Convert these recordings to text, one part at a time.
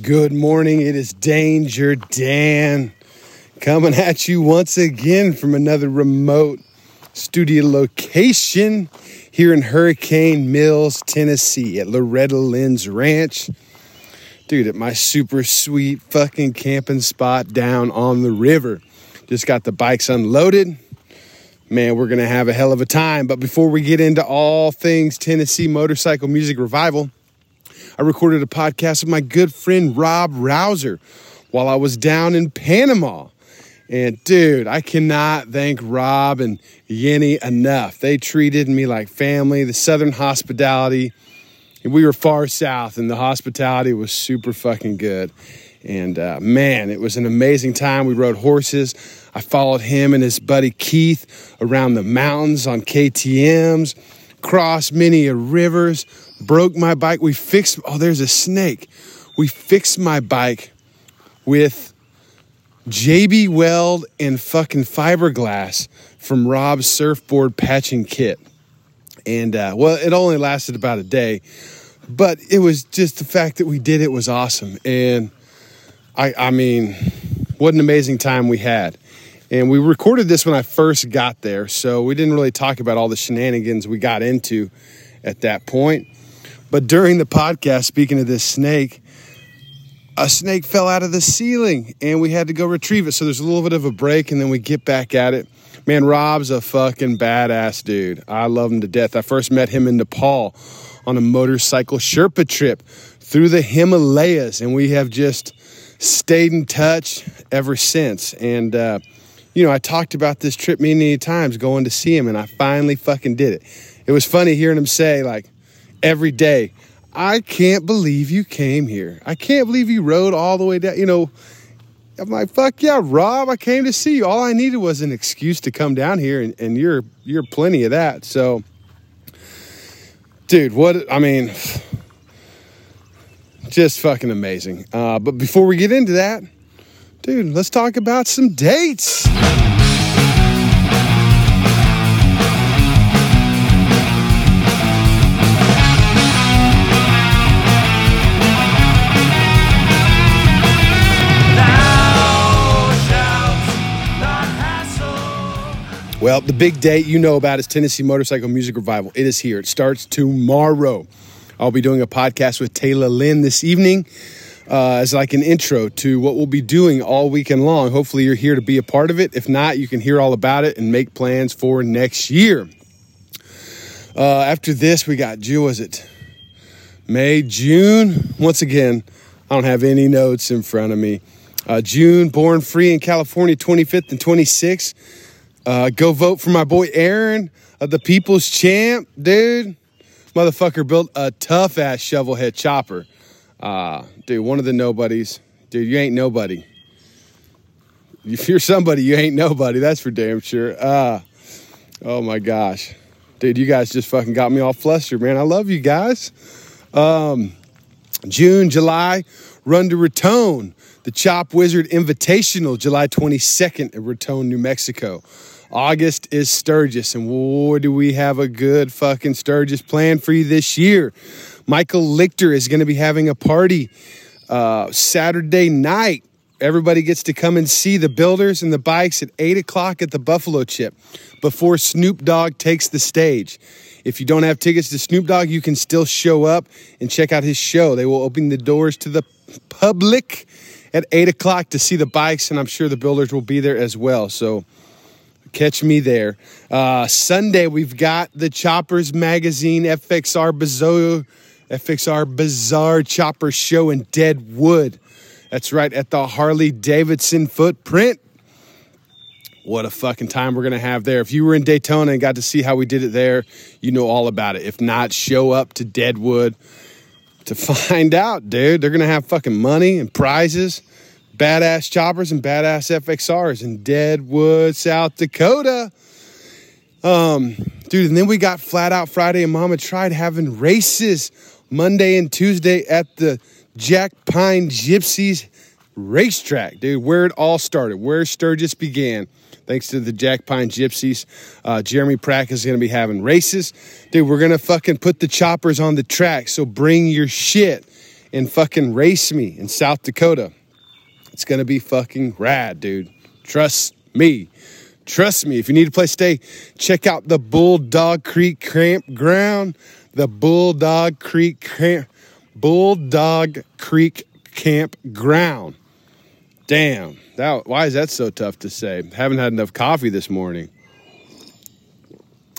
Good morning. It is Danger Dan coming at you once again from another remote studio location here in Hurricane Mills, Tennessee at Loretta Lynn's Ranch. Dude, at my super sweet fucking camping spot down on the river. Just got the bikes unloaded. Man, we're going to have a hell of a time. But before we get into all things Tennessee motorcycle music revival, I recorded a podcast with my good friend Rob Rouser while I was down in Panama. And dude, I cannot thank Rob and Yenny enough. They treated me like family, the Southern hospitality. and We were far south, and the hospitality was super fucking good. And uh, man, it was an amazing time. We rode horses. I followed him and his buddy Keith around the mountains on KTMs, crossed many rivers, broke my bike. We fixed, oh, there's a snake. We fixed my bike with JB Weld and fucking fiberglass from Rob's surfboard patching kit. And uh, well, it only lasted about a day, but it was just the fact that we did it was awesome. And I, I mean, what an amazing time we had. And we recorded this when I first got there, so we didn't really talk about all the shenanigans we got into at that point. But during the podcast, speaking of this snake, a snake fell out of the ceiling and we had to go retrieve it. So there's a little bit of a break and then we get back at it. Man, Rob's a fucking badass dude. I love him to death. I first met him in Nepal on a motorcycle Sherpa trip through the Himalayas, and we have just stayed in touch ever since. And, uh, you know, I talked about this trip many, many times going to see him, and I finally fucking did it. It was funny hearing him say, like, every day. I can't believe you came here. I can't believe you rode all the way down. You know, I'm like, fuck yeah, Rob, I came to see you. All I needed was an excuse to come down here, and, and you're you're plenty of that. So, dude, what I mean, just fucking amazing. Uh, but before we get into that, dude, let's talk about some dates. Well, the big date you know about is Tennessee Motorcycle Music Revival. It is here. It starts tomorrow. I'll be doing a podcast with Taylor Lynn this evening uh, as like an intro to what we'll be doing all weekend long. Hopefully, you're here to be a part of it. If not, you can hear all about it and make plans for next year. Uh, after this, we got June. Was it May, June? Once again, I don't have any notes in front of me. Uh, June, Born Free in California, 25th and 26th. Uh, go vote for my boy Aaron, uh, the people's champ, dude. Motherfucker built a tough ass shovel head chopper. Uh, dude, one of the nobodies. Dude, you ain't nobody. If you're somebody, you ain't nobody. That's for damn sure. Uh, oh my gosh. Dude, you guys just fucking got me all flustered, man. I love you guys. Um, June, July, run to Raton, the Chop Wizard Invitational, July 22nd at Raton, New Mexico. August is Sturgis, and boy, do we have a good fucking Sturgis plan for you this year. Michael Lichter is going to be having a party uh, Saturday night. Everybody gets to come and see the builders and the bikes at 8 o'clock at the Buffalo Chip before Snoop Dogg takes the stage. If you don't have tickets to Snoop Dogg, you can still show up and check out his show. They will open the doors to the public at 8 o'clock to see the bikes, and I'm sure the builders will be there as well. So, Catch me there. Uh, Sunday, we've got the Choppers Magazine FXR Bazaar, FXR Bazaar Chopper Show in Deadwood. That's right at the Harley Davidson footprint. What a fucking time we're going to have there. If you were in Daytona and got to see how we did it there, you know all about it. If not, show up to Deadwood to find out, dude. They're going to have fucking money and prizes badass choppers and badass FXRs in Deadwood, South Dakota. Um, dude, and then we got Flat Out Friday, and Mama tried having races Monday and Tuesday at the Jack Pine Gypsies racetrack, dude, where it all started, where Sturgis began. Thanks to the Jack Pine Gypsies. Uh, Jeremy Prack is going to be having races. Dude, we're going to fucking put the choppers on the track. So bring your shit and fucking race me in South Dakota. It's gonna be fucking rad, dude. Trust me. Trust me. If you need a place to stay, check out the Bulldog Creek Campground. The Bulldog Creek Camp Bulldog Creek Campground. Damn. That, why is that so tough to say? Haven't had enough coffee this morning.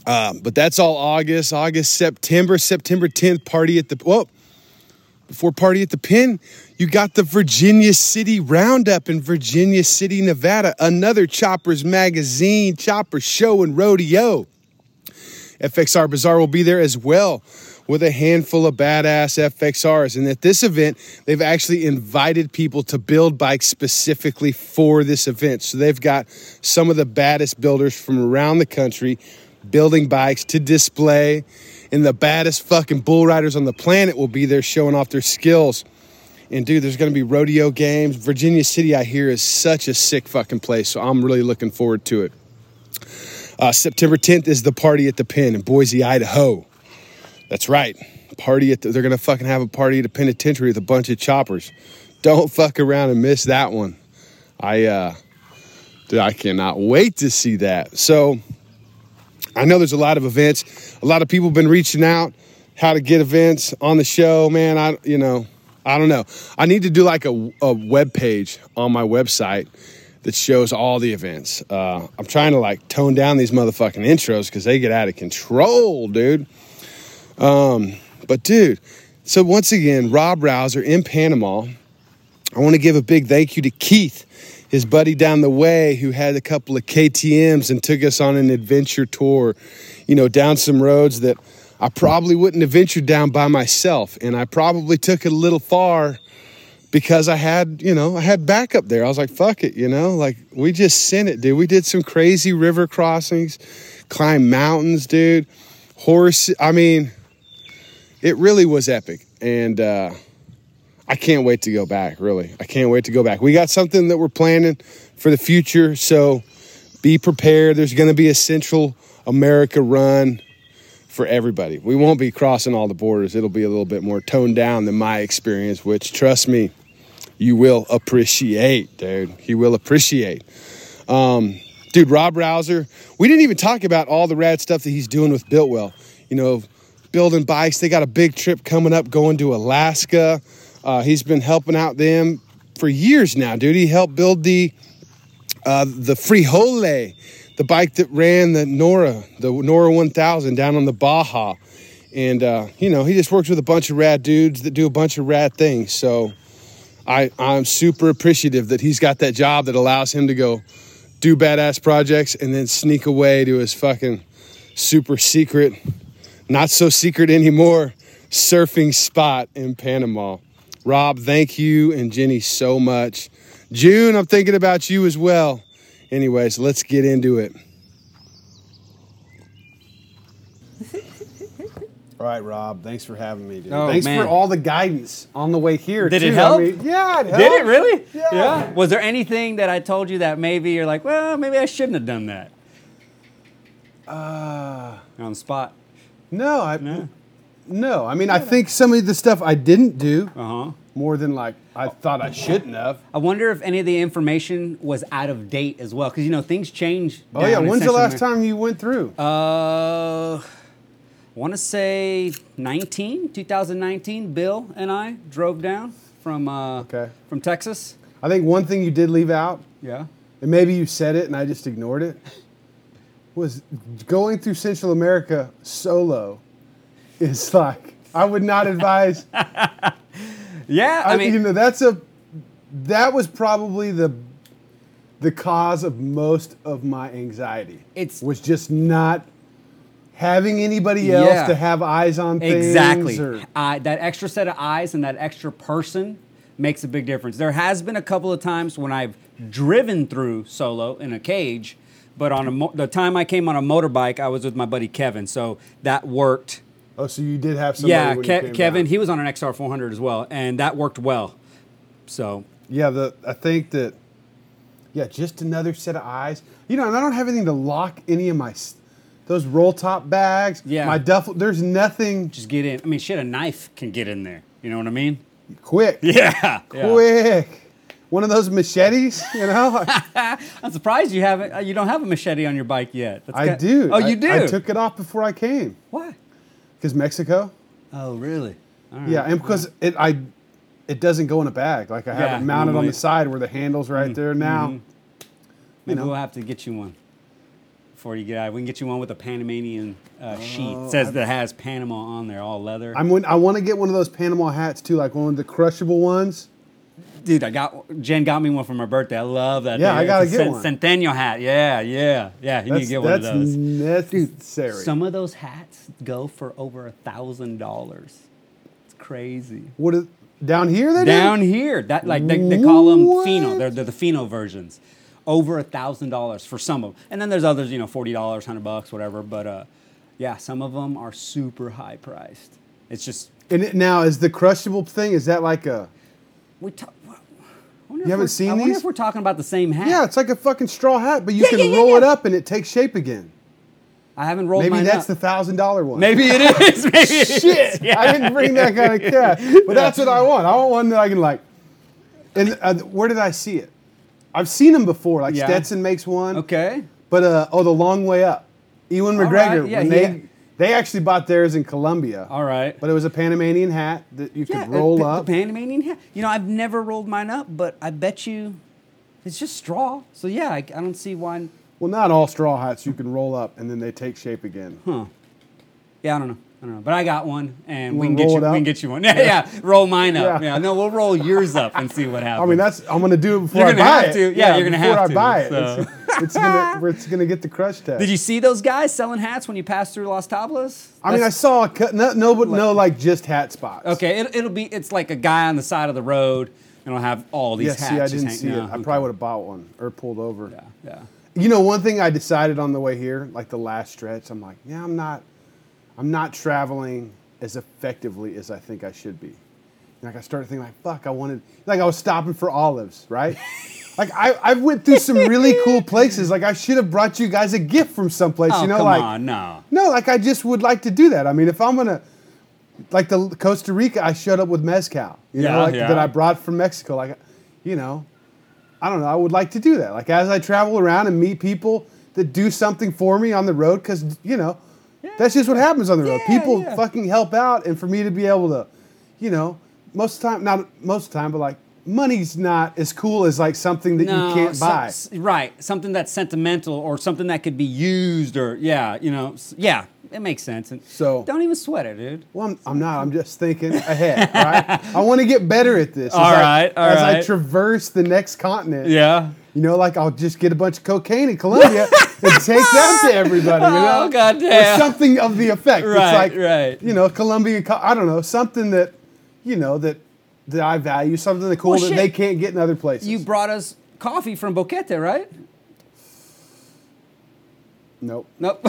Uh, but that's all August, August, September, September 10th, party at the, well, before party at the pin, you got the Virginia City Roundup in Virginia City, Nevada, another Choppers Magazine, Chopper Show and Rodeo. FXR Bazaar will be there as well with a handful of badass FXRs. And at this event, they've actually invited people to build bikes specifically for this event. So they've got some of the baddest builders from around the country building bikes to display. And the baddest fucking bull riders on the planet will be there showing off their skills. And dude, there's to be rodeo games. Virginia City, I hear, is such a sick fucking place. So I'm really looking forward to it. Uh, September 10th is the party at the pen in Boise, Idaho. That's right. Party at the, they're to fucking have a party at the penitentiary with a bunch of choppers. Don't fuck around and miss that one. I, uh, dude, I cannot wait to see that. So I know there's a lot of events. A lot of people have been reaching out how to get events on the show, man. I, you know, I don't know. I need to do like a, a web page on my website that shows all the events. Uh, I'm trying to like tone down these motherfucking intros because they get out of control, dude. Um, but dude, so once again, Rob Rouser in Panama. I want to give a big thank you to Keith, his buddy down the way, who had a couple of KTM's and took us on an adventure tour, you know, down some roads that I probably wouldn't have ventured down by myself. And I probably took it a little far because I had, you know, I had backup there. I was like, fuck it, you know, like we just sent it, dude. We did some crazy river crossings, climbed mountains, dude. Horse, I mean, it really was epic. And uh, I can't wait to go back, really. I can't wait to go back. We got something that we're planning for the future. So be prepared. There's going to be a Central America run for everybody. We won't be crossing all the borders. It'll be a little bit more toned down than my experience, which, trust me, you will appreciate, dude. You will appreciate. Um, dude, Rob Rouser, we didn't even talk about all the rad stuff that he's doing with Builtwell. You know, building bikes. They got a big trip coming up going to Alaska. Uh, he's been helping out them for years now, dude. He helped build the uh, the Frijole, the bike that ran the NORRA, the NORRA 1000 down on the Baja. And, uh, you know, he just works with a bunch of rad dudes that do a bunch of rad things. So I, I'm super appreciative that he's got that job that allows him to go do badass projects and then sneak away to his fucking super secret not so secret anymore, surfing spot in Panama. Rob, thank you and Jenny so much. June, I'm thinking about you as well. Anyways, let's get into it. All right, Rob. Thanks for having me, dude. Oh, thanks man. for all the guidance on the way here. Did it help? I mean, yeah, it helped. Did it really? Yeah. Was there anything that I told you that maybe you're like, well, maybe I shouldn't have done that Uh, on the spot? no, I No. No. I mean, I think some of the stuff I didn't do Uh huh. more than like I thought I shouldn't have. I wonder if any of the information was out of date as well, because you know things change. Oh yeah, down in when's the Central last America. time you went through? Uh, want to say 19, 2019. Bill and I drove down from uh, Okay. from Texas. I think one thing you did leave out, Yeah. and maybe you said it and I just ignored it, was going through Central America solo is like I would not advise. Yeah. I, I mean, you know, that's a that was probably the the cause of most of my anxiety. It's- was just not having anybody else Yeah. to have eyes on things. Exactly. or- Uh, that extra set of eyes and that extra person makes a big difference. There has been a couple of times when I've driven through solo in a cage, but on a mo- the time I came on a motorbike, I was with my buddy Kevin, so that worked. Oh, so you did have somebody. yeah, Ke- Kevin, back. he was on an XR 400 as well, and that worked well. So Yeah, the I think that yeah, just another set of eyes. You know, and I don't have anything to lock any of my those roll top bags. Yeah. my duffel. There's nothing. just get in. I mean, shit, a knife can get in there. You know what I mean? Quick. Yeah. yeah. Quick. One of those machetes, you know? I'm surprised you haven't. You don't have a machete on your bike yet. That's I ki- do. Oh, I- you do. I took it off before I came. Why? Because Mexico. Oh, really? All right. Yeah, and because it I it doesn't go in a bag. Like I have Yeah, it mounted on the side where the handle's right there now. Maybe know. we'll have to get you one before you get out. We can get you one with a Panamanian uh, sheet. Oh, It says that has Panama on there, all leather. I'm I want to get one of those Panama hats too, like one of the crushable ones. Dude, I got Jen got me one for my birthday. I love that. Yeah, thing. I gotta It's get cen- one. Centennial hat. Yeah, yeah, yeah. You need to That's, get one of that's those. necessary. Some of those hats go for over a thousand dollars. It's crazy. what is down here? They do? Down here, that like they, they call them What? Fino. They're, they're the Fino versions. Over a thousand dollars for some of them, and then there's others, you know, forty dollars, hundred bucks, whatever. But uh, yeah, some of them are super high priced. It's just And it, now is the crushable thing? Is that like a? We talk. I wonder if haven't seen I wonder these? if we're talking about the same hat. Yeah, it's like a fucking straw hat, but you Yeah, can yeah, roll it up and it takes shape again. I haven't rolled Maybe that's up. the thousand dollar one. Maybe it is. Maybe it is. Shit, Yeah. I didn't bring that kind of cash, but that's what I want. I want one that I can like. And uh, where did I see it? I've seen them before. Like Yeah. Stetson makes one. Okay. But uh, oh, the long way up. Ewan McGregor. right, yeah, when he- they they actually bought theirs in Colombia. All right. But it was a Panamanian hat that you Yeah, could roll a, up. The Panamanian hat. You know, I've never rolled mine up, but I bet you it's just straw. So yeah, I, I don't see why. well, not all straw hats you can roll up and then they take shape again. Huh. Yeah, I don't know. I don't know. But I got one, and we can get you. We can get you one. Yeah, yeah. Roll mine up. Yeah. Yeah. No, we'll roll yours up and see what happens. I mean, that's I'm gonna do it before You're I gonna buy have it. to. Yeah, you're gonna before have I to, buy it. so. It's, it's gonna it's gonna get the crush test. Did you see those guys selling hats when you passed through Las Tablas? I mean, I saw a cut. No, no, but no, like just hat spots. Okay, it, it'll be. It's like a guy on the side of the road, and it'll have all these Yeah, hats. see, I didn't hang- see no, it. I probably would have bought one or pulled over. Yeah, yeah. You know, one thing I decided on the way here, like the last stretch, I'm like, yeah, I'm not, I'm not traveling as effectively as I think I should be. Like I started thinking, like, fuck, I wanted, like I was stopping for olives, right? like I, I went through some really cool places. Like I should have brought you guys a gift from someplace. Oh you know, come like on, no. no, like I just would like to do that. I mean, if I'm gonna, like the Costa Rica, I showed up with mezcal. You Yeah, know, like yeah. that I brought from Mexico. Like, you know, I don't know. I would like to do that. Like as I travel around and meet people that do something for me on the road, because you know, that's just what happens on the road. Yeah, People yeah. fucking help out, and for me to be able to, you know, most of the time, not most of the time, but like money's not as cool as like something that you can't some- buy. right, something that's sentimental or something that could be used or yeah, you know, yeah, it makes sense. And So- don't even sweat it, dude. Well, I'm, I'm not. I'm just thinking ahead. Right? I want to get better at this. All as I, all as I traverse the next continent. Yeah. You know, like I'll just get a bunch of cocaine in Colombia and take that to everybody. You know? Oh, goddamn. Or something of the effect. Right, it's like, right. You know, Colombian. co- I don't know something that, you know, that that I value, something that cool Well, that shit. they can't get in other places. You brought us coffee from Boquete, right? nope. Nope.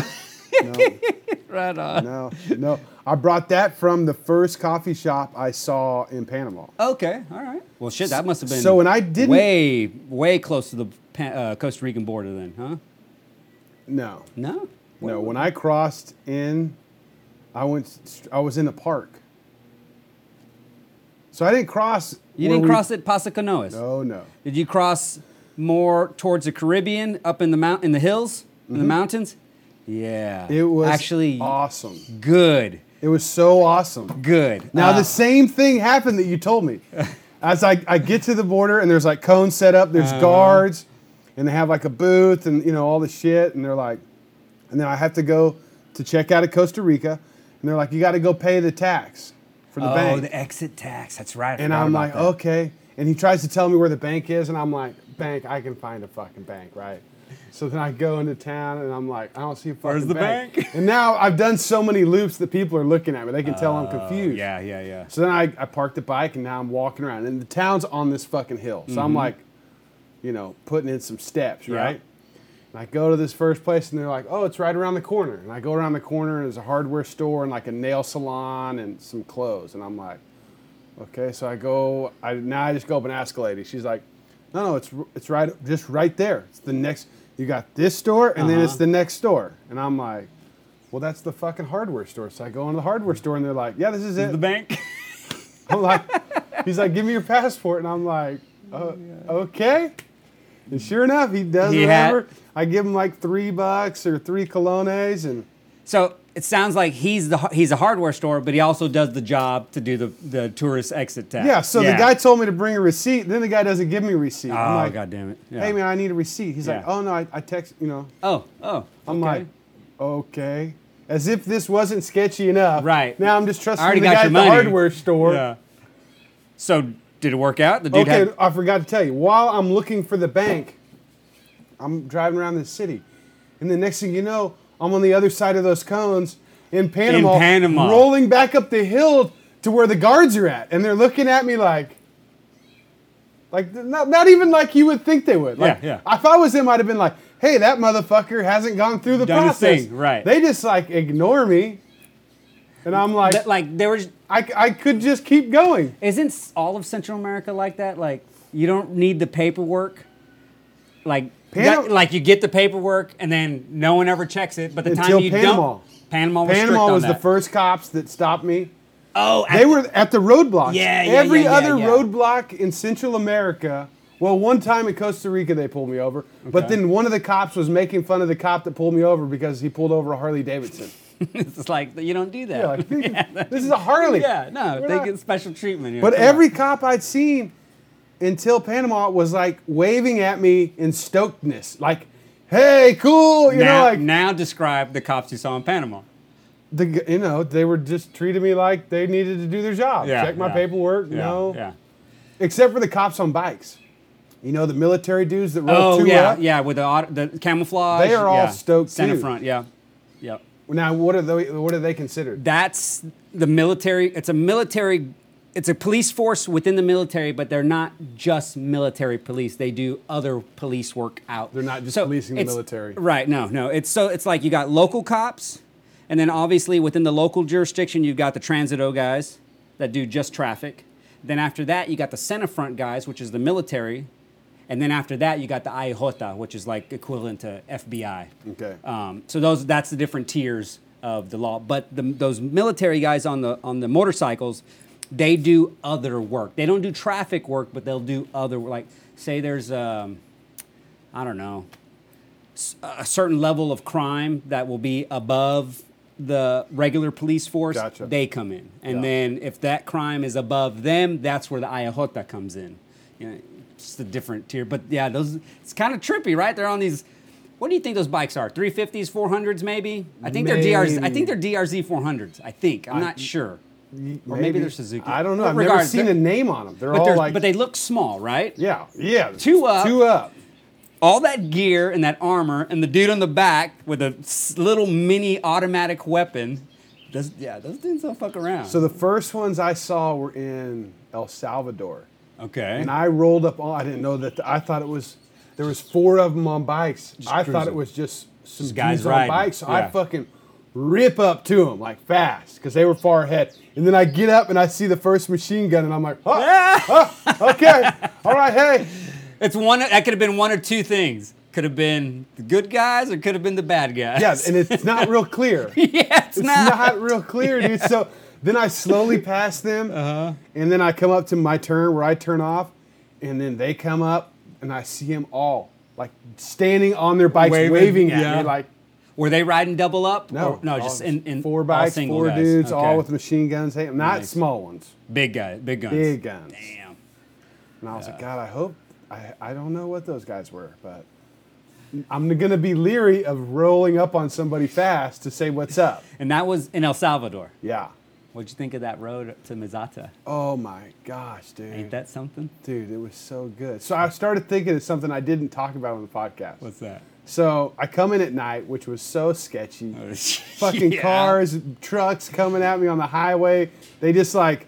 No. right on. no. No. I brought that from the first coffee shop I saw in Panama. Okay, all right. Well, shit, that must have been So when I didn't- way, way close to the Pa- uh, Costa Rican border, then, huh? No. No. No, when I crossed in, I went. I was in the park. So I didn't cross. You didn't we- cross at Paso Canoas. No, no. Did you cross more towards the Caribbean, up in the mount, in the hills, in the mountains? Yeah. Mm-hmm. It was actually awesome. good. It was so awesome. Good. Now Uh, the same thing happened that you told me. As I, I get to the border and there's like cones set up, there's Uh-huh. guards, and they have like a booth and you know all the shit, and they're like, and then I have to go to check out of Costa Rica, and they're like, you got to go pay the tax for the oh, bank. Oh, the exit tax. That's right. I And I'm like, that. okay. And he tries to tell me where the bank is, and I'm like, bank, I can find a fucking bank, right? So then I go into town, and I'm like, I don't see a fucking Where's the bank? and now I've done so many loops that people are looking at me. They can tell I'm confused. Oh, Yeah, yeah, yeah. So then I, I parked the bike, and now I'm walking around. And the town's on this fucking hill. So I'm like, you know, putting in some steps, Mm-hmm. Yeah. right? And I go to this first place, and they're like, oh, it's right around the corner. And I go around the corner, and there's a hardware store, and like a nail salon, and some clothes. And I'm like, Okay, so I go. I now I just go up and ask a lady. She's like, "No, no, it's r- it's right, just right there. It's the next. You got this store, and then it's Uh-huh. the next store." And I'm like, "Well, that's the fucking hardware store." So I go into the hardware store, and they're like, "Yeah, this is it." The bank. I'm like, He's like, "Give me your passport," and I'm like, uh, "Okay." And sure enough, he does He had- whatever. I give him like three bucks or three colones, and So it sounds like he's the he's a hardware store, but he also does the job to do the, the tourist exit test. yeah. So the guy told me to bring a receipt. Then the guy doesn't give me a receipt. Oh I'm like, god damn it! Yeah. "Hey man, I need a receipt." He's like, "Oh no, I, I text you know." Oh oh. I'm okay. like, "Okay." As if this wasn't sketchy enough. Right. Now I'm just trusting the guy at money. the hardware store. Yeah. So did it work out? The dude Okay, had I forgot to tell you. While I'm looking for the bank, I'm driving around the city, and the next thing you know, I'm on the other side of those cones in Panama, Panama. rolling back up the hill to where the guards are at, and they're looking at me like, like not, not even like you would think they would. Like, Yeah, If I was them, I'd have been like, "Hey, that motherfucker hasn't gone through the Done process." thing, right. They just like ignore me, and I'm like, that, like there was I, I could just keep going. Isn't all of Central America like that? Like you don't need the paperwork. Like you got- like you get the paperwork and then no one ever checks it. But the time you Panama. don't, Panama was Panama was the first cops that stopped me. Oh, They were at the roadblocks. Yeah, yeah, Every yeah, yeah, other roadblock in Central America. Well, one time in Costa Rica they pulled me over, but then one of the cops was making fun of the cop that pulled me over because he pulled over a Harley Davidson. it's like you don't do that. Yeah, like, this is a Harley. Yeah, no, We're they not- get special treatment. here. But Come on. every cop I'd seen until Panama was like waving at me in stokedness, like, "Hey, cool," you now, know, like now describe the cops you saw in Panama. the you know they were just treating me like they needed to do their job. Yeah, Check my yeah. paperwork. Yeah, no, yeah. except for the cops on bikes. You know the military dudes that roll Oh two yeah, up. yeah, with the auto, the camouflage. They are all yeah. stoked, Center too. front, yeah, yep. Now what are they? What are they considered? That's the military. It's a military. It's a police force within the military, but they're not just military police. They do other police work out. They're not just policing the military. Right? No, no. It's so it's like you got local cops, and then obviously within the local jurisdiction, you've got the transito guys that do just traffic. Then after that, you got the SENAFRONT guys, which is the military, and then after that, you got the IJOTA, which is like equivalent to FBI. Okay. Um, so those that's the different tiers of the law. But the, those military guys on the on the motorcycles, they do other work. They don't do traffic work, but they'll do other like say there's um, I don't know a certain level of crime that will be above the regular police force. Gotcha. They come in, and Yeah. then if that crime is above them, that's where the IJOTA comes in. You know, just a different tier. But yeah, those it's kind of trippy, right? They're on these. What do you think those bikes are? 350s, 400s, maybe? I think they're DRZ. I think they're DRZ 400s. I think. I'm I- not sure. Or maybe, they're Suzuki. I don't know. But I've never seen a name on them. They're all they're, like, but they look small, right? yeah, yeah, Two up. two up. all that gear and that armor, and the dude on the back with a little mini automatic weapon. Those, yeah, those dudes don't fuck around. So the first ones I saw were in El Salvador, okay. and I rolled up on. I didn't know that. I thought it was there was four of them on bikes. I thought it was just some Just guys on riding. bikes. So I fucking rip up to them like fast because they were far ahead. And then I get up and I see the first machine gun, and I'm like, oh, oh, okay, all right, hey. it's one. That could have been one or two things. Could have been the good guys, or could have been the bad guys. Yeah, and it's not real clear. yeah, it's, It's not. not real clear, dude. So then I slowly pass them, Uh-huh. and then I come up to my turn where I turn off, and then they come up, and I see them all like standing on their bikes, Waving, waving, at yeah. me like. Were they riding double up? No, Or- no, just in, in four bikes, four guys. dudes, Okay. all with machine guns. Hey, not Nice. small ones, big guys, big guns. big guns. Damn. And I was like, God, I hope I, I don't know what those guys were, but I'm gonna be leery of rolling up on somebody fast to say what's up. And that was in El Salvador. Yeah. What'd you think of that road to Mizata? Oh my gosh, dude. Ain't that something? Dude, it was so good. So I started thinking of something I didn't talk about on the podcast. What's that? So I come in at night, which was so sketchy. Fucking Yeah. cars, trucks coming at me on the highway. They just like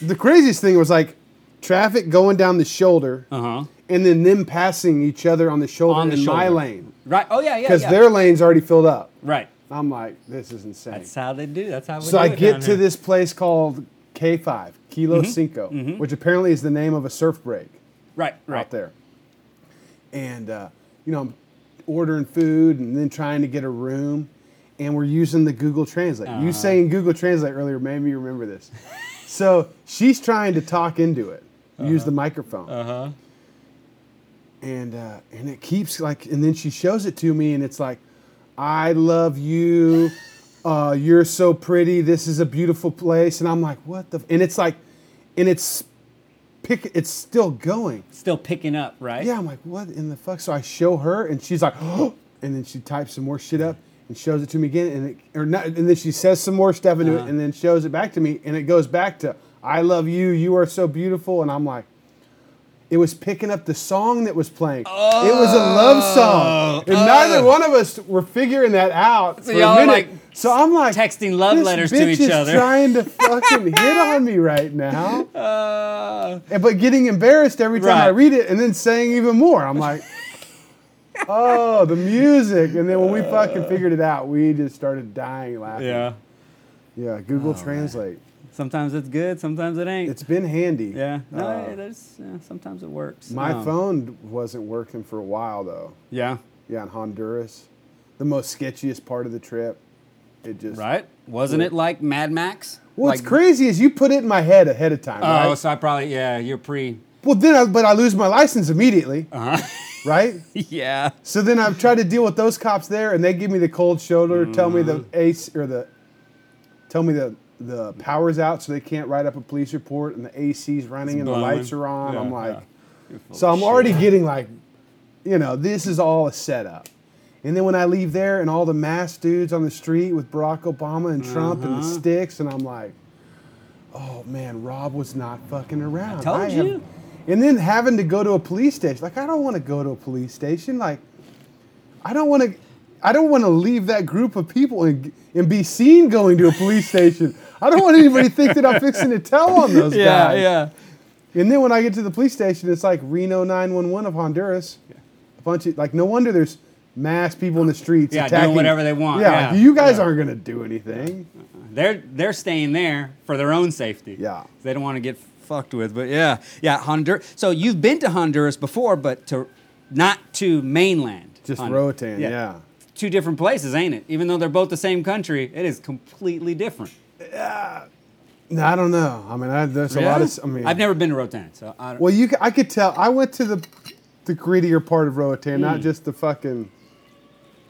the craziest thing was like traffic going down the shoulder Uh huh. and then them passing each other on the shoulder On the in my lane Right. Oh yeah, yeah. because yeah. their lane's already filled up. right. I'm like, this is insane. That's how they do. That's how we So do I get to here. this place called K5, Kilo Mm-hmm. Cinco, which apparently is the name of a surf break. Right. Right. out there. And uh, you know, I'm ordering food and then trying to get a room, and we're using the Google Translate. You Uh-huh. saying Google Translate earlier made me remember this. So she's trying to talk into it, use the microphone. Uh huh. and uh, and it keeps like and then she shows it to me and it's like i love you uh, you're so pretty this is a beautiful place and i'm like what the f-? and it's like and it's pick it's still going Still picking up, right? yeah i'm like what in the fuck so i show her and she's like and then she types some more shit up and shows it to me again and it or not and then she says some more stuff into Uh-huh. it and then shows it back to me and it goes back to i love you you are so beautiful and i'm like it was picking up the song that was playing. it was a love song, and neither one of us were figuring that out So for y'all a minute. like, so I'm like texting love "This letters to each is other." trying to fucking hit on me right now, Uh, and, but getting embarrassed every time I read it, and then saying even more. I'm like, oh, the music, and then when we fucking figured it out, we just started dying laughing. yeah. yeah. Google Oh, Translate. Sometimes it's good. Sometimes it ain't. It's been handy. yeah. No, Uh, there's. Yeah, sometimes it works. my Um, phone wasn't working for a while though. Yeah. Yeah, in Honduras, the most sketchiest part of the trip. It just Right. Wasn't it like Mad Max? What's like, crazy is you put it in my head ahead of time, Oh, right? so I probably yeah. You're pre. Well, then, I, but I lose my license immediately, Uh-huh. right? yeah. So then I've tried to deal with those cops there, and they give me the cold shoulder, tell me Mm. the ace or the, tell me the the power's out, so they can't write up a police report, and the AC's running and the lights are on. Yeah, I'm like, yeah. So I'm shit. already getting like, you know, this is all a setup. And then when I leave there and all the masked dudes on the street with Barack Obama and Trump and the Uh-huh. sticks, and I'm like, oh man, Rob was not fucking around. I told have- you. And then having to go to a police station, like I don't want to go to a police station. Like, I don't want to, I don't want to leave that group of people and and be seen going to a police station. I don't want anybody to think that I'm fixing to tell on those Yeah, guys. yeah. yeah. And then when I get to the police station, it's like Reno 911 of Honduras. Yeah. A bunch of like, no wonder there's mass people in the streets Yeah, attacking. doing whatever they want, Yeah, yeah, you guys yeah. aren't gonna do anything. They're they're staying there for their own safety. Yeah. They don't want to get fucked with. But yeah, yeah, Honduras. So you've been to Honduras before, but to not to mainland. Just Hon- Roatan, yeah. Two different places, ain't it? Even though they're both the same country, it is completely different. No, I don't know. I mean, I, there's a lot Yeah? of. I mean, I've never been to Roatan, so I don't. Well, you, I could tell. I went to the, the grittier part of Roatan, not mm. just the fucking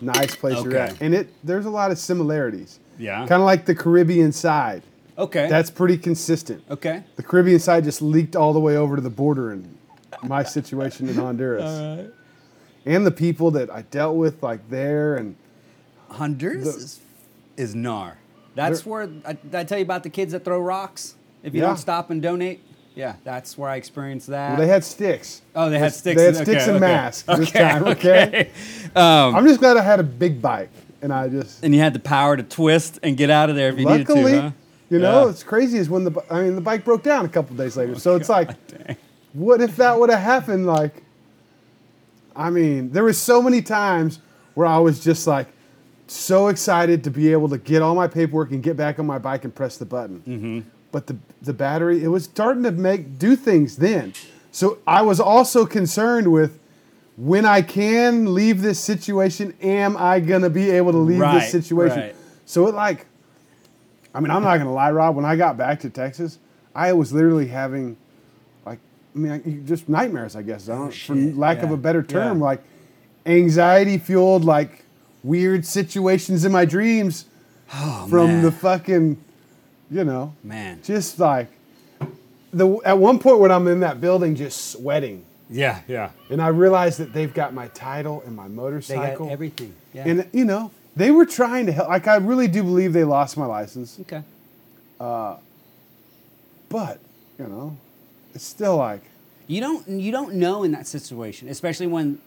nice place you're. Okay. at. And it, there's a lot of similarities. Yeah. Kind of like the Caribbean side. okay. That's pretty consistent. okay. The Caribbean side just leaked all the way over to the border in my situation in Honduras. And the people that I dealt with, like there, and Honduras The- is, is gnar. That's where I, did I tell you about the kids that throw rocks if you Yeah. don't stop and donate. Yeah, that's where I experienced that. well, they had sticks. oh, they had sticks. They had okay, sticks and okay. masks this time, okay? Um, I'm just glad I had a big bike, and I just and you had the power to twist and get out of there if you luckily, needed to. Huh? you know, Yeah. it's crazy is when the I mean the bike broke down a couple days later. so it's like, Dang. what if that would have happened? Like, I mean, there was so many times where I was just like so excited to be able to get all my paperwork and get back on my bike and press the button. Mm-hmm. But the the battery, it was starting to make do things then. So I was also concerned with when I can leave this situation, am I gonna be able to leave Right, this situation? right. So it like, I mean, I'm not gonna lie, Rob. When I got back to Texas, I was literally having, I mean, I, just nightmares. I guess I don't, for lack of a better term, yeah. like anxiety fueled, like weird situations in my dreams Oh, from man. the fucking, you know, man. just like the at one point when I'm in that building, just sweating, Yeah, yeah. and I realized that they've got my title and my motorcycle, They got everything. Yeah. and you know they were trying to help. Like I really do believe they lost my license, okay. Uh, but you know, it's still like You don't you don't know in that situation, especially when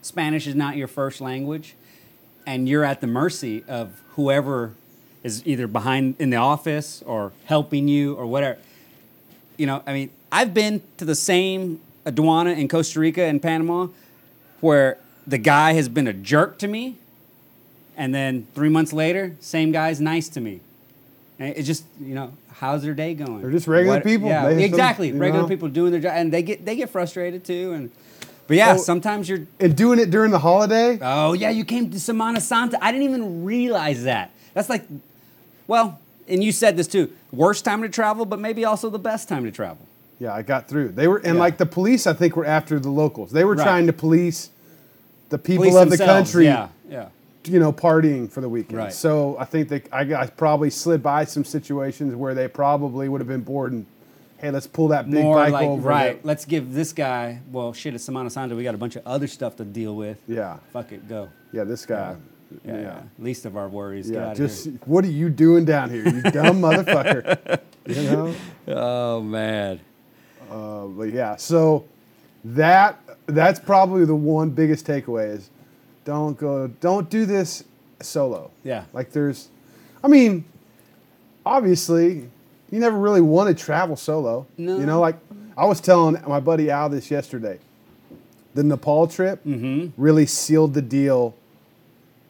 Spanish is not your first language, and you're at the mercy of whoever is either behind in the office or helping you or whatever. You know, I mean, I've been to the same aduana in Costa Rica and Panama where the guy has been a jerk to me, and then three months later, same guy's nice to me. It's just you know, how's their day going? They're just regular people. Yeah, They have some- exactly. regular know? people doing their job, and they get they get frustrated too. And but yeah, Oh. sometimes you're. and doing it during the holiday. Oh yeah, you came to Semana Santa. I didn't even realize that. That's like, well, and you said this too. Worst time to travel, but maybe also the best time to travel. Yeah, I got through. They were and Yeah. like the police. I think were after the locals. They were Right. trying to police the people Police of the country. Yeah, yeah. You know, partying for the weekend. Right. So I think that I, I probably slid by some situations where they probably would have been bored and, hey, let's pull that big More bike like over. right. Let's give this guy. Well, shit, it's Semana Santa. We got a bunch of other stuff to deal with. Yeah. Fuck it, go. Yeah, this guy. Yeah, yeah. Least of our worries. Yeah, just here. what are you doing down here, you dumb motherfucker? You know, Oh man. uh, but yeah. So that that's probably the one biggest takeaway is don't go, don't do this solo. Yeah. Like there's, I mean, obviously, you never really want to travel solo. No. You know, like I was telling my buddy Al this yesterday. The Nepal trip Mm-hmm. really sealed the deal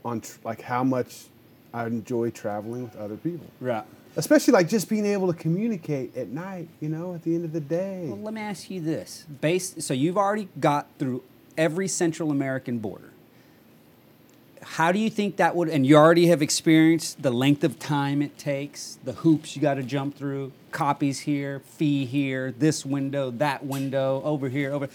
on tr- like how much I enjoy traveling with other people. Right. Especially like just being able to communicate at night, you know, at the end of the day. Well, let me ask you this: based, so you've already got through every Central American border. How do you think that would? And you already have experienced the length of time it takes, the hoops you got to jump through, copies here, fee here, this window, that window, over here, over.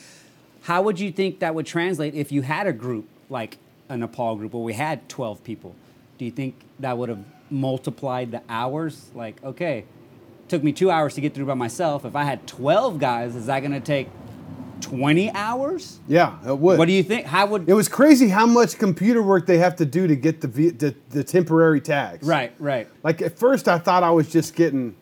How would you think that would translate if you had a group like a Nepal group where we had twelve people? Do you think that would have multiplied the hours? Like, okay, took me two hours to get through by myself. If I had 12 guys, is that going to take 20 hours? Yeah, it would. What do you think? How would. It was crazy how much computer work they have to do to get the v- the, the temporary tags. right, right. Like at first, I thought I was just getting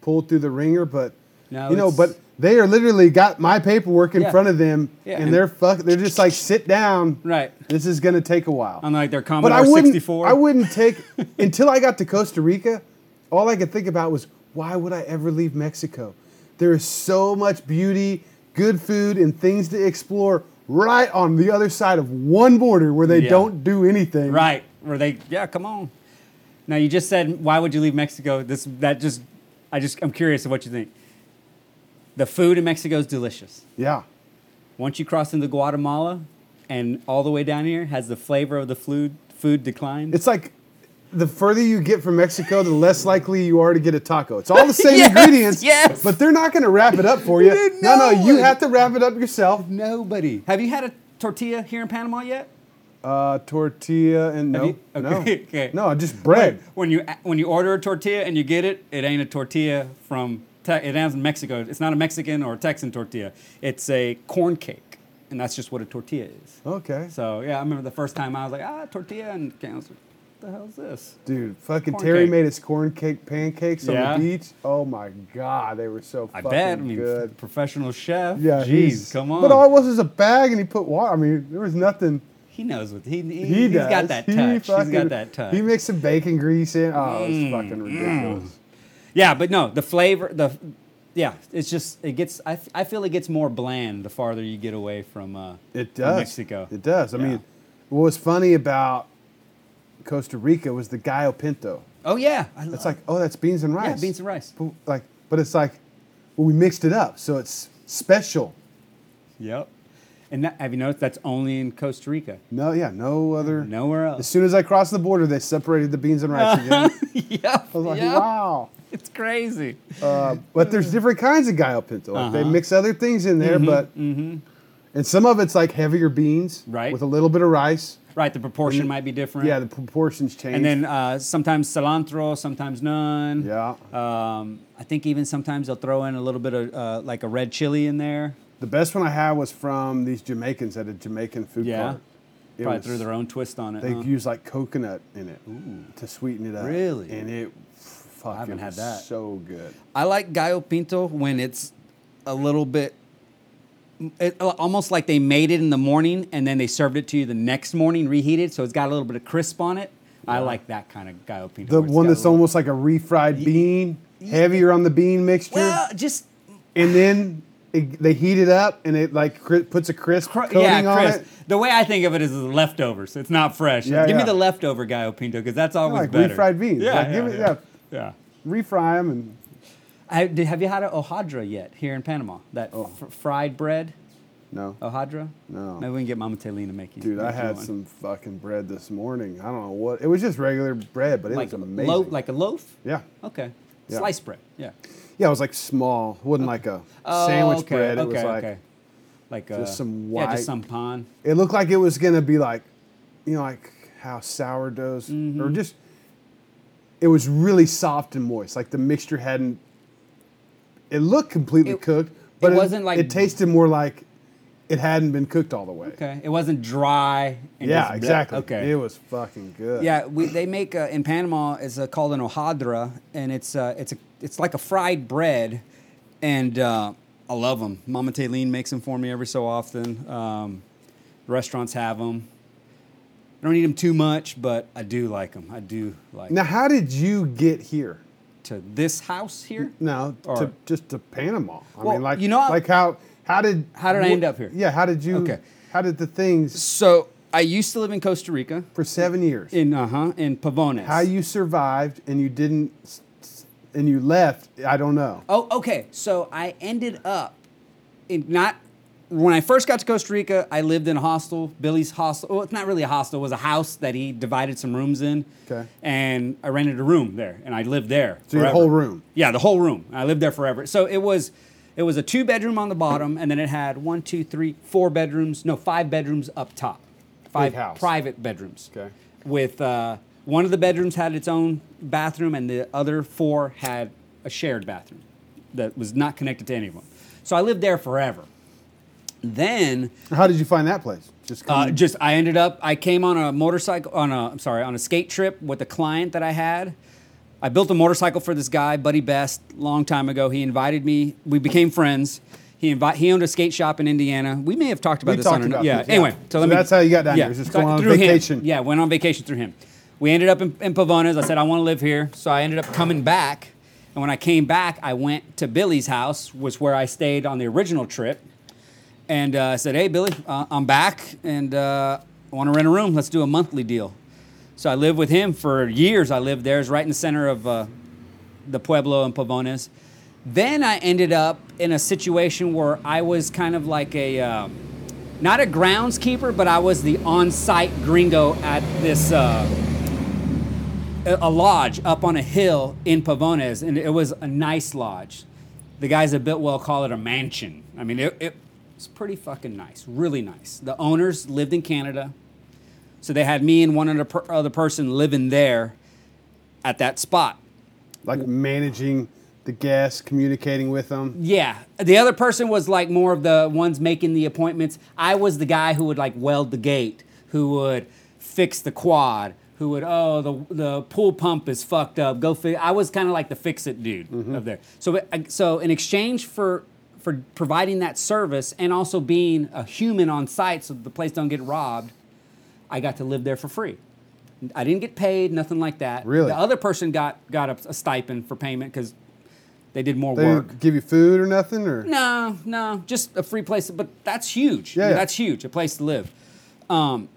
pulled through the ringer, but No, you know, it's- but they are literally got my paperwork in Yeah. front of them, Yeah, and, they're fuck. They're just like, sit down. Right. This is gonna take a while. Unlike their Commodore I wouldn't. 64. I wouldn't take until I got to Costa Rica. All I could think about was why would I ever leave Mexico? There is so much beauty, good food, and things to explore right on the other side of one border where they Yeah. don't do anything. Right. Where they, yeah, come on. Now, you just said, why would you leave Mexico? This, that just, I just, I'm curious of what you think. The food in Mexico is delicious. Yeah. Once you cross into Guatemala and all the way down here, has the flavor of the food, food declined? It's like the further you get from Mexico, the less likely you are to get a taco. It's all the same Yes, ingredients, yes. but they're not going to wrap it up for you. Dude, no, no, no. you have to wrap it up yourself. Nobody. Have you had a tortilla here in Panama yet? Uh, tortilla and no, you- okay, no, okay. no, just bread. When you when you order a tortilla and you get it, it ain't a tortilla from Te- it ain't Mexico. It's not a Mexican or a Texan tortilla. It's a corn cake, and that's just what a tortilla is. Okay, So yeah, I remember the first time I was like, ah, tortilla, and I was like, what the hell's this? dude, fucking Corn Terry cake. made his corn cake pancakes Yeah. on the beach. Oh my god, they were so I fucking bet. I mean, good. professional chef. Yeah, Jeez, come on. But all it was was a bag, and he put water. I mean, there was nothing. he knows what he, he, He has got that He touch. He's got that touch. He mixed some bacon grease in. Oh, Mm, it's fucking ridiculous. Yeah, but no, the flavor, the yeah, it's just it gets. I, I feel it gets more bland the farther you get away from. Uh, It from does. Mexico. It does. I Yeah. mean, what was funny about Costa Rica was the gallo pinto. Oh yeah, I It's like, oh, that's beans and rice. yeah, beans and rice. But, like, but it's like, well, we mixed it up, so it's special. Yep. And that, have you noticed that's only in Costa Rica? No, yeah, no other. Nowhere else. As soon as I crossed the border, they separated the beans and rice again. yep. I was like, yep. wow. It's crazy. Uh, but there's different kinds of gallo pinto. Like They Uh-huh. mix other things in there, but and some of it's like heavier beans, Right. with a little bit of rice. Right, the proportion might be different. Yeah, the proportions change. and then uh, sometimes cilantro, sometimes none. yeah, Um, I think even sometimes they'll throw in a little bit of uh, like a red chili in there. the best one I had was from these Jamaicans at a Jamaican food Yeah. cart. It Probably was- threw their own twist on it. They huh? use like coconut in it to sweeten it up. Really? And it, fuck, haven't it had that. So good. I like gallo pinto when it's a little bit, it, uh, almost like they made it in the morning and then they served it to you the next morning reheated, so it's got a little bit of crisp on it. I like that kind of gallo pinto. The it's one that's little- almost like a refried bean, heavier on the bean mixture, well, just and then it, they heat it up and it like cri- puts a crisp cr- coating yeah, on crisp. it. The way I think of it is as leftovers. It's not fresh. Yeah, give me the leftover gallo pinto because that's always like better. refried beans. Yeah, Like, yeah, give it- yeah. yeah. yeah. Refry them and I, did, have you had a hojaldra yet here in Panama? That Oh. fr- fried bread. No. Ohadra? No. Maybe we can get Mama Taylene to make you. Dude, I make you had one. some fucking bread this morning. I don't know what. It was just regular bread, but it like was amazing. loaf, like a loaf. yeah. Okay. Yeah. Sliced bread. Yeah. Yeah, it was like small. It wasn't like a Oh, sandwich okay, bread. It okay, was like okay. like uh, just some Yeah, white- just some pan. it looked like it was gonna be like, you know, like how sourdoughs Mm-hmm. or just. It was really soft and moist. Like the mixture hadn't. It looked completely It- cooked, but it wasn't like- it tasted more like it hadn't been cooked all the way. Okay. It wasn't dry. And Yeah, exactly. Okay. It was fucking good. Yeah, we, they make uh, in Panama. It's uh, called an hojaldra, and it's uh, it's a it's like a fried bread, and uh, I love them. Mama Taylene makes them for me every so often. Um, restaurants have them. I don't eat them too much, but I do like them. I do like Now, how did you get here? To this house here. No, Or- to just to Panama. I Well, mean, like you know, like how how did How did I end up here? Yeah, how did you? Okay. How did the things So I used to live in Costa Rica, for seven years? in uh huh, in Pavones. how you survived and you didn't and you left? I don't know. Oh, okay. So I ended up in not when I first got to Costa Rica. I lived in a hostel, Billy's hostel. Well, it's not really a hostel; it was a house that he divided some rooms in. Okay. And I rented a room there, and I lived there. So your whole room? Yeah, the whole room. I lived there forever. So it was. It was a two bedroom on the bottom, and then it had one, two, three, four bedrooms. No, five bedrooms up top. Five house. private bedrooms. Okay. With uh, one of the bedrooms had its own bathroom, and the other four had a shared bathroom that was not connected to any of them. So I lived there forever. Then How did you find that place? Just uh, just I ended up I came on a motorcycle on a I'm sorry on a skate trip with a client that I had. I built a motorcycle for this guy, Buddy Best, long time ago. He invited me. We became friends. He invite he owned a skate shop in Indiana. We may have talked about We this talked on about yeah. this, yeah. Anyway, so, So let me, that's how you got down here, just so going on through him. Yeah, went on vacation through him. We ended up in, in Pavones. I said I want to live here, so I ended up coming back. And when I came back, I went to Billy's house, was where I stayed on the original trip. And uh, I said, "Hey, Billy, uh, I'm back, and uh, I want to rent a room. Let's do a monthly deal." So I lived with him for years. I lived there, it's right in the center of uh, the pueblo and Pavones. Then I ended up in a situation where I was kind of like a, uh, not a groundskeeper, but I was the on-site gringo at this. Uh, a a lodge up on a hill in Pavones, and it was a nice lodge. The guys at Builtwell call it a mansion. I mean, it, it was pretty fucking nice, really nice. The owners lived in Canada, so they had me and one other, per, other person living there at that spot. like managing the guests, communicating with them. Yeah, the other person was like more of the ones making the appointments. I was the guy who would like weld the gate, who would fix the quad, who would oh the the pool pump is fucked up. Go fix. I was kind of like the fix it dude mm-hmm. up there. So so in exchange for for providing that service and also being a human on site, so the place don't get robbed, I got to live there for free. I didn't get paid, nothing like that. Really? The other person got got a, a stipend for payment because they did more They work. didn't give you food or nothing, or No, no, just a free place. But that's huge. Yeah, yeah. That's huge. A place to live. Um,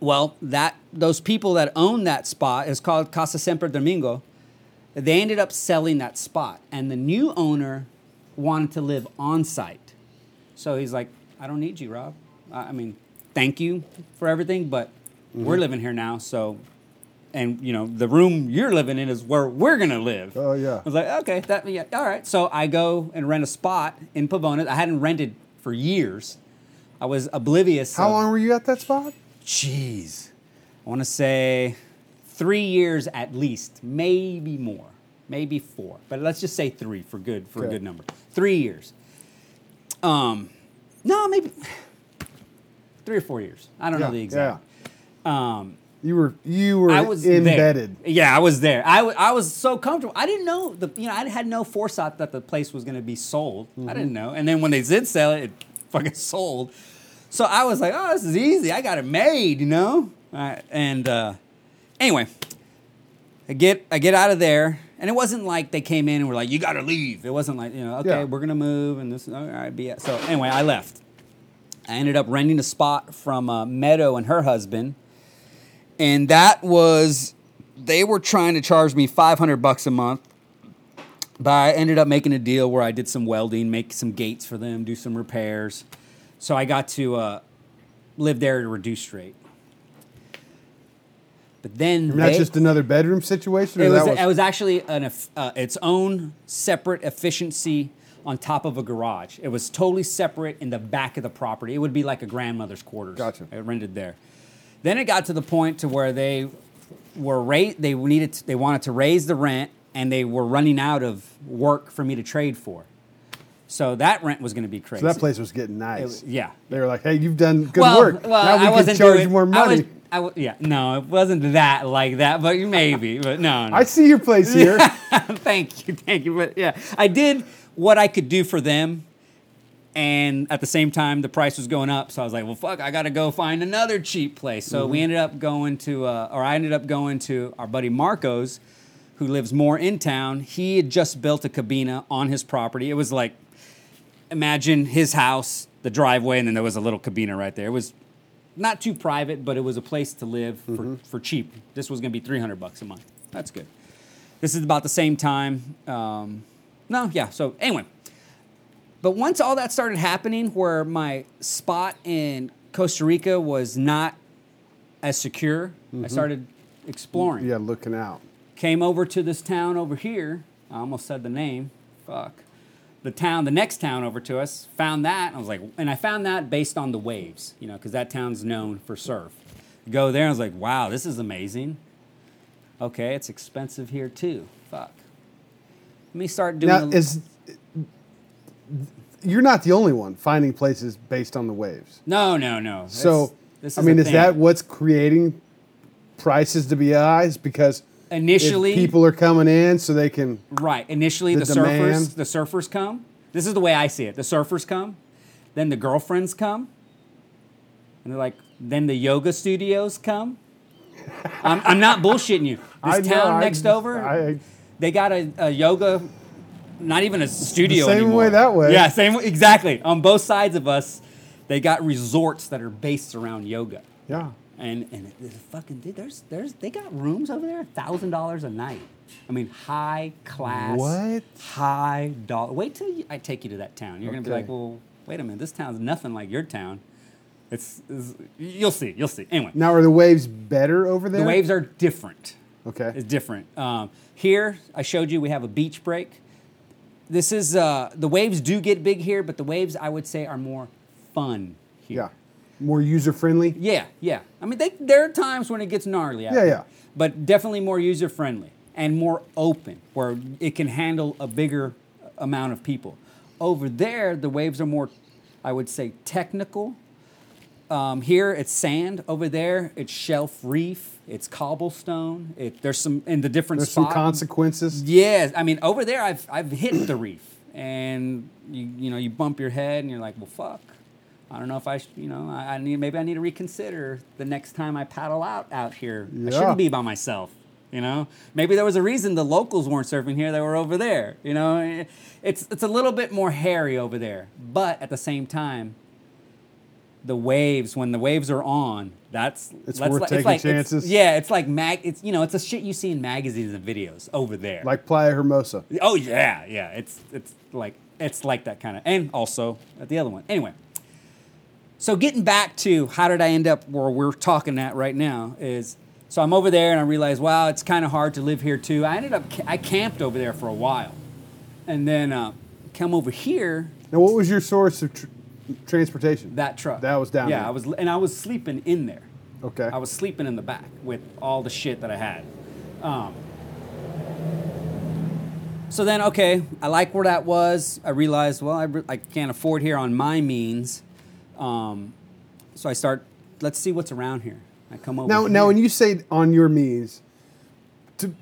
well, that those people that own that spot is called Casa Siempre Domingo. They ended up selling that spot, and the new owner wanted to live on site. So he's like, "I don't need you, Rob. I I mean, thank you for everything, but Mm-hmm. we're living here now, so." And you know the room you're living in is where we're gonna live. Oh, yeah. I was like, okay, that yeah, all right. So I go and rent a spot in Pavones. I hadn't rented for years. I was oblivious. how of- long were you at that spot? Jeez, I want to say three years at least, maybe more, maybe four. But let's just say three for good for a good number. Three years. Um, no, maybe three or four years. I don't know the exact. Um, You were you were I was embedded. There. Yeah, I was there. I, w- I was so comfortable. I didn't know the you know I had no foresight that the place was going to be sold. I didn't know. And then when they did sell it, it fucking sold. So I was like, oh, this is easy. I got it made, you know. Uh, and uh, anyway, I get I get out of there, and it wasn't like they came in and were like, you got to leave. It wasn't like you know, okay, Yeah. we're gonna move, and this all right, be it. So anyway, I left. I ended up renting a spot from uh, Meadow and her husband and that was they were trying to charge me 500 bucks a month but i ended up making a deal where i did some welding make some gates for them do some repairs So I got to uh, live there at a reduced rate. But then Not they- just another bedroom situation. Or it was, that it was actually an, uh, its own separate efficiency on top of a garage. It was totally separate in the back of the property. It would be like a grandmother's quarters. Gotcha. I rented there. Then it got to the point to where they were rate they needed to- they wanted to raise the rent and they were running out of work for me to trade for. So that rent was going to be crazy. so that place was getting nice. was- yeah. They were like, "Hey, you've done good well, work. Well, now we I can wasn't charge doing, more money." I w- yeah, no, it wasn't that like that, but maybe, but no, no. I see your place here. thank you, thank you. But yeah, I did what I could do for them, and at the same time, the price was going up. So I was like, well, fuck, I got to go find another cheap place. So we ended up going to, uh, or I ended up going to our buddy Marco's, who lives more in town. He had just built a cabina on his property. It was like, imagine his house, the driveway, and then there was a little cabina right there. It was not too private, but it was a place to live for, for cheap. This was going to be 300 bucks a month. That's good. This is about the same time. Um, no, yeah. So anyway, but once all that started happening, where my spot in Costa Rica was not as secure, I started exploring. yeah, looking out. Came over to this town over here. I almost said the name. Fuck. The town, the next town over to us, found that. I was like, and I found that based on the waves, you know, because that town's known for surf. Go there, and I was like, wow, this is amazing. Okay, it's expensive here too. Fuck. Let me start doing. Now, a- is you're not the only one finding places based on the waves. no, no, no. So, I mean, is thing. that what's creating prices to be high? Because if initially people are coming in, so they can. Right. Initially, The the, surfers, the surfers come. This is the way I see it. The surfers come, then the girlfriends come, and they're like, then the yoga studios come. I'm, I'm not bullshitting you. This I town I next just- over, I- they got a, a yoga, not even a studio same anymore. way that way. Yeah, same exactly. On both sides of us, they got resorts that are based around yoga. Yeah. And and it, it fucking dude, there's there's they got rooms over there, thousand dollars a night. I mean, high class. What? High dollar. Wait till you, I take you to that town. You're gonna be Okay. like, well, wait a minute, this town's nothing like your town. It's, it's you'll see, you'll see. Anyway, Now, are the waves better over there? the waves are different. Okay. It's different. Um, here, I showed you we have a beach break. This is uh, the waves do get big here, but the waves I would say are more fun here. Yeah. More user friendly. Yeah, yeah. I mean, they, there are times when it gets gnarly. Out Yeah, there, yeah. But definitely more user friendly and more open, where it can handle a bigger amount of people. Over there, the waves are more, I would say, technical. Um, here it's sand. Over there, it's shelf reef. It's cobblestone. It, there's some in the different There's some consequences. Yes, I mean over there I've I've hit the reef, and you you know you bump your head and you're like, well fuck, I don't know if I sh- you know I, I need maybe I need to reconsider the next time I paddle out out here. I shouldn't be by myself. You know, maybe there was a reason the locals weren't surfing here; they were over there. You know, it's it's a little bit more hairy over there, but at the same time, the waves when the waves are on, that's It's worth like, taking it's like, it's- chances. yeah, it's like mag. It's you know, it's a shit you see in magazines and videos over there. Like Playa Hermosa. Oh yeah, yeah. It's it's like it's like that kind of, and also at the other one. Anyway, so getting back to how did I end up where we're talking at right now is so I'm over there and I realize wow it's kind of hard to live here too. I ended up I camped over there for a while, and then uh, come over here Now, what was your source of tr- transportation? that truck That was down Yeah, there. I was and I was sleeping in there. Okay. I was sleeping in the back with all the shit that I had. Um, so then, okay, I like where that was. I realized, well, I, re- I can't afford here on my means. Um, so I start, let's see what's around here. I come over Now, here. now, when you say on your means, to,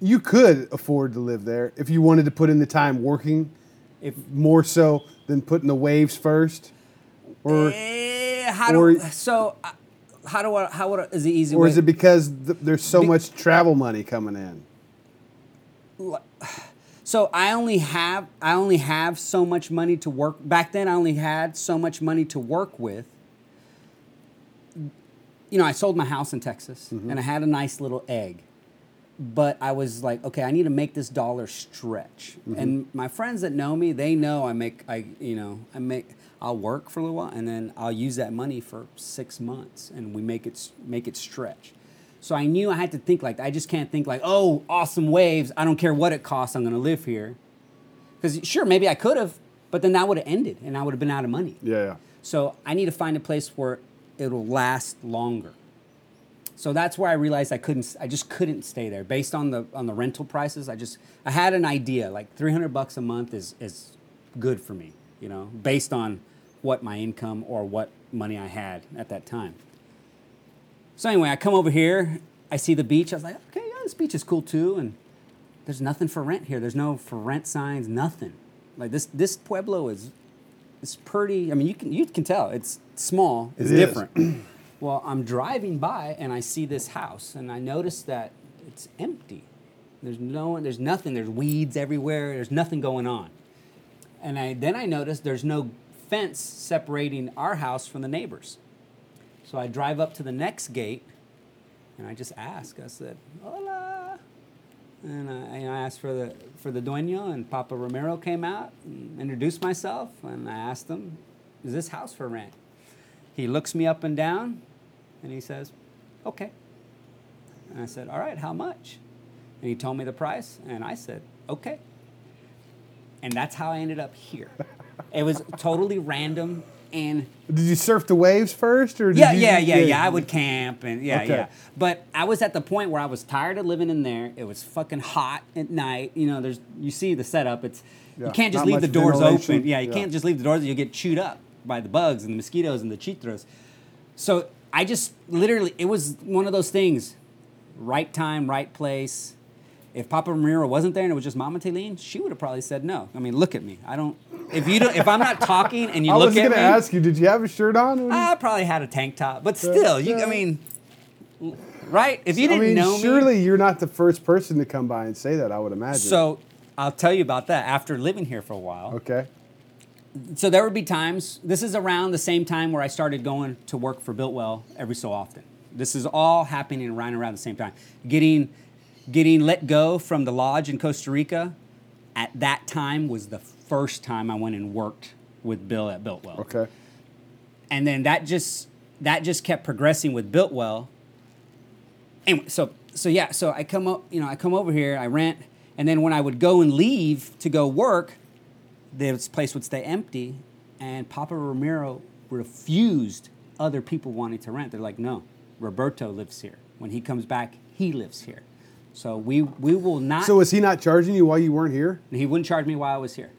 you could afford to live there if you wanted to put in the time working, if, more so than putting the waves first, or Eh, how do, so, uh, how do I, how would I, is the easy or way? is it because th- there's so Be- much travel money coming in? So I only have I only have so much money to work. Back then, I only had so much money to work with. You know, I sold my house in Texas, mm-hmm. and I had a nice little egg. but I was like, okay, I need to make this dollar stretch. Mm-hmm. And my friends that know me, they know I make, I you know, I make, I'll work for a little while, and then I'll use that money for six months, and we make it make it stretch. So I knew I had to think like that. I just can't think like, oh, awesome waves. I don't care what it costs. I'm gonna live here. Because sure, maybe I could have, but then that would have ended, and I would have been out of money. Yeah, yeah. So I need to find a place where it'll last longer. So that's where I realized I couldn't. I just couldn't stay there based on the on the rental prices. I just I had an idea like 300 bucks a month is is good for me, you know, based on what my income or what money I had at that time. So anyway, I come over here. I see the beach. I was like, okay, yeah, this beach is cool too. And there's nothing for rent here. There's no for rent signs. Nothing. Like this this pueblo is it's pretty. I mean, you can you can tell it's small. It's It is. different. well, I'm driving by and I see this house and I notice that it's empty. There's no one. there's nothing. There's weeds everywhere. There's nothing going on. And I then I notice there's no fence separating our house from the neighbors. So I drive up to the next gate and I just ask. I said, "Hola." And I, and I asked for the for the dueño, and Papa Romero came out and introduced myself, and I asked him, "Is this house for rent?" He looks me up and down, and he says, "Okay." And I said, "All right, how much?" And he told me the price, and I said, "Okay." And that's how I ended up here. it was totally random, and Did you surf the waves first, or did yeah, you, yeah, yeah, yeah. I would camp and yeah, Okay. yeah. But I was at the point where I was tired of living in there. It was fucking hot at night. You know, there's you see the setup. It's Yeah, you can't just leave the doors ventilation. open. Yeah, you Yeah. can't just leave the doors. You'll get chewed up by the bugs and the mosquitoes and the chitras. So I just literally, it was one of those things. Right time, right place. If Papa Ramiro wasn't there and it was just Mama Taylene, she would have probably said no. I mean, look at me. I don't. If you don't, if I'm not talking and you I look at me, I was going to ask you, did you have a shirt on? I probably had a tank top, but still, you. I uh, mean, right? If you didn't I mean, know surely me, you're not the first person to come by and say that. I would imagine. so I'll tell you about that after living here for a while. okay, So there would be times. This is around the same time where I started going to work for Builtwell every so often. This is all happening right around the same time. Getting, getting let go from the lodge in Costa Rica, at that time was the first time I went and worked with Bill at Builtwell. okay, and then that just that just kept progressing with Builtwell. Anyway, so so yeah, so I come up, you know, I come over here, I rent, and then when I would go and leave to go work, this place would stay empty, and Papa Romero refused other people wanting to rent. They're like, no, Roberto lives here. When he comes back, he lives here. So we we will not. So was he not charging you while you weren't here? He wouldn't charge me while I was here.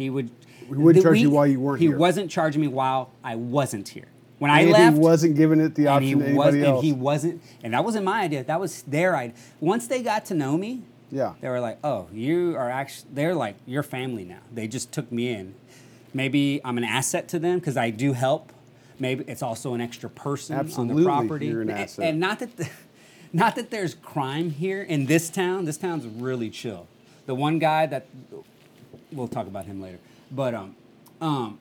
He would. He wouldn't charge you while you weren't he here. He wasn't charging me while I wasn't here. When I and left, he wasn't giving it the and he option to was, anybody and he wasn't, and that wasn't my idea. That was their idea. Once they got to know me, yeah. they were like, "Oh, you are actually." They're like your family now. They just took me in. Maybe I'm an asset to them because I do help. Maybe it's also an extra person on the property. you're an asset. And not that, the, not that there's crime here in this town. This town's really chill. The one guy that we'll talk about him later. But um, um,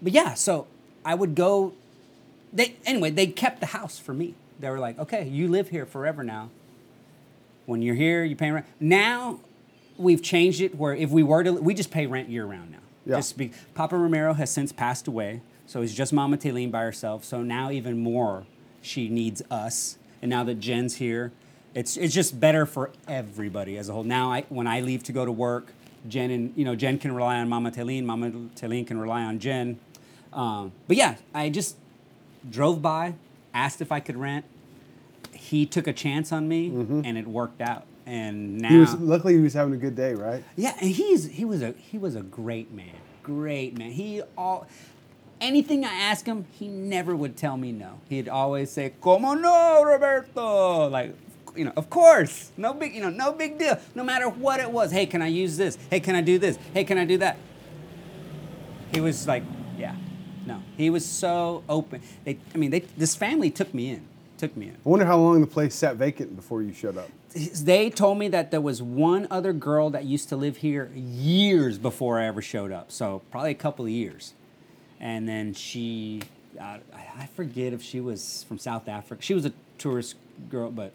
but yeah. So I would go. They anyway. They kept the house for me. They were like, okay, you live here forever now. When you're here, you pay rent. Now we've changed it where if we were to, we just pay rent year round now. Yeah. Just be, Papa Romero has since passed away, so it's just Mama Taylene by herself. So now even more, she needs us. And now that Jen's here, it's it's just better for everybody as a whole. Now I when I leave to go to work, Jen and you know Jen can rely on Mama Taylene, Mama Taylene can rely on Jen. Um, but yeah, I just drove by, asked if I could rent. He took a chance on me, and it worked out. And now Mm-hmm. He was luckily he was having a good day, right? yeah, and he's he was a he was a great man, great man. He all anything I asked him, he never would tell me no. He'd always say, "Como no, Roberto?" Like, you know, of course, no big, you know, no big deal. No matter what it was, hey, can I use this? Hey, can I do this? Hey, can I do that? He was like, yeah, no. He was so open. They, I mean, they, this family took me in, took me in. I wonder how long the place sat vacant before you showed up. they told me that there was one other girl that used to live here years before I ever showed up. So probably a couple of years. And then she, I I forget if she was from South Africa. She was a tourist girl, but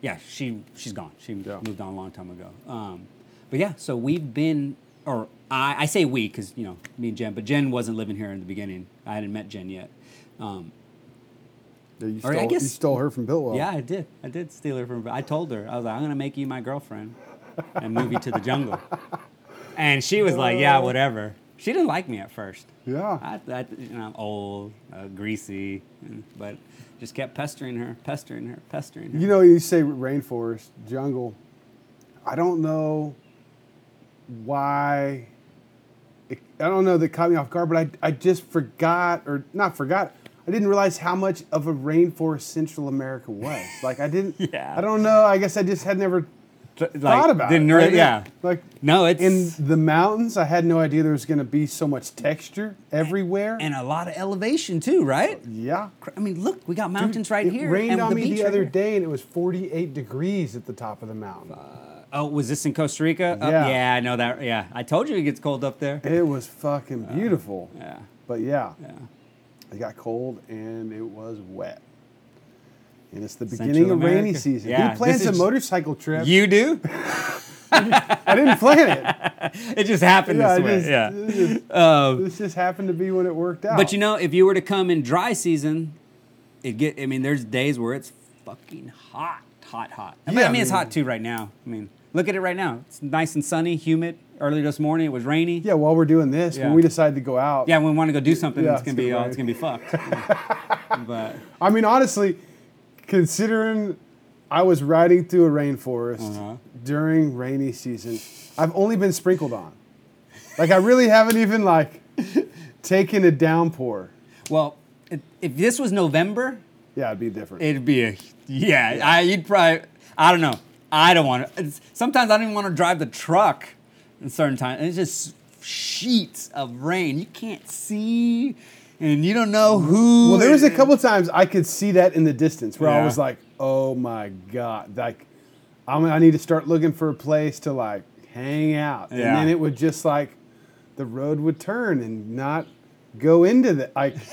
Yeah, she she's gone. She Yeah. moved on a long time ago. Um, but yeah, so we've been, or I, I say we because you know me and Jen, but Jen wasn't living here in the beginning. I hadn't met Jen yet. Um, Yeah, you, Or I stole, guess- you stole her from Builtwell. yeah, I did. I did steal her from. I told her I was like, I'm gonna make you my girlfriend and move you to the jungle. And she was like, Yeah, whatever. She didn't like me at first. Yeah. I, I, you know, I'm old, uh, greasy, but just kept pestering her, pestering her, pestering her. You know, you say rainforest, jungle. I don't know why. It, I don't know that caught me off guard, but I, I just forgot, or not forgot. I didn't realize how much of a rainforest Central America was. Like I didn't. Yeah. I don't know. I guess I just had never Like, thought about didn't it. really- yeah. Like No, it's in the mountains, I had no idea there was going to be so much texture everywhere. and a lot of elevation too, right? yeah. I mean, look, we got mountains right it here. rained and on the me the right other here. day, and it was 48 degrees at the top of the mountain. Oh, was this in Costa Rica? Uh, Yeah. yeah, I know that. Yeah, I told you it gets cold up there. It was fucking beautiful. Yeah, But yeah, yeah. it got cold and it was wet. And it's the beginning of rainy season. Yeah, Who plans a motorcycle trip? You do? I didn't plan it. It just happened Yeah, this way. just- yeah. This, just, Um, this just happened to be when it worked out. But you know, if you were to come in dry season, it get. I mean, there's days where it's fucking hot, hot, hot. I mean, Yeah, I mean, it's hot too right now. I mean, look at it right now. It's nice and sunny, humid. Early this morning, it was rainy. yeah, while we're doing this, Yeah. when we decide to go out, Yeah, when we want to go do something, Yeah, it's gonna it's be gonna uh, it's gonna be fucked. but I mean, honestly, considering I was riding through a rainforest Uh-huh. during rainy season, I've only been sprinkled on. Like I really haven't even like taken a downpour. well, if, this was November, Yeah, it'd be different. it'd be a yeah. I you'd probably I don't know. I don't want to. Sometimes I don't even want to drive the truck in certain times. It's just sheets of rain. You can't see, and you don't know who. well, there was a couple times I could see that in the distance where I was like, "Oh my god!" Like, I'm, I need to start looking for a place to like hang out, and Yeah. then it would just like the road would turn and not go into the like.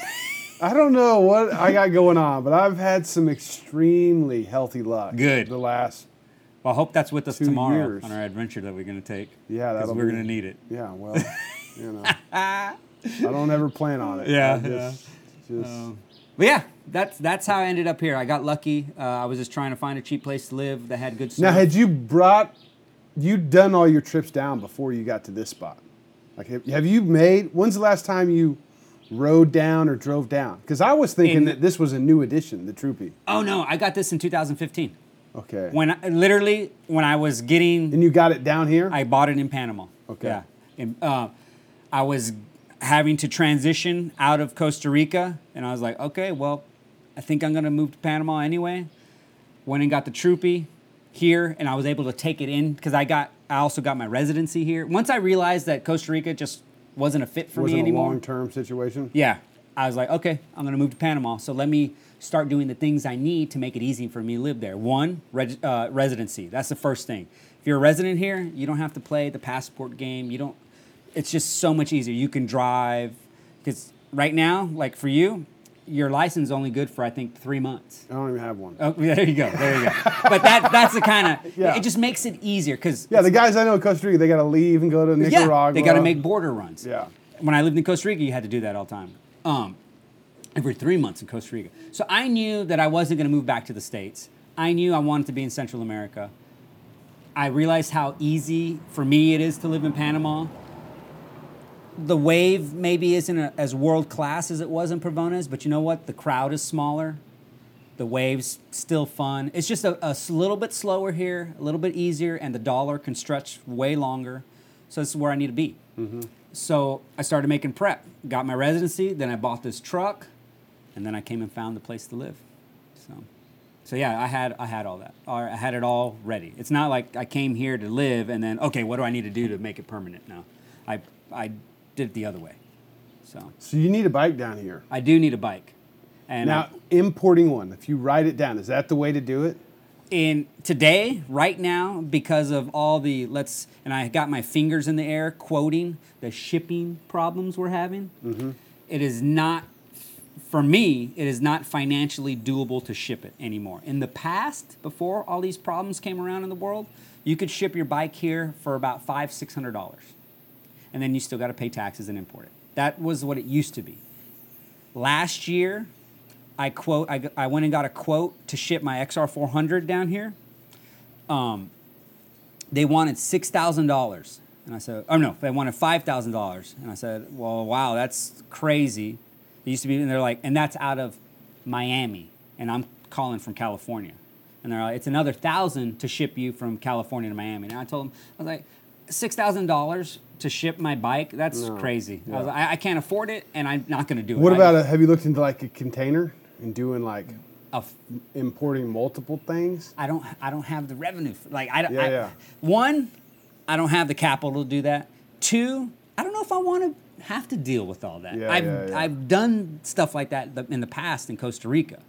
I don't know what I got going on, but I've had some extremely healthy luck. Good. The last, Well, I hope that's with us tomorrow years. on our adventure that we're gonna take. Yeah, because that'll we're be- gonna need it. yeah, well, you know, I don't ever plan on it. Yeah, just, just But yeah, that's that's how I ended up here. I got lucky. Uh, I was just trying to find a cheap place to live that had good stuff. Now, had you brought, you done all your trips down before you got to this spot? Like, have, have you made? When's the last time you rode down or drove down? Because I was thinking In- that this was a new addition, the Troopy. oh no, I got this in 2015. Okay. When I, literally when I was getting and you got it down here. I bought it in Panama. Okay. Yeah. And, uh, I was having to transition out of Costa Rica, and I was like, okay, well, I think I'm gonna move to Panama anyway. Went and got the Troopy here, and I was able to take it in because I got, I also got my residency here. Once I realized that Costa Rica just wasn't a fit for wasn't me a anymore. long-term situation. Yeah. I was like, okay, I'm gonna move to Panama. So let me start doing the things I need to make it easy for me to live there. One, reg- uh, residency. That's the first thing. If you're a resident here, you don't have to play the passport game. You don't. It's just so much easier. You can drive. Because right now, like for you, your license is only good for I think three months. I don't even have one. Oh, there you go. There you go. but that that's the kind of. Yeah. It just makes it easier because. yeah, the guys I know in Costa Rica, they got to leave and go to Nicaragua. Yeah, they got to make border runs. Yeah. When I lived in Costa Rica, you had to do that all the time. Um, every three months in Costa Rica. So I knew that I wasn't going to move back to the States. I knew I wanted to be in Central America. I realized how easy for me it is to live in Panama. The wave maybe isn't a, as world class as it was in Pavones, but you know what? The crowd is smaller. The waves still fun. It's just a little bit slower here, a little bit easier, and the dollar can stretch way longer. So this is where I need to be. Mm-hmm. So I started making prep. Got my residency, then I bought this truck, and then I came and found the place to live. So, so yeah, I had I had all that. I had it all ready. It's not like I came here to live and then okay, what do I need to do to make it permanent? No, I I did it the other way. So So you need a bike down here. I do need a bike. And Now, I- importing one, if you ride it down, is that the way to do it? in today, right now, because of all the let's, and I got my fingers in the air quoting the shipping problems we're having. Mm-hmm. it is not for me, it is not financially doable to ship it anymore. In the past, before all these problems came around in the world, you could ship your bike here for about five, six hundred dollars, and then you still got to pay taxes and import it. That was what it used to be. Last year, I quote, I, I went and got a quote to ship my XR400 down here. Um, they wanted six thousand dollars, and I said, oh no, they wanted five thousand dollars, and I said, well, wow, that's crazy. It used to be, and they're like, and that's out of Miami, and I'm calling from California, and they're like, it's another thousand to ship you from California to Miami. And I told them, I was like, six thousand dollars to ship my bike, that's No, crazy. I, was like, I, I can't afford it, and I'm not going to do it. What about a, have you looked into like a container and doing like a f- importing multiple things? I don't I don't have the revenue. For, like I, don't- Yeah, I yeah. one, I don't have the capital to do that. Two, I don't know if I want to have to deal with all that. Yeah, I've yeah, yeah. I've done stuff like that in the past in Costa Rica.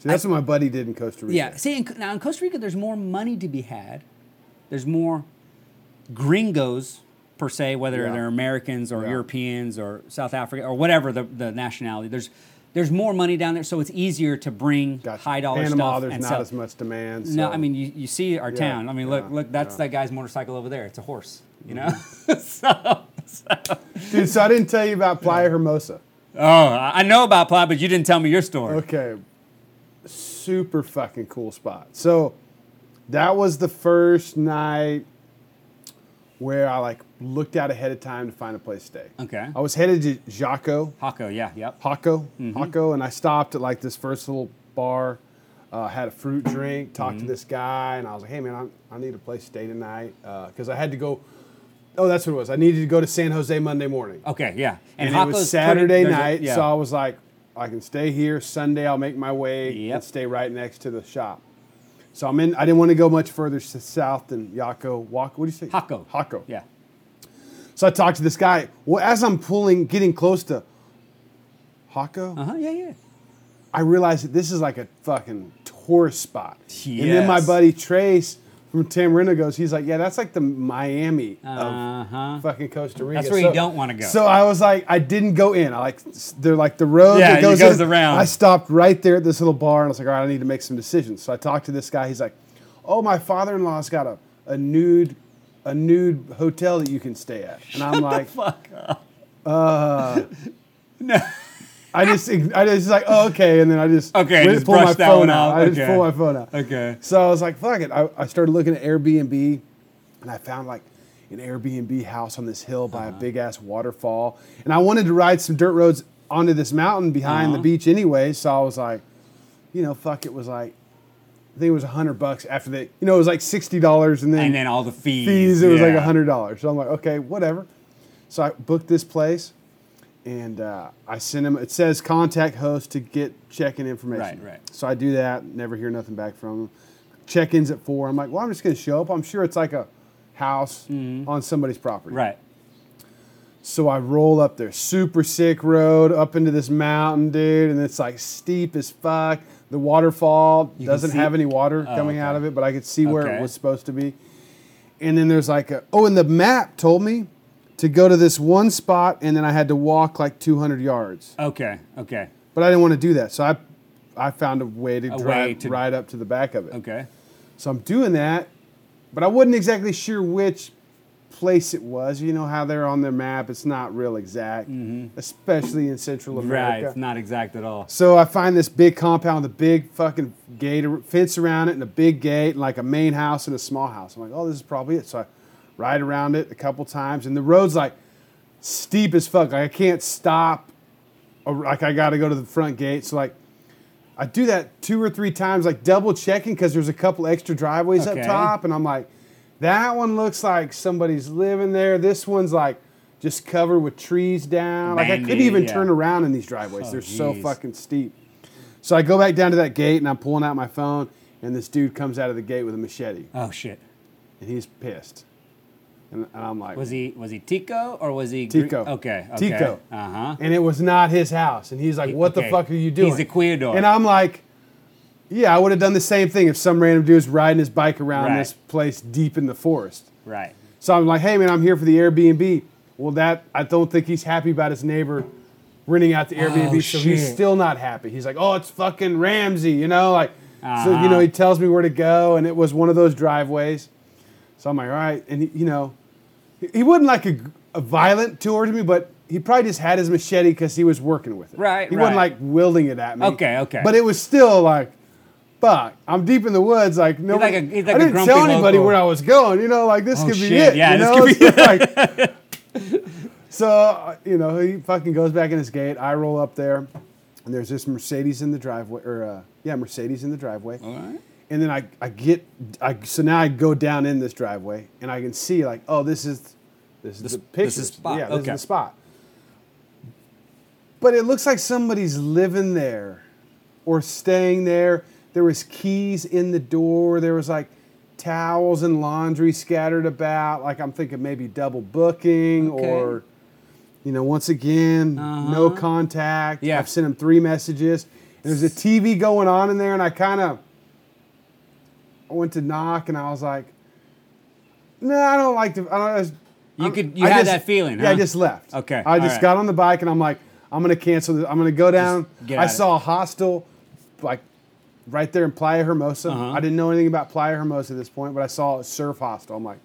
See, that's what my buddy did in Costa Rica. Yeah. See, in, now in Costa Rica, there's more money to be had. There's more gringos per se, whether Yeah. they're Americans or Yeah. Europeans or South Africa or whatever the, the nationality. There's there's more money down there, so it's easier to bring Gotcha. high dollar Panama, stuff. there's and not sell. as much demand. No, I mean you, you see our Yeah, town. I mean, look, look, that's that guy's motorcycle over there. It's a horse, you know. Mm-hmm. so, so- dude. So I didn't tell you about Playa Hermosa. oh, I know about Playa, but you didn't tell me your story. Okay, super fucking cool spot. So that was the first night where I like looked out ahead of time to find a place to stay. Okay. I was headed to Jaco, Jaco, yeah, yep. Hako, Mm-hmm. Hako, and I stopped at like this first little bar. Uh, had a fruit drink, talked Mm-hmm. to this guy, and I was like, "Hey man, I, I need a place to stay tonight because I had to go." Oh, that's what it was. I needed to go to San Jose Monday morning, Okay, yeah. and, it was Saturday a- night. yeah. So I was like, "I can stay here. Sunday, I'll make my way Yep. and stay right next to the shop." So I'm in. I didn't want to go much further south than Yako. Walk. What do you say? Hako. Hako. Yeah. So I talked to this guy. Well, as I'm pulling, getting close to Hako, Uh huh. Yeah, yeah. I realized that this is like a fucking tourist spot. And then my buddy Trace from Tamarindo goes, he's like, yeah, that's like the Miami Uh huh. of fucking Costa Rica. That's where you don't wanna go. So I was like, I didn't go in. I like, they're like the road Yeah, that it goes, goes in. around. I stopped right there at this little bar and I was like, all right, I need to make some decisions. So I talked to this guy. He's like, oh, my father-in-law's got a, a nude, a nude hotel that you can stay at. And I'm like, Fuck. No, I just, I just like, oh, okay. And then I just, Okay, just pulled my phone one out. out. I just Okay. pulled my phone out. Okay. So I was like, fuck it. I, I started looking at Airbnb and I found like an Airbnb house on this hill by Uh-huh. a big ass waterfall. And I wanted to ride some dirt roads onto this mountain behind the Uh-huh. beach anyway. So I was like, you know, fuck, it was like, I think it was a hundred bucks after they, you know, it was like sixty dollars and then, And then all the fees. fees. It was like a hundred dollars. So I'm like, okay, whatever. So I booked this place, and uh, I sent him. It says contact host to get check-in information. Right, right. So I do that. Never hear nothing back from him. Check-ins at four. I'm like, well, I'm just gonna show up. I'm sure it's like a house on somebody's property. Mm-hmm. Right. So I roll up there, super sick road up into this mountain, dude, and it's like steep as fuck. The waterfall You doesn't have any water Oh, coming out of it, but I could see where Okay. it was supposed to be. And then there's like a oh, and the map told me to go to this one spot, and then I had to walk like 200 yards, Okay. Okay. but I didn't want to do that, so I I found a way to A drive way to- right up to the back of it. Okay. So I'm doing that, but I wasn't exactly sure which place it was. You know how they're on their map; it's not real exact, especially in Central Mm-hmm. Right. America. It's not exact at all. So I find this big compound with a big fucking gate, fence around it, and a big gate, and like a main house and a small house. I'm like, oh, this is probably it. So I ride around it a couple times, and the road's like steep as fuck. Like I can't stop. Or like I got to go to the front gate. So like I do that two or three times, like double checking because there's a couple extra driveways Okay. up top, and I'm like, that one looks like somebody's living there. This one's like just covered with trees down. Like I couldn't even yeah. turn around in these driveways. Oh, They're so fucking steep. So I go back down to that gate and I'm pulling out my phone, and this dude comes out of the gate with a machete, Oh shit. and he's pissed. And, and I'm like, Was he was he Tico or was he Tico. Okay. okay. Tico. Uh huh. and it was not his house. And he's like, "What the fuck are you doing?" He's a Cuidor. And I'm like, "Yeah, I would have done the same thing if some random dude was riding his bike around Right. this place deep in the forest." Right. So I'm like, "Hey man, I'm here for the Airbnb." Well, that I don't think he's happy about his neighbor renting out the Airbnb, Oh, so he's still not happy. He's like, "Oh, it's fucking Ramsey," you know, like. So you Uh-huh. know, he tells me where to go, and it was one of those driveways. So I'm like, all right, and he, you know, he, he wasn't like a, a violent towards me, but he probably just had his machete because he was working with it. Right, He wasn't like wielding it at me. Okay, okay. But it was still like, fuck, I'm deep in the woods. Like no, like like I didn't tell anybody local. where I was going. You know, like this Oh, could be shit, it. yeah, you this know? could be So, like, so you know, he fucking goes back in his gate. I roll up there, and there's this Mercedes in the driveway, or uh, yeah, Mercedes in the driveway. All right. And then I, I get I so now I go down in this driveway and I can see like oh this is this is This- the this is spot, yeah this okay. is the spot. But it looks like somebody's living there, or staying there. There was keys in the door. There was like towels and laundry scattered about. Like I'm thinking maybe double booking Okay. or, you know, once again no Uh-huh. contact. Yeah. I've sent him three messages. There's a TV going on in there, and I kind of I went to knock, and I was like, "No, I don't like to." I don't, You I'm- could- you I had just- that feeling, Yeah, I just left. Okay, I just right. got on the bike, and I'm like, "I'm gonna cancel this. I'm gonna go down." I saw a hostel, like right there in Playa Hermosa. Uh-huh. I didn't know anything about Playa Hermosa at this point, but I saw a surf hostel. I'm like,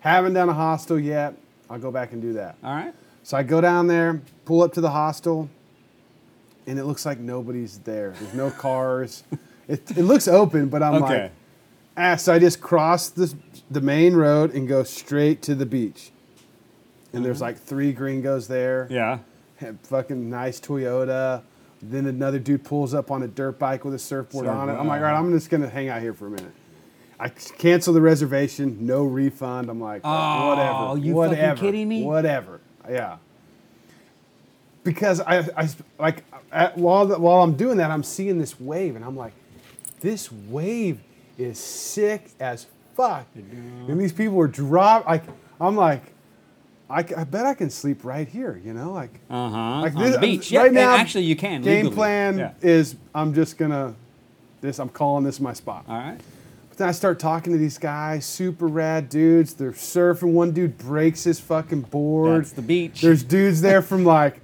haven't done a hostel yet. I'll go back and do that. All right. So I go down there, pull up to the hostel, and it looks like nobody's there. There's no cars. it, it looks open, but I'm Okay. like, ah. So I just cross this, the main road and go straight to the beach. And there's like three gringos there. Yeah. Fucking nice Toyota. Then another dude pulls up on a dirt bike with a surfboard on it. I'm like, all right, I'm just gonna hang out here for a minute. I cancel the reservation, no refund. I'm like, Oh, whatever, you fucking whatever, kidding me? Whatever, yeah. Because I, I like at, while the, while I'm doing that, I'm seeing this wave, and I'm like, this wave is sick as fuck. And these people are drop. Like I'm like, I, I bet I can sleep right here. You know, like Uh huh. like on this the beach. Yeah. right now. actually, you can. Game legally. plan Yeah. is I'm just gonna this. I'm calling this my spot. All right. But then I start talking to these guys, super rad dudes. They're surfing. One dude breaks his fucking board. That's the beach. There's dudes there from like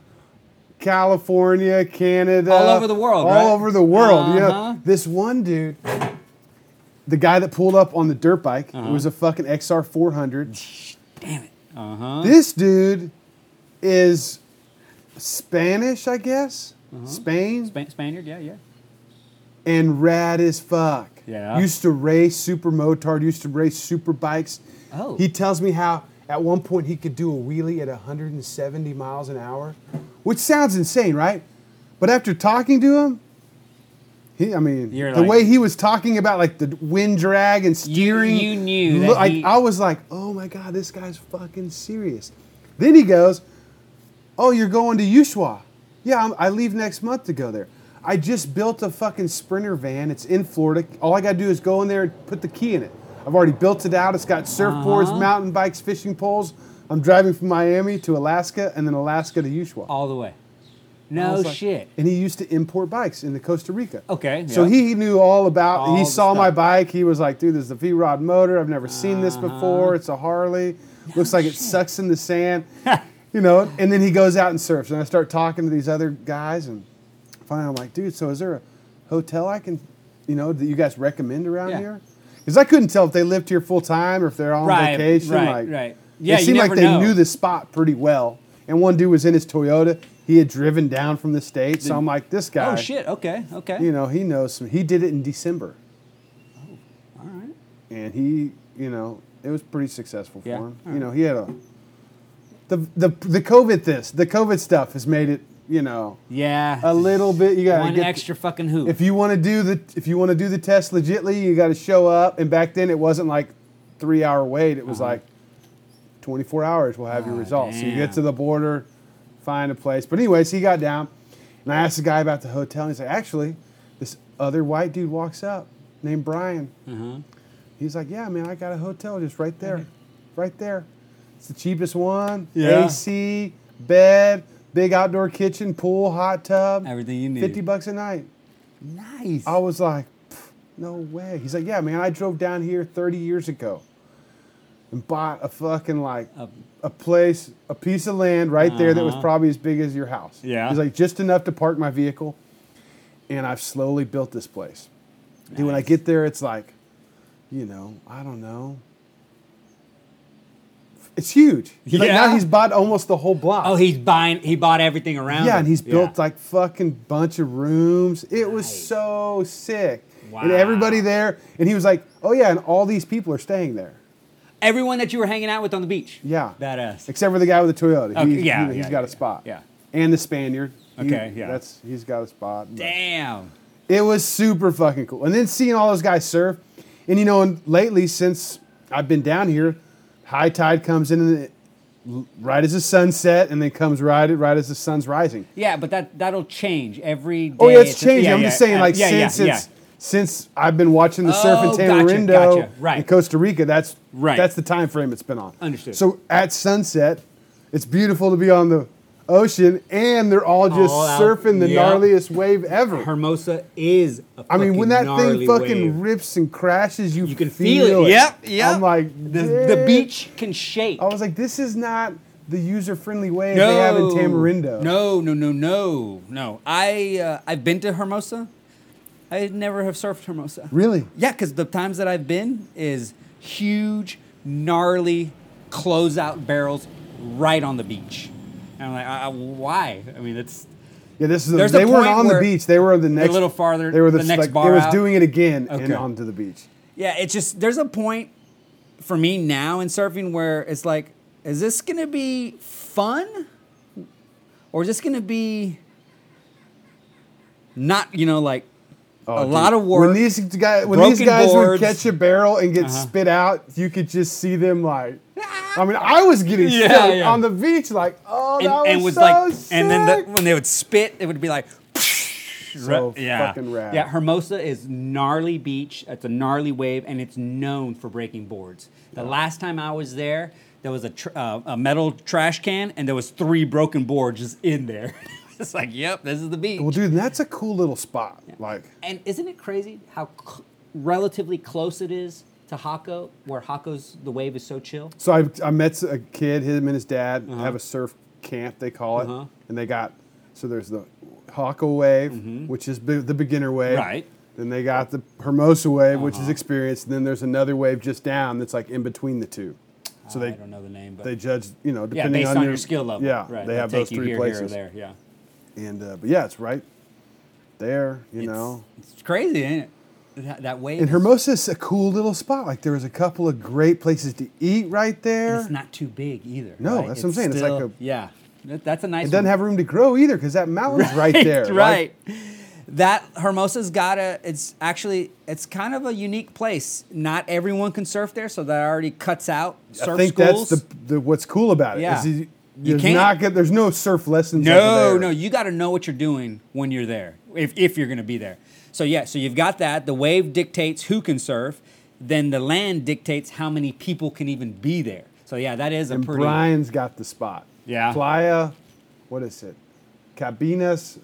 California, Canada, All over the world, all right? over the world. Uh-huh. know, this one dude, the guy that pulled up on the dirt bike, Uh-huh. it was a fucking XR 400. Damn it. Uh huh. This dude is Spanish, I guess, Uh-huh. Spain, Span- Spaniard. Yeah. Yeah. and rad as fuck. Yeah. Used to race super motard, used to race super bikes. Oh. He tells me how at one point he could do a wheelie at 170 miles an hour, which sounds insane, right? But after talking to him, he, I mean, You're the like- way he was talking about like the wind drag and steering, you knew that look, like, he- I was like, oh my god, this guy's fucking serious. Then he goes, oh, you're going to Ushuaia? Yeah, I'm, I leave next month to go there. I just built a fucking sprinter van. It's in Florida. All I got to do is go in there and put the key in it. I've already built it out. It's got surfboards, Uh-huh. mountain bikes, fishing poles. I'm driving from Miami to Alaska and then Alaska to Ushuaia. All the way. No like- shit. And he used to import bikes into Costa Rica. Okay, So yeah. he knew all about. All he saw my bike. He was like, "Dude, this is a V Rod motor. I've never seen this Uh-huh. before. It's a Harley. Looks like it sucks in the sand." you know. And then he goes out and surfs. And I start talking to these other guys, and finally I'm like, "Dude, so is there a hotel I can, you know, that you guys recommend around Yeah. here?" Because I couldn't tell if they lived here full time or if they're on Right, vacation. right, like, right. Yeah, it seemed like they know. knew the spot pretty well. And one dude was in his Toyota. He had driven down from the states. So I'm like, this oh, guy. Oh shit. Okay. Okay. You know, he knows some. He did it in December, Oh, All right. and he, you know, it was pretty successful for Yeah, him. all You know, he had a the the the COVID this the COVID stuff has made it. You know, Yeah. a little bit. You got One get extra fucking hoop. if you want to do the if you want to do the test legitly, you got to show up. And back then, it wasn't like three hour wait. It was uh-huh. like 24 hours. We'll have your Oh, results. So you get to the border, find a place. But anyways, he got down, and I asked the guy about the hotel. And he's like, actually, this other white dude walks up named Brian. uh-huh. He's like, yeah, man, I got a hotel just right there, right there. It's the cheapest one. Yeah. AC, bed, big outdoor kitchen, pool, hot tub. Everything you need. 50 bucks a night. Nice. I was like, no way. He's like, yeah, man, I drove down here 30 years ago. and bought a fucking like a place, a piece of land right there that was Uh-huh. probably as big as your house. Yeah. It was like just enough to park my vehicle, and I've slowly built this place. Dude, when I Nice. get there, it's like, you know, I don't know. It's huge. Like now Yeah. he's bought almost the whole block. Oh, he's buying. He bought everything around. Yeah, it. and he's built like fucking bunch of rooms. It was Nice. so sick. And Wow. everybody there, and he was like, "Oh yeah, and all these people are staying there, everyone that you were hanging out with on the beach. Yeah. badass. except for the guy with the Toyota. Okay, He's, yeah, he, yeah, has got yeah, a spot. yeah. and the Spaniard. He- Okay, yeah. that's he's got a spot. Damn. It was super fucking cool. And then seeing all those guys surf, and you know, and lately since I've been down here, high tide comes in and it, right as the sunset and then comes right right as the sun's rising. Yeah, but that that'll change every day. Oh yeah, it's It's- changing. yeah, I'm yeah, just saying, like yeah, yeah, since yeah. it's since I've been watching the surf Oh, in gotcha, Tamarindo gotcha. Right. in Costa Rica. That's Right. That's the time frame it's been on. Understood. So at sunset, it's beautiful to be on the ocean, and they're all just All out. surfing the Yeah. gnarliest wave ever. Hermosa is. A I mean, when that thing fucking wave. rips and crashes, you, you can feel, it. Yep, yep. I'm like, the, the "Damn." beach can shake. I was like, this is not the user-friendly wave they have in Tamarindo. No, no, no, no, no. I uh, I've been to Hermosa. I never have surfed Hermosa. Really? Yeah, because the times that I've been is huge, gnarly closeout barrels right on the beach. And I'm like, I, I, why? I mean, it's Yeah, this is. There's they a weren't on the beach. They were the next. A little farther- They were the, the next like, bar They was out? doing it again and Okay. onto the beach. yeah, it's just there's a point for me now in surfing where it's like, is this gonna be fun, or is this gonna be not? You know, like Oh, a dude. lot of work. When these guys, when these broken guys would catch a barrel and get Uh-huh. spit out, you could just see them like. I mean, I was getting Yeah, sick yeah. on the beach, like, oh, and, that and was was so like, sick. and then the, when they would spit, it would be like, So fucking rad. Yeah, Hermosa is gnarly beach. It's a gnarly wave, and it's known for breaking boards. The last time I was there, there was a, tr- uh, a metal trash can, and there was three broken boards just in there. it's like, yep, this is the beach. well, dude, that's a cool little spot. Like, And isn't it crazy how cl- relatively close it is to Jaco, where Jaco's the wave is so chill? so I, I met a kid, him and his dad have a surf camp, they call it, Uh-huh. and they got so there's the Jaco wave, which is be- the beginner wave, Right. Then they got the Hermosa wave, which is Uh-huh. experienced. And then there's another wave just down that's like in between the two. So I they don't know the name, but they judge, you know, yeah, depending based on, on, your, your skill level. Yeah, right. they they'll have those three here, places. Here there, yeah. And uh, but yeah, it's right there. You It's- know, it's crazy, ain't it? That, that wave. and is- Hermosa's a cool little spot. Like there was a couple of great places to eat right and there. it's not too big either. No, right? that's what I'm saying. It's like a- yeah. That, that's a nice. It doesn't have room to grow either because that mountain's right, there. Like, right. that Hermosa's got a. It's actually it's kind of a unique place. Not everyone can surf there, so that already cuts out surf I think schools. that's the, the what's cool about it. Yeah. You, can't- not get, there's no surf lessons. No, over there. no, you got to know what you're doing when you're there, if, if you're going to be there. So, yeah, so you've got that. The wave dictates who can surf, then the land dictates how many people can even be there. So, yeah, that is a And pretty. Brian's got the spot. Yeah. Playa, what is it? Cabinas.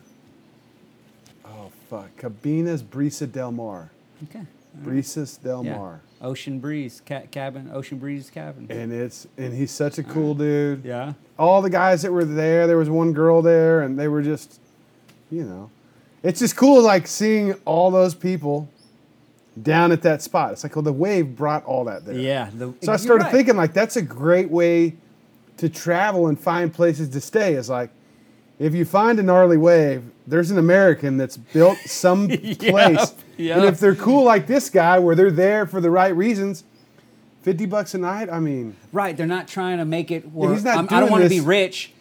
Oh fuck, Cabinas Brisa del Mar. Okay. Brisas del Yeah. Mar. Ocean Breeze ca- Cabin, Ocean Breeze Cabin. And it's and he's such a cool ah. dude. yeah. All the guys that were there, there was one girl there, and they were just, you know, it's just cool like seeing all those people down at that spot. It's like, well, the wave brought all that there. Yeah. The, So I started right. thinking like that's a great way to travel and find places to stay. Is like if you find a gnarly wave, there's an American that's built some place, yep. and if they're cool like this guy, where they're there for the right reasons, fifty bucks a night. I mean, Right. They're not trying to make it where he's not I don't want to be rich.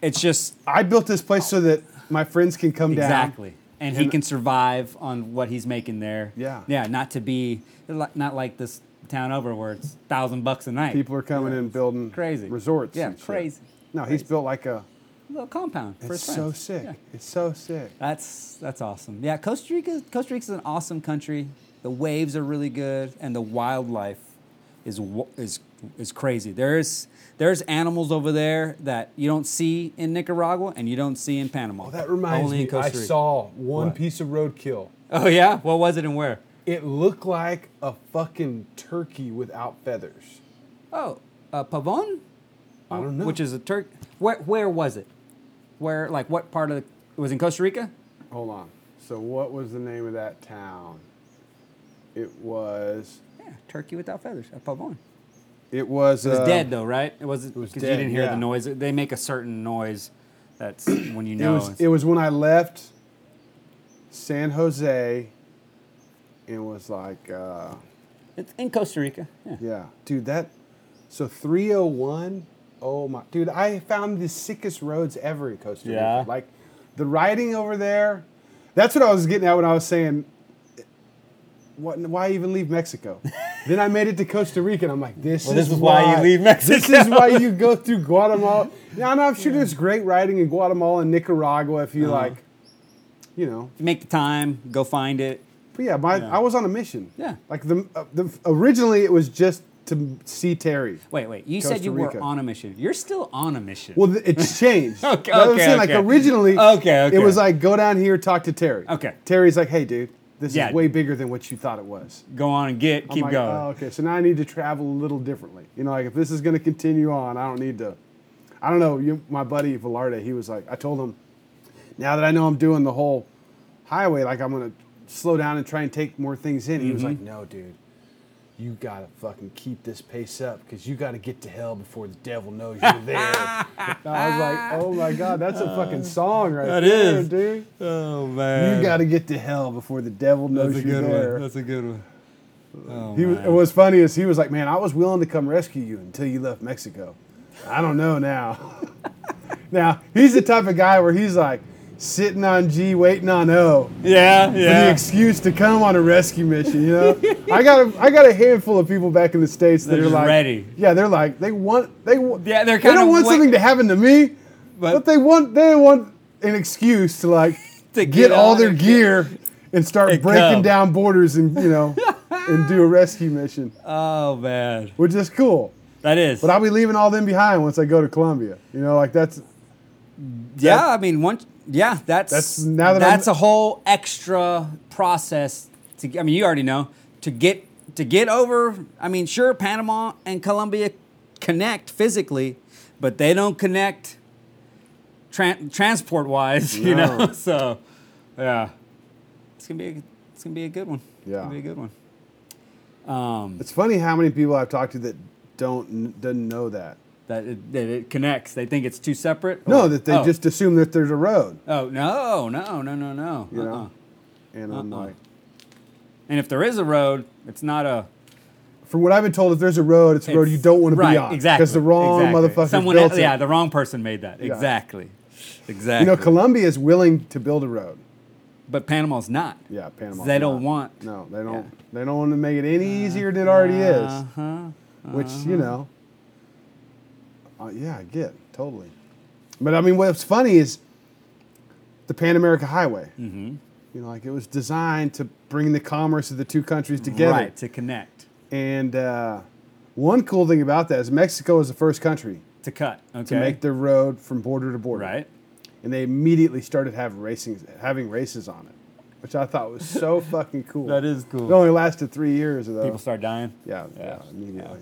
It's just I built this place so that my friends can come down. Exactly. And, he can survive on what he's making there. Yeah. Yeah, not to be not like this town over where it's thousand bucks a night. People are coming in building crazy resorts. Yeah, crazy. No, he's built like a. little compound It's so sick. Yeah. It's so sick. That's that's awesome. Yeah, Costa Rica Costa Rica is an awesome country. The waves are really good, and the wildlife is is is crazy. There's there's animals over there that you don't see in Nicaragua and you don't see in Panama. Oh, that reminds Only me. in Costa I saw one What? piece of roadkill. Oh yeah, what was it and where? It looked like a fucking turkey without feathers. Oh, a Pavon, I don't know. which is a Turk. Where where was it? Where like what part of the? It was in Costa Rica. Hold on. So what was the name of that town? It was. Yeah, Turkey without feathers. A Pavon. It was. It was uh, dead though, right? It was was because you didn't hear yeah. the noise. They make a certain noise. That's when you It know. was. It was when I left San Jose. It was like. Uh, it's in Costa Rica. Yeah. Yeah, dude, that so 301. Oh my, dude, I found the sickest roads ever in Costa Rica. Yeah? Like the riding over there. That's what I was getting at when I was saying, what, why even leave Mexico? then I made it to Costa Rica, and I'm like, this Well, is this is why you leave Mexico. This is why you go through Guatemala. Yeah, and I'm sure there's great riding in Guatemala and Nicaragua if you Uh-huh. like, you know, Make the time. Go find it. but yeah, my, Yeah. I was on a mission. Yeah. Like the, uh, the originally it was just to see Terry. Wait, wait. You Costa said you Rica. were on a mission. You're still on a mission. Well, th- it's changed. Okay, That's okay, saying. Like originally, Okay, okay. it was like go down here, talk to Terry. Okay. Terry's like, hey, dude, this Yeah. is way bigger than what you thought it was. go on and get. I'm Keep like, going. Oh, okay. So now I need to travel a little differently. You know, like if this is going to continue on, I don't need to. I don't know. You, my buddy Velarde, he was like, I told him, now that I know I'm doing the whole highway, like I'm going to slow down and try and take more things in. He was like, Mm-hmm. no, dude. You gotta fucking keep this pace up because you gotta get to hell before the devil knows you're there. I was like, oh my god, that's a fucking uh, song right That there, is. dude. oh man. You gotta get to hell before the devil knows you're there. That's a good one. That's a good one. Oh, He was, what's funny is he was like, "Man, I was willing to come rescue you until you left Mexico. I don't know now." now he's the type of guy where he's like sitting on G, waiting on O yeah, for the excuse to come on a rescue mission. You know, I got a I got a handful of people back in the states that They're are like ready. Yeah, they're like they want they want Yeah, they're they don't want wait- something to happen to me, but, But- they want they want an excuse to like To get, get all their gear and start and breaking come. down borders and you know and do a rescue mission, oh man, which is cool. that is. But I'll be leaving all them behind once I go to Colombia. You know, like that's yeah, I mean, once. Yeah, that's That's- now that I'm- that's a whole extra process. To I mean, you already know to get to get over. I mean, sure, Panama and Colombia connect physically, but they don't connect tran- transport wise. You know, so yeah, it's gonna be a, it's gonna be a good one. It's Yeah. gonna be a good one. Um, it's funny how many people I've talked to that don't doesn't know that. That it, that it connects. They think it's two separate. No, that they oh. just assume that there's a road. Oh no, no, no, no, no. You know? Uh-uh. And I'm Uh-uh. like, And if there is a road, it's not a from what I've been told, if there's a road, it's a road you don't want to right, be on Exactly. because the wrong exactly. motherfucker Someone built else, it. Yeah, the wrong person made that. Yeah. Exactly. Exactly. You know, Colombia is willing to build a road. but Panama's not. Yeah, Panama. They don't want. No, they don't. Yeah. They don't want to make it any easier than it already is. Uh-huh. Which you know. Uh, yeah, I get totally. But I mean, what's funny is the Pan America Highway. Mm-hmm. You know, like it was designed to bring the commerce of the two countries together. Right to connect And uh, one cool thing about that is Mexico was the first country to cut. Okay. to make their road from border to border. right. And they immediately started having racing, having races on it, which I thought was so fucking cool. That is cool. It only lasted three years though. People start dying. Yeah, yeah, Yeah. immediately.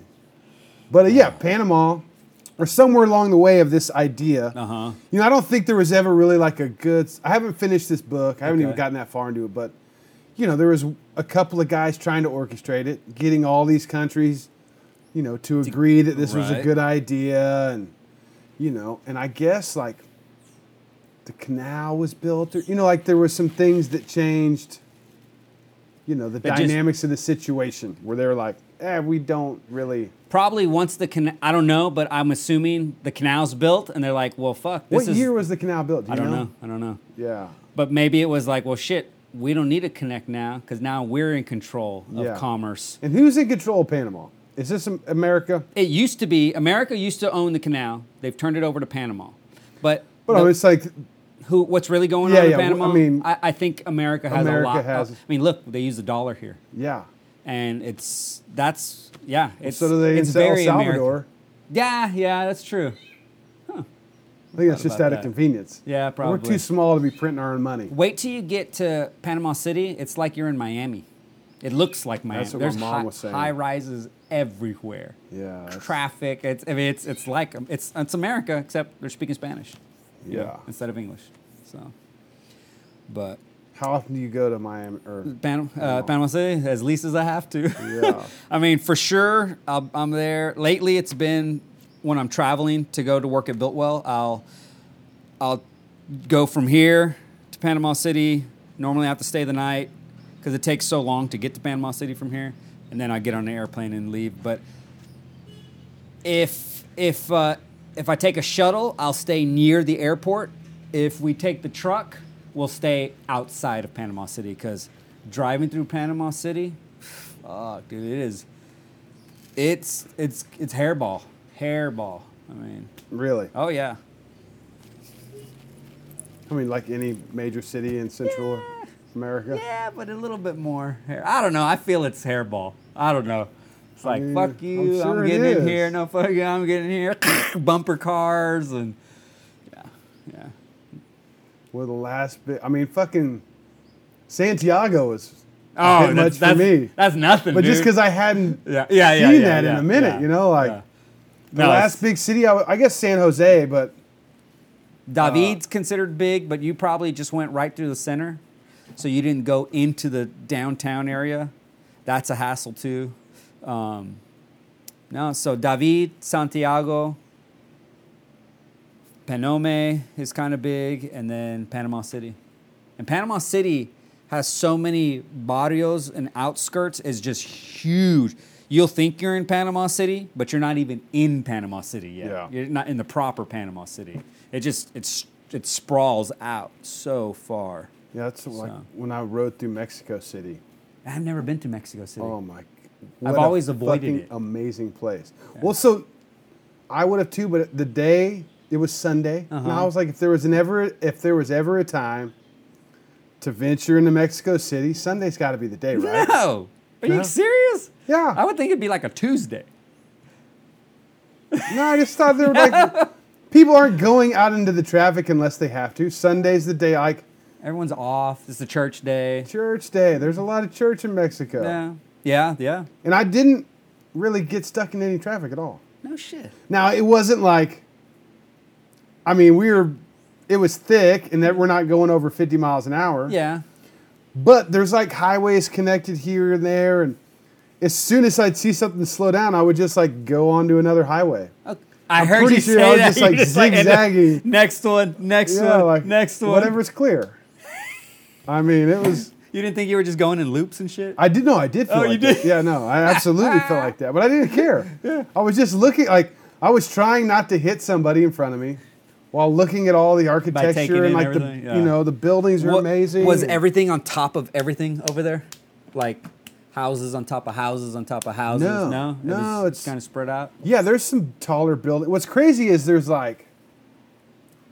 But uh, yeah, Panama, or somewhere along the way of this idea. Uh huh. You know, I don't think there was ever really like a good. I haven't finished this book. I haven't even gotten that far into it. But you know, there was a couple of guys trying to orchestrate it, getting all these countries, you know, to agree that this was a good idea, and you know, and I guess like the canal was built, or you know, like there were some things that changed. You know, the just- dynamics of the situation where they were like, "Eh, we don't really." Probably once the can I don't know, but I'm assuming the canal's built, and they're like, well, fuck. This What is, year was the canal built? Do I don't know. I don't know. Yeah. But maybe it was like, well, shit, we don't need to connect now because now we're in control of Yeah. commerce. And who's in control of Panama? Is this Am- America? It used to be America used to own the canal. They've turned it over to Panama. But But no, it's like who? What's really going Yeah, on in yeah, w- Panama? I mean- I, I think America has America a lot. has- of- I mean, look, they use the dollar here, yeah. And it's that's yeah. It's so do they it's in El Salvador? American. Yeah, yeah, that's true. I think it's just out of convenience. Yeah, probably. We're too small to be printing our own money. Wait till you get to Panama City. It's like you're in Miami. It looks like Miami. That's what my mom high, was saying. high rises everywhere. Yeah, that's- Traffic. It's I mean it's it's like it's it's America except they're speaking Spanish. you know, Yeah. instead of English. So, but How often do you go to Miami? Or Pan, uh, Panama City as least as I have to. Yeah. I mean, for sure, I'll, I'm there. Lately, it's been when I'm traveling to go to work at Builtwell. I'll I'll go from here to Panama City. Normally, I have to stay the night because it takes so long to get to Panama City from here, and then I get on an airplane and leave. But if if uh, if I take a shuttle, I'll stay near the airport. If we take the truck, we'll stay outside of Panama City because driving through Panama City, fuck, dude, it is. It's it's it's hairball, hairball. I mean, really? oh yeah, I mean, like any major city in Central America. yeah, but a little bit more. Hair. I don't know. I feel it's hairball. I don't know. It's like mean, fuck I'm you. I'm, getting in here. No fuck you. I'm getting in here. Bumper cars and yeah, yeah. Well, the last bit. I mean, fucking Santiago was a Oh, bit that's, much for me. That's nothing. But just because I hadn't yeah, yeah, yeah, seen yeah, that in a minute, yeah, you know, like yeah. the No, last big city. I guess San Jose, but David's considered big, but you probably just went right through the center, so you didn't go into the downtown area. That's a hassle too. Um, no, so David, Santiago, Penonomé is kind of big, and then Panama City. And Panama City has so many barrios and outskirts is just huge. You'll think you're in Panama City, but you're not even in Panama City yet. Yeah. You're not in the proper Panama City. It just it's it sprawls out so far. yeah, that's like when I rode through Mexico City. I've never been to Mexico City. Oh my! I've always avoided it. Amazing place. Well, so I would have too, but the day it was Sunday, and I Uh-huh. was like, if there was an ever, if there was ever a time to venture into Mexico City, Sunday's got to be the day, right? No, are No. you serious? Yeah. I would think it'd be like a Tuesday. No, I just thought they were like people aren't going out into the traffic unless they have to. Sunday's the day, like Everyone's off. It's a church day. church day. There's a lot of church in Mexico, Yeah, yeah, yeah. and I didn't really get stuck in any traffic at all. No shit. Now it wasn't like, I mean, we were, it was thick, and that we're not going over 50 miles an hour. Yeah. But there's like highways connected here and there, and as soon as I'd see something slow down, I would just like go onto another highway. Okay. I I'm heard pretty you sure say I was that. just, like, then zigzagging. Next one. Next Yeah, one. like next one. whatever's clear. I mean, it was. You didn't think you were just going in loops and shit? I did no, I did oh, feel Oh, like you that. Yeah, no, I absolutely felt like that, but I didn't care. Yeah. I was just looking like I was trying not to hit somebody in front of me while looking at all the architecture and like the Yeah. you know the buildings are What- amazing. Was everything on top of everything over there? Like houses on top of houses on top of houses? No, no, It no, was it's- kind of spread out. Yeah, there's some taller buildings. What's crazy is there's like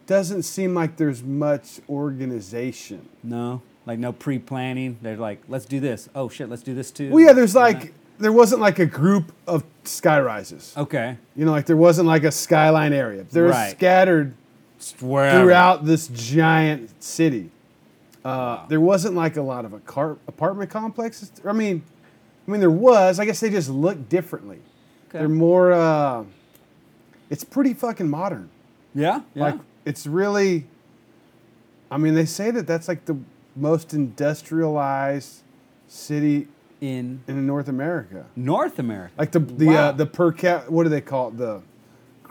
doesn't seem like there's much organization. No, like no pre-planning. They're like, let's do this. Oh shit, let's do this too. Well, yeah, there's like there wasn't like a group of sky rises. okay, You know, like there wasn't like a skyline area. They're Right. scattered Just wherever. throughout this giant city. Uh, there wasn't like a lot of acar- apartment complexes. I mean, I mean there was. I guess they just look differently. Okay. They're more. Uh, it's pretty fucking modern. Yeah, yeah. Like it's really. I mean, they say that that's like the most industrialized city in in North America. North America. Like the the Wow. uh, the per cap. What do they call it? The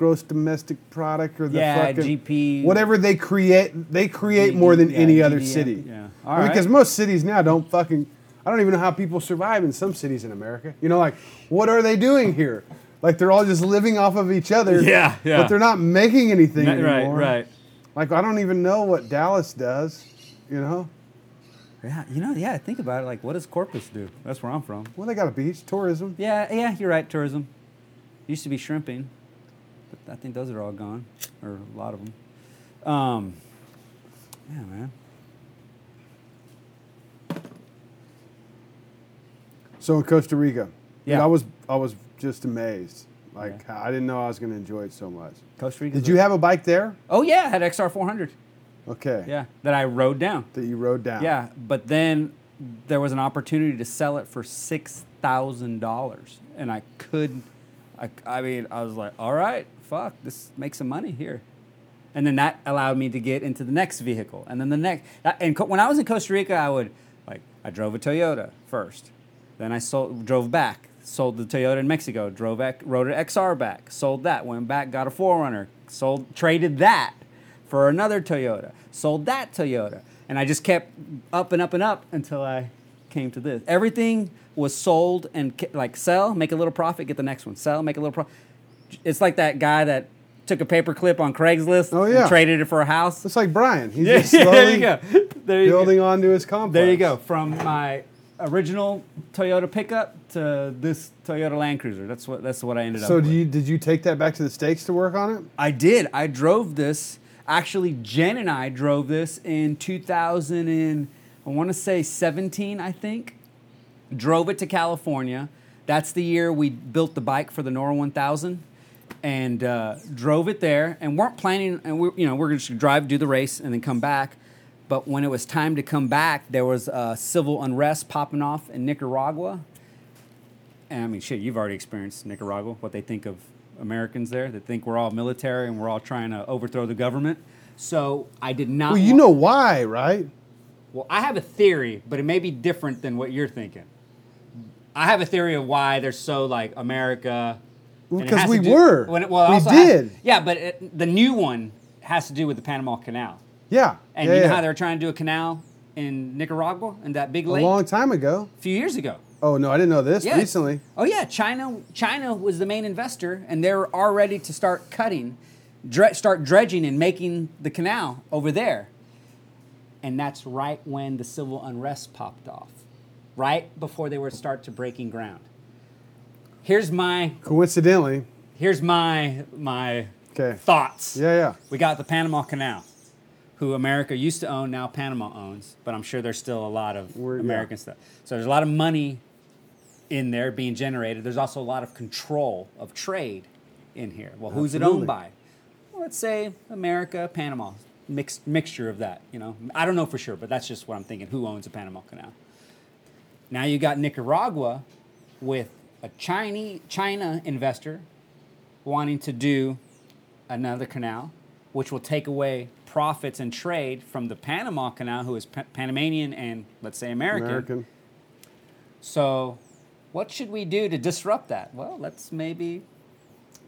gross domestic product or the Yeah, fucking GP. whatever they create. They create G- more than yeah, any other city. yeah. I mean, All Because most cities now don't fucking. I don't even know how people survive in some cities in America. You know, like what are they doing here? Like they're all just living off of each other. Yeah, yeah. But they're not making anything right, anymore. right. Like I don't even know what Dallas does. You know, Yeah, you know, yeah. Think about it. Like, what does Corpus do? That's where I'm from. well they got a beach, tourism. Yeah, yeah. You're right. Tourism used to be shrimping, but I think those are all gone, or a lot of them. Um, yeah, man. So in Costa Rica, yeah, Yeah. I was I was just amazed. Like Yeah. I didn't know I was going to enjoy it so much. Costa Rica. Did you have a bike there? Oh yeah, I had XR 400. Okay. Yeah, that I rode down. That you rode down. Yeah, but then there was an opportunity to sell it for six thousand dollars, and I could, I, I mean, I was like, all right, fuck, this makes some money here, and then that allowed me to get into the next vehicle, and then the next. And when I was in Costa Rica, I would like I drove a Toyota first, then I sold, drove back, sold the Toyota in Mexico, drove back, rode an XR back, sold that, went back, got a 4Runner, sold, traded that for another Toyota, sold that Toyota, and I just kept up and up and up until I came to this. Everything was sold and like sell, make a little profit, get the next one, sell, make a little profit. It's like that guy that took a paper clip on Craigslist Oh, yeah. and traded it for a house. It's like Brian. He's Yeah, just there you go. There you go. building onto his complex. There you go. From my original Toyota pickup to this Toyota Land Cruiser. That's what that's what I ended up So do you, did you take that back to the States to work on it? I did. I drove this. Actually, Jen and I drove this in 2000 and I want to say 17, I think. Drove it to California. That's the year we built the bike for the NORRA 1000 and uh, drove it there and weren't planning and we you know we're going to drive do the race and then come back but when it was time to come back there was uh, civil unrest popping off in nicaragua and i mean shit you've already experienced nicaragua what they think of americans there they think we're all military and we're all trying to overthrow the government so i did not Well, you know why, right? well, I have a theory, but it may be different than what you're thinking. I have a theory of why they're so like America. Well, and it 'cause has to we do- were. when it- well, it We also has- did. yeah, but it, the new one has to do with the Panama Canal. Yeah. And yeah, you know yeah. how they were trying to do a canal in Nicaragua in that big lake? a long time ago. a few years ago. Oh no, I didn't know this Yeah. recently. Oh yeah, China. China was the main investor, and they're all ready to start cutting, dre- start dredging and making the canal over there. And that's right when the civil unrest popped off, right before they were start to breaking ground. Here's my Coincidentally. here's my my Okay. thoughts. Yeah, yeah. We got the Panama Canal, who America used to own, now Panama owns, but I'm sure there's still a lot of We're- yeah. American stuff. So there's a lot of money in there being generated. There's also a lot of control of trade in here. Well, who's it Absolutely. owned by? Well, let's say America, Panama, mixed mixture of that. You know, I don't know for sure, but that's just what I'm thinking. Who owns the Panama Canal? Now you got Nicaragua with a Chinese China investor wanting to do another canal, which will take away profits and trade from the Panama Canal, who is pa- Panamanian and let's say American. American. So, what should we do to disrupt that? Well, let's maybe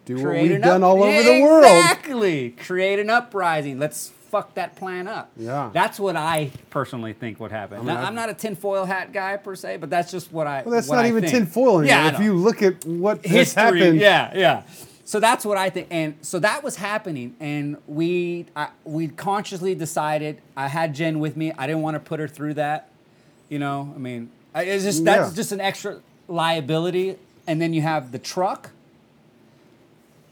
Do what we've done up- all over Yeah, the world. Exactly. Create an uprising. Let's fuck that plan up. Yeah. That's what I personally think would happen. mean, Now, I- I'm not a tinfoil hat guy per se, but that's just what I. Well, that's not I even think. tinfoil anymore. Yeah, if you look at what has history. happened, Yeah, yeah. So that's what I think, and so that was happening, and we I, we consciously decided. I had Jen with me. I didn't want to put her through that. You know, I mean, I- it's just that's Yeah. just an extra liability, and then you have the truck.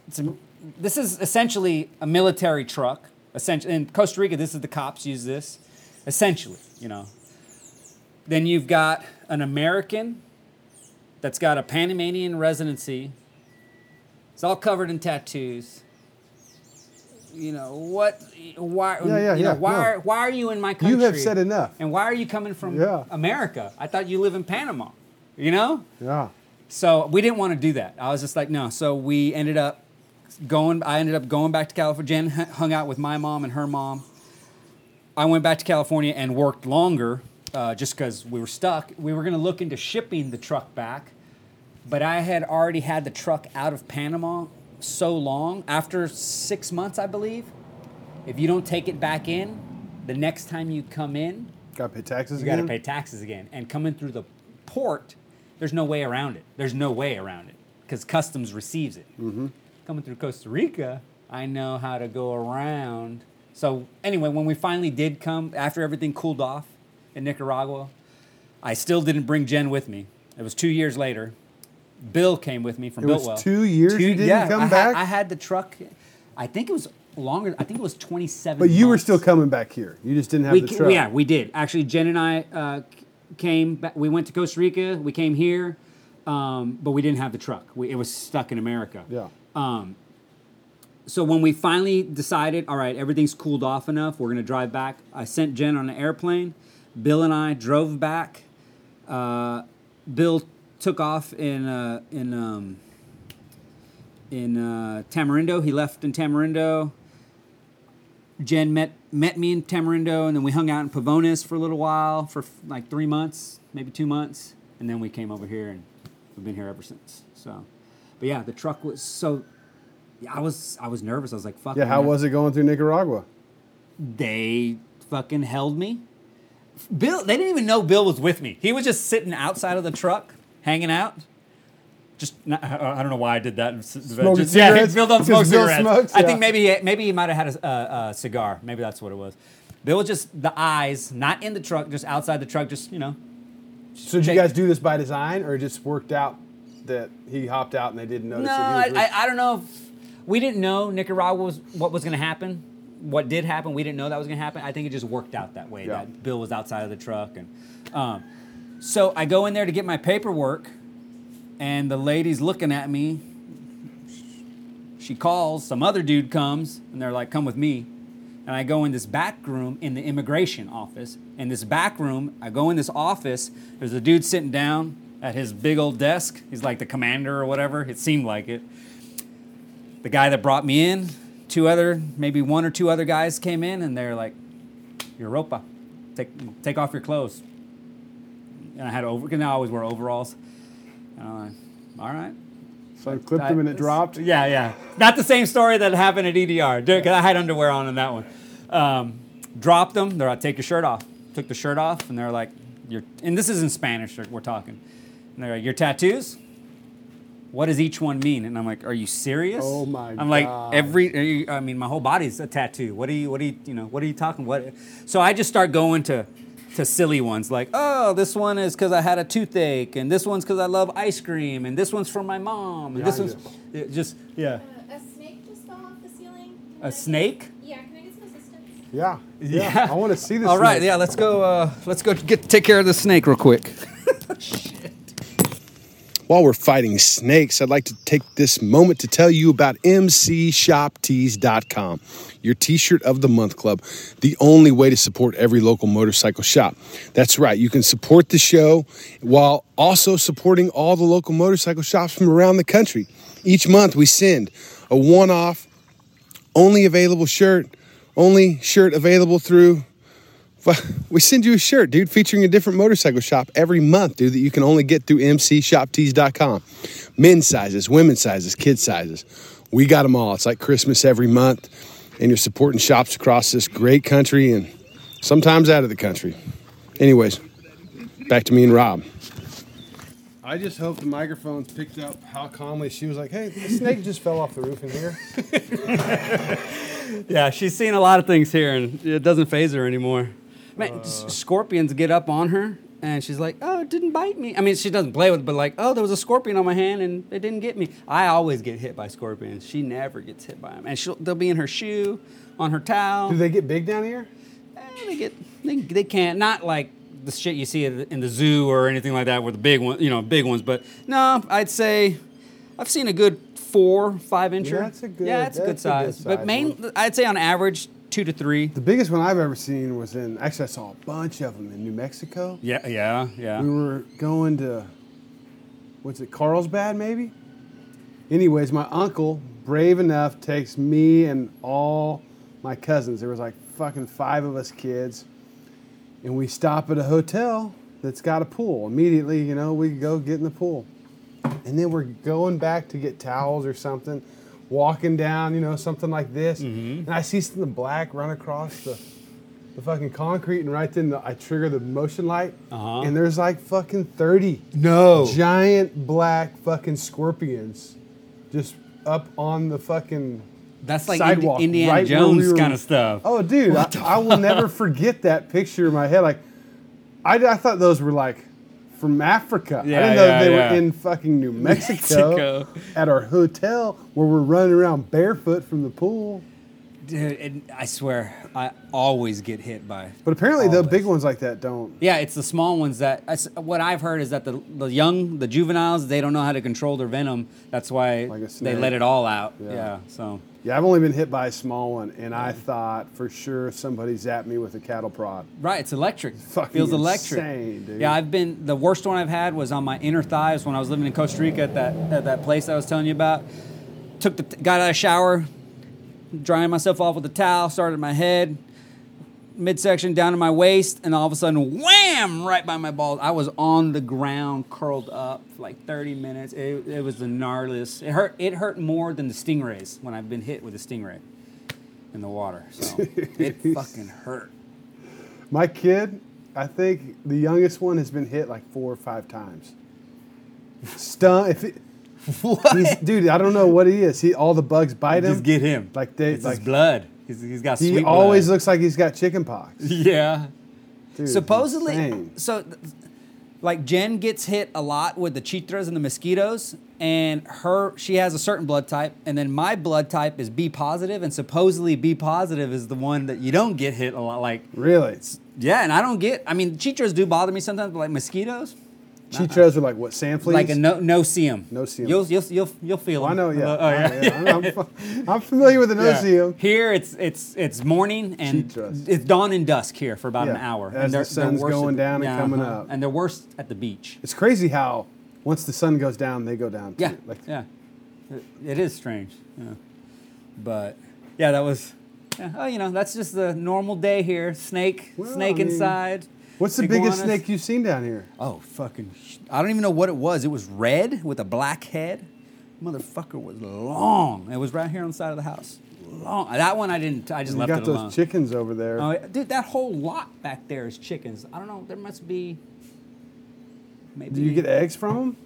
It's a, this is essentially a military truck. Essentially, in Costa Rica, this is the cops use this. Essentially, you know. Then you've got an American that's got a Panamanian residency. It's all covered in tattoos. You know what? Why? Yeah, yeah, you know, yeah, why? no. Are, why are you in my country? You have said enough. And why are you coming from Yeah. America? I thought you live in Panama. You know. yeah. So we didn't want to do that. I was just like, no. So we ended up going. I ended up going back to California. Jen hung out with my mom and her mom. I went back to California and worked longer, uh, just because we were stuck. We were going to look into shipping the truck back, but I had already had the truck out of Panama so long. After six months, I believe, if you don't take it back in, the next time you come in, Got to pay taxes you got to pay taxes again. And coming through the port, there's no way around it. There's no way around it because customs receives it. Mm-hmm. Coming through Costa Rica, I know how to go around. So anyway, when we finally did come, after everything cooled off in Nicaragua, I still didn't bring Jen with me. It was two years later. Bill came with me from It was two years you didn't yeah, come I had- back? I had the truck. I think it was longer. I think it was 27. but you were still coming back here. You just didn't have we the truck. Yeah, we did. Actually, Jen and I uh, came. Back, we went to Costa Rica. We came here, um, but we didn't have the truck. We, it was stuck in America. Yeah. Um, so when we finally decided, all right, everything's cooled off enough, we're gonna drive back. I sent Jen on an airplane. Bill and I drove back. Uh, Bill took off in uh, in um, in uh, Tamarindo. He left in Tamarindo. Jen met met me in Tamarindo, and then we hung out in Pavones for a little while, for like three months, maybe two months, and then we came over here, and we've been here ever since. So, but yeah, the truck was so. Yeah, I was I was nervous. I was like, "Fuck." Yeah, how was it going through Nicaragua? they fucking held me. Bill, they didn't even know Bill was with me. He was just sitting outside of the truck, hanging out. Just, not, I don't know why I did that. Smoking Just- yeah, cigarettes? Bill don't smoke cigarettes. smokes, I think maybe he- maybe he might have had a, a, a cigar. Maybe that's what it was. Bill was just the eyes, not in the truck, just outside the truck. Just you know, So did you guys do this by design, or just worked out that he hopped out and they didn't notice? No, I, I, I don't know. If, we didn't know Nicaragua was what was going to happen. What did happen, we didn't know that was going to happen. I think it just worked out that way. Yeah. That Bill was outside of the truck, and um, so I go in there to get my paperwork, and the lady's looking at me. She calls. Some other dude comes, and they're like, "Come with me." And I go in this back room in the immigration office. In this back room, I go in this office. There's a dude sitting down at his big old desk. He's like the commander or whatever. It seemed like it. The guy that brought me in, two other, maybe one or two other guys came in, and they're like, "Europa, take take off your clothes." And I had over. Because I always wear overalls. And I'm like, "All right." So I clipped him and it dropped. Yeah, yeah. Not the same story that happened at EDR. Because I had underwear on in that one. Um, dropped them. They're like, take your shirt off. Took the shirt off, and they're like, "Your." And this is in Spanish. We're talking. And they're like, "Your tattoos." What does each one mean? And I'm like, "Are you serious?" Oh my god. I'm like, God. every you, I mean, my whole body's a tattoo. What are you? What are you? You know? What are you talking? What? So I just start going to, to silly ones like, oh, this one is because I had a toothache, and this one's because I love ice cream, and this one's from my mom, and this Yeah, one's it just yeah. Uh, a snake just fell off the ceiling. Can A I- snake? Yeah, can I get some assistance? Yeah, yeah. I want to see this. All right, snake. yeah. Let's go. Uh, let's go get take care of the snake real quick. While we're fighting snakes, I'd like to take this moment to tell you about MCShopTees.com, your t shirt of the month club, the only way to support every local motorcycle shop. That's right, you can support the show while also supporting all the local motorcycle shops from around the country. Each month, we send a one off, only available shirt, only shirt available through we send you a shirt, dude, featuring a different motorcycle shop every month, dude, that you can only get through mcshoptees.com. Men's sizes, women's sizes, kids sizes. We got them all. It's like Christmas every month, and you're supporting shops across this great country and sometimes out of the country. Anyways, back to me and Rob. I just hope the microphones picked up how calmly she was like, "Hey, the snake just fell off the roof in here." Yeah, she's seen a lot of things here, and it doesn't phase her anymore. Man, s- scorpions get up on her, and she's like, "Oh, it didn't bite me." I mean, she doesn't play with, it, but like, "Oh, there was a scorpion on my hand, and it didn't get me." I always get hit by scorpions. She never gets hit by them, and she'll, they'll be in her shoe, on her towel. Do they get big down here? Eh, they get they, they can't not like the shit you see in the zoo or anything like that with the big one you know big ones but no i'd say i've seen a good four five incher Yeah, that's a good- yeah it's a good that's a good size but main one. i'd say on average two to three The biggest one I've ever seen was in. Actually, I saw a bunch of them in New Mexico. yeah yeah yeah We were going to, what's it, Carlsbad maybe? Anyways, my uncle, brave enough, takes me and all my cousins. There was like fucking five of us kids. And we stop at a hotel that's got a pool. Immediately, you know, we go get in the pool. And then we're going back to get towels or something, walking down, you know, something like this. And I see something black run across the, the fucking concrete, and right then the, I trigger the motion light, Uh-huh. and there's like fucking 30 no giant black fucking scorpions just up on the fucking that's like Indi- sidewalk. indiana right jones we were- kind of stuff Oh, dude, I, I will never forget that picture in my head. Like, I, I thought those were like from Africa. Yeah, I didn't know yeah, they yeah. were in fucking New Mexico, Mexico. at our hotel where we're running around barefoot from the pool. Dude, I swear, I always get hit by. But apparently, the Always. big ones like that don't. Yeah, it's the small ones that. What I've heard is that the the young, the juveniles, they don't know how to control their venom. That's why Like they let it all out. Yeah. Yeah. So. Yeah, I've only been hit by a small one, and I thought for sure somebody zapped me with a cattle prod. Right, it's electric. Fucking Feels electric. insane, dude. Yeah, I've been the worst one I've had was on my inner thighs when I was living in Costa Rica at that at that place I was telling you about. Took the got out of shower, drying myself off with a towel, started my head, midsection down to my waist, and all of a sudden, wham! Right by my balls. I was on the ground, curled up for like 30 minutes. It, it was the gnarliest. It hurt. It hurt more than the stingrays when I've been hit with a stingray in the water. So it fucking hurt. My kid, I think the youngest one has been hit like four or five times. Stun. If it, dude, I don't know what he is. He all the bugs bite him. Just get him. Like they, It's like his blood. He's, he's got he always blood. looks like he's got chicken pox. Yeah. Dude, Supposedly, so like Jen gets hit a lot with the chitras and the mosquitoes, and her she has a certain blood type, and then my blood type is B positive, and supposedly B positive is the one that you don't get hit a lot. Like, really. yeah, and I don't get. I mean, chitras do bother me sometimes, but like mosquitoes, Chitras are like what sand fleas. like a no no see. No see. You'll you'll you'll, you'll feel Oh, I know, oh, yeah. Oh, yeah. I'm, I'm, I'm familiar with the Yeah. no-see-em. Here it's it's it's morning and Chitras. it's dawn and dusk here for about an hour. as and the sun's going at- down and coming uh-huh. up. And they're worst at the beach. It's crazy how once the sun goes down, they go down. Too. Yeah, Like, yeah. It, it is strange. Yeah. But yeah, that was. Yeah, oh, you know, that's just the normal day here. Snake, Well, snake I mean, inside. What's the biggest snake you've seen down here? Oh, fucking! sh- I don't even know what it was. It was red with a black head. Motherfucker was long. It was right here on the side of the house. Long. That one I didn't. I just You left got those chickens over there. Oh, dude, that whole lot back there is chickens. I don't know. There must be. Maybe. Do you get eggs from them?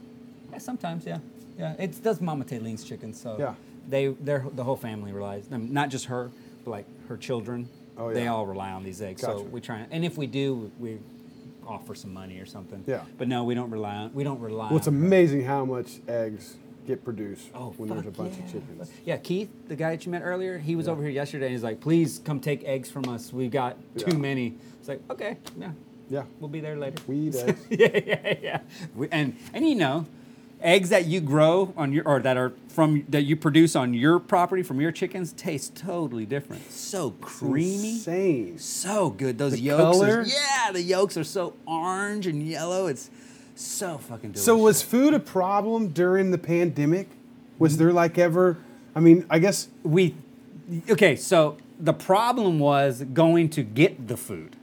Yeah, sometimes, yeah, yeah. It does Mama Tayleen's chickens, so Yeah. they, they're the whole family relies. I mean, not just her, but like her children. Oh, They all rely on these eggs. Gotcha. So we try, and if we do, we offer some money or something. Yeah. But no, we don't rely on. We don't rely. Well, it's amazing how much eggs get produced Oh, when there's a bunch yeah. of chickens. Yeah, Keith, the guy that you met earlier, he was Yeah. over here yesterday. and He's like, "Please come take eggs from us. We got too Yeah. many." It's like, okay, yeah, Yeah, we'll be there later. we eat eggs. yeah, yeah, yeah. We, and and you know, eggs that you grow on your or that are from that you produce on your property from your chickens taste totally different. So creamy, Insane. so good. Those The yolks, color? are, yeah, the yolks are so orange and yellow. It's so fucking delicious. So was food a problem during the pandemic? Was there like ever? I mean, I guess we okay so the problem was going to get the food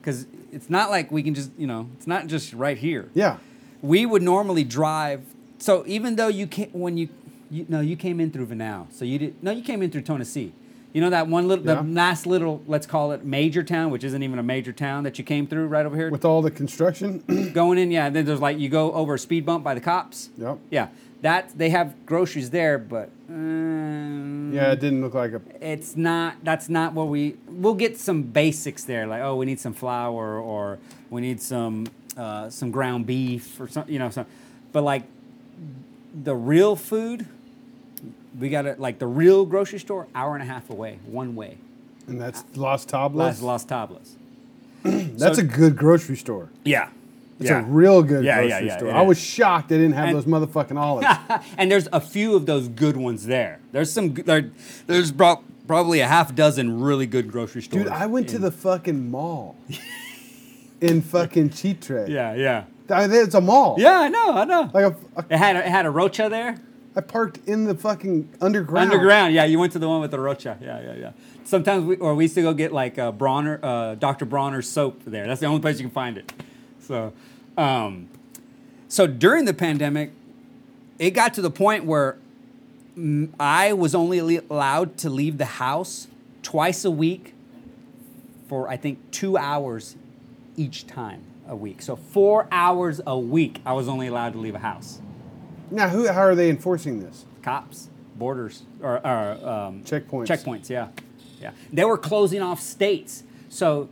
because it's not like we can just you know it's not just right here yeah. We would normally drive so even though you came when you, you no you came in through Vanau so you did no you came in through Tonosí you know that one little Yeah. the last little let's call it major town which isn't even a major town that you came through right over here With all the construction. going in yeah then there's like you go over a speed bump by the cops Yep. yeah that they have groceries there but um, yeah, it didn't look like a. it's not that's not what we we'll get some basics there like oh we need some flour or we need some uh, some ground beef or something you know some but like the real food we got it like the real grocery store hour and a half away one way And that's Los Tablas. Las Las Tablas that's so- a good grocery store. yeah It's a real good Yeah, yeah, grocery yeah, store. I was shocked they didn't have And- those motherfucking olives. and there's a few of those good ones there there's some there, there's probably a half dozen really good grocery stores Dude, I went to the fucking mall in fucking Chitre. yeah yeah I- It's a mall. yeah i know i know Like a, a, It had a, it had a rocha there. I parked in the fucking underground. Underground, yeah. You went to the one with the rocha. Yeah, yeah, yeah. Sometimes we or we used to go get like uh, Bronner, uh, Dr. Bronner's soap there. That's the only place you can find it. So, um, so during the pandemic, it got to the point where I was only allowed to leave the house twice a week for I think two hours each time a week. So four hours a week, I was only allowed to leave a house. Now, who? How are they enforcing this? cops, borders, or, or um, Checkpoints. Checkpoints, yeah, yeah. They were closing off states. So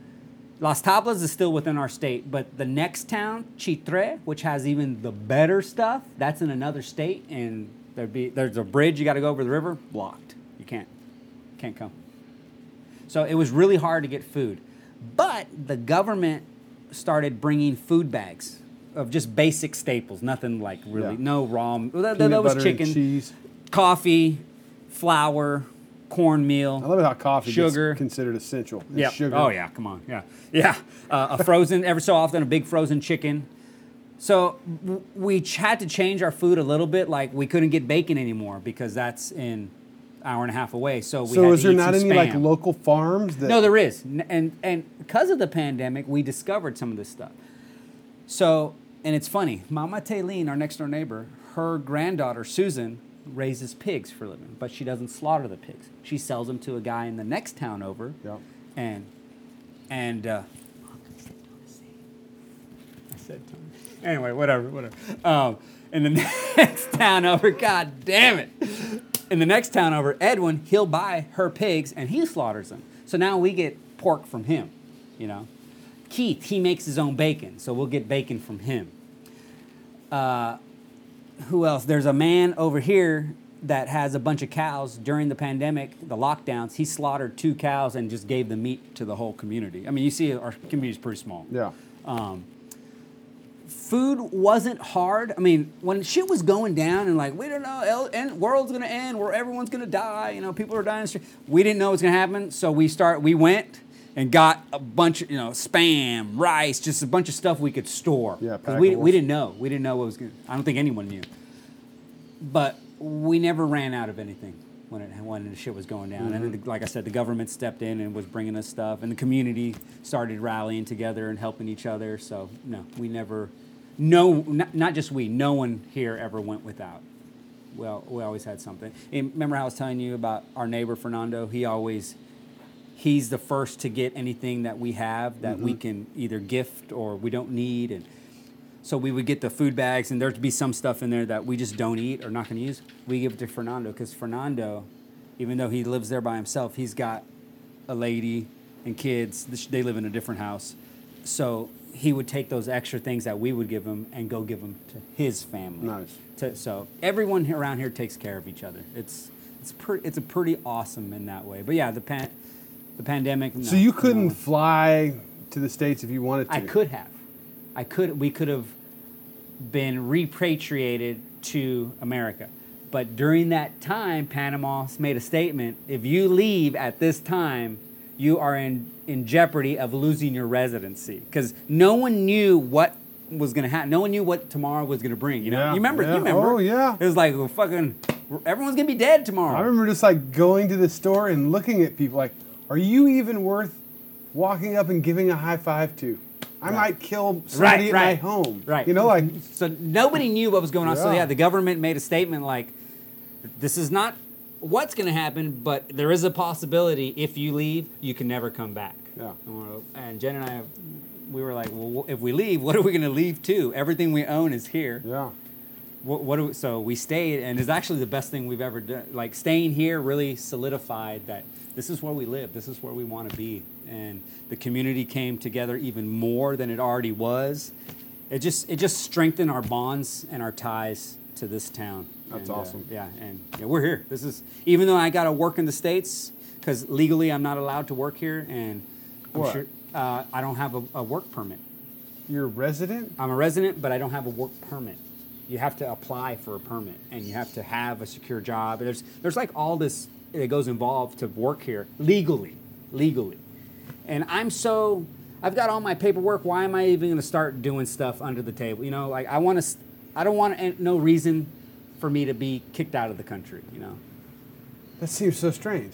Las Tablas is still within our state, but the next town, Chitre, which has even the better stuff, that's in another state, and there'd be there's a bridge you got to go over the river, blocked. You can't can't come. So it was really hard to get food. But the government started bringing food bags of just basic staples, nothing like really, Yeah. no raw. Well, that, that was chicken, cheese. coffee, flour, cornmeal. I love it how coffee Sugar. considered essential. Yeah. Sugar. Oh yeah. Come on. Yeah. Yeah. Uh, a frozen every so often a big frozen chicken. So we had to change our food a little bit. Like we couldn't get bacon anymore because that's in hour and a half away. So we So is to there eat not any like Spam. local farms that? No, there is, and and because of the pandemic, we discovered some of this stuff. So, and it's funny, Mama Taylene, our next door neighbor, her granddaughter Susan raises pigs for a living, but she doesn't slaughter the pigs. She sells them to a guy in the next town over, Yeah. and and uh, I said Tony. Anyway, whatever, whatever. Um, in the next town over, God damn it. In the next town over, Edwin, he'll buy her pigs and he slaughters them. So now we get pork from him, you know. Keith, he makes his own bacon, so we'll get bacon from him. Uh, who else? There's a man over here that has a bunch of cows during the pandemic, the lockdowns. He slaughtered two cows and just gave the meat to the whole community. I mean, you see, our community's pretty small Yeah. Food wasn't hard. I mean, when shit was going down and like we don't know, el- end, world's gonna end, where everyone's gonna die. You know, people are dying. in the street. We didn't know it was gonna happen, so we start. We went and got a bunch of you know spam, rice, just a bunch of stuff we could store. Yeah, because we, we didn't know. We didn't know what was gonna. I don't think anyone knew. But we never ran out of anything when it when the shit was going down. And then, mm-hmm. the- like I said, the government stepped in and was bringing us stuff, and the community started rallying together and helping each other. So no, we never, no, not, not just we. No one here ever went without. Well, we always had something. And remember how I was telling you about our neighbor Fernando? He always, he's the first to get anything that we have that we mm-hmm. can either gift or we don't need, and so we would get the food bags, and there'd be some stuff in there that we just don't eat or not going to use. We give it to Fernando because Fernando, even though he lives there by himself, he's got a lady and kids. They live in a different house, so he would take those extra things that we would give him and go give them to his family. Nice. To, so everyone around here takes care of each other. It's it's pretty it's a pretty awesome in that way. But yeah, the pan, the pandemic. So you couldn't no. fly to the states if you wanted to. I could have. I could. We could have been repatriated to America. But during that time, Panama made a statement: if you leave at this time, you are in in jeopardy of losing your residency because no one knew what was going to happen. No one knew what tomorrow was going to bring. You know, Yeah, you remember? yeah. You remember? Oh, yeah. It was like well, fucking. Everyone's gonna be dead tomorrow. I remember just like going to the store and looking at people like, are you even worth walking up and giving a high five to? I might kill somebody at my home. Right. You know, like so nobody knew what was going on. So Yeah. yeah, the government made a statement like, "This is not what's going to happen, but there is a possibility if you leave, you can never come back." Yeah. And, and Jen and I, we were like, "Well, if we leave, what are we going to leave to? Everything we own is here. yeah. What, what do we, so we stayed, and it's actually the best thing we've ever done. Like staying here really solidified that this is where we live. This is where we want to be, and the community came together even more than it already was. It just it just strengthened our bonds and our ties to this town. That's And, uh, awesome. yeah, and yeah, we're here. This is even though I got to work in the states because legally I'm not allowed to work here, and I'm What? sure uh, I don't have a, a work permit. You're a resident? I'm a resident, but I don't have a work permit. You have to apply for a permit, and you have to have a secure job. There's there's like all this that goes involved to work here legally, legally. And I'm so I've got all my paperwork. Why am I even going to start doing stuff under the table? You know, like I want to. I don't want no reason for me to be kicked out of the country. You know. That seems so strange.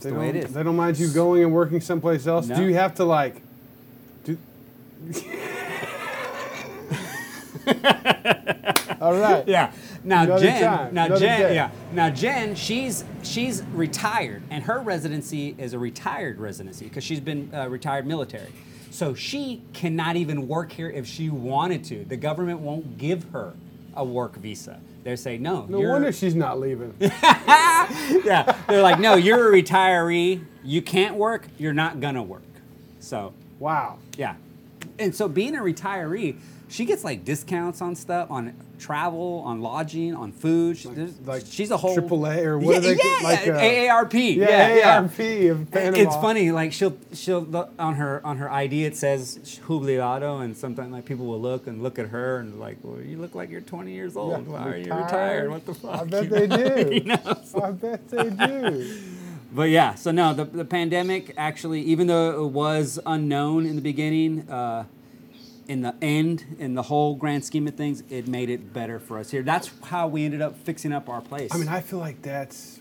They the way don't, it is. They don't mind you going and working someplace else. No. Do you have to like? Do... All right. Yeah. Now Another Jen, time, now another Jen, day. yeah. Now Jen, she's she's retired, and her residency is a retired residency because she's been uh, retired military. So she cannot even work here if she wanted to. The government won't give her a work visa. They say no. No wonder she's not leaving. yeah, they're like, no, you're a retiree. You can't work. You're not gonna work. So wow. yeah, and so being a retiree, she gets like discounts on stuff, on travel, on lodging, on food. She- there's- like she's a whole AAA or what yeah, are they- yeah, like, uh, AARP. Yeah, Yeah, yeah. AARP of Panama. It's funny, like she'll she'll on her on her ID it says jubilado, and sometimes like people will look and look at her and like, well, you look like you're 20 years old. Why are you retired. What the fuck? I bet You they know? do. You know? I bet they do. But yeah, so no, the, the pandemic actually, even though it was unknown in the beginning, uh, in the end, in the whole grand scheme of things, it made it better for us here. That's how we ended up fixing up our place. I mean, I feel like that's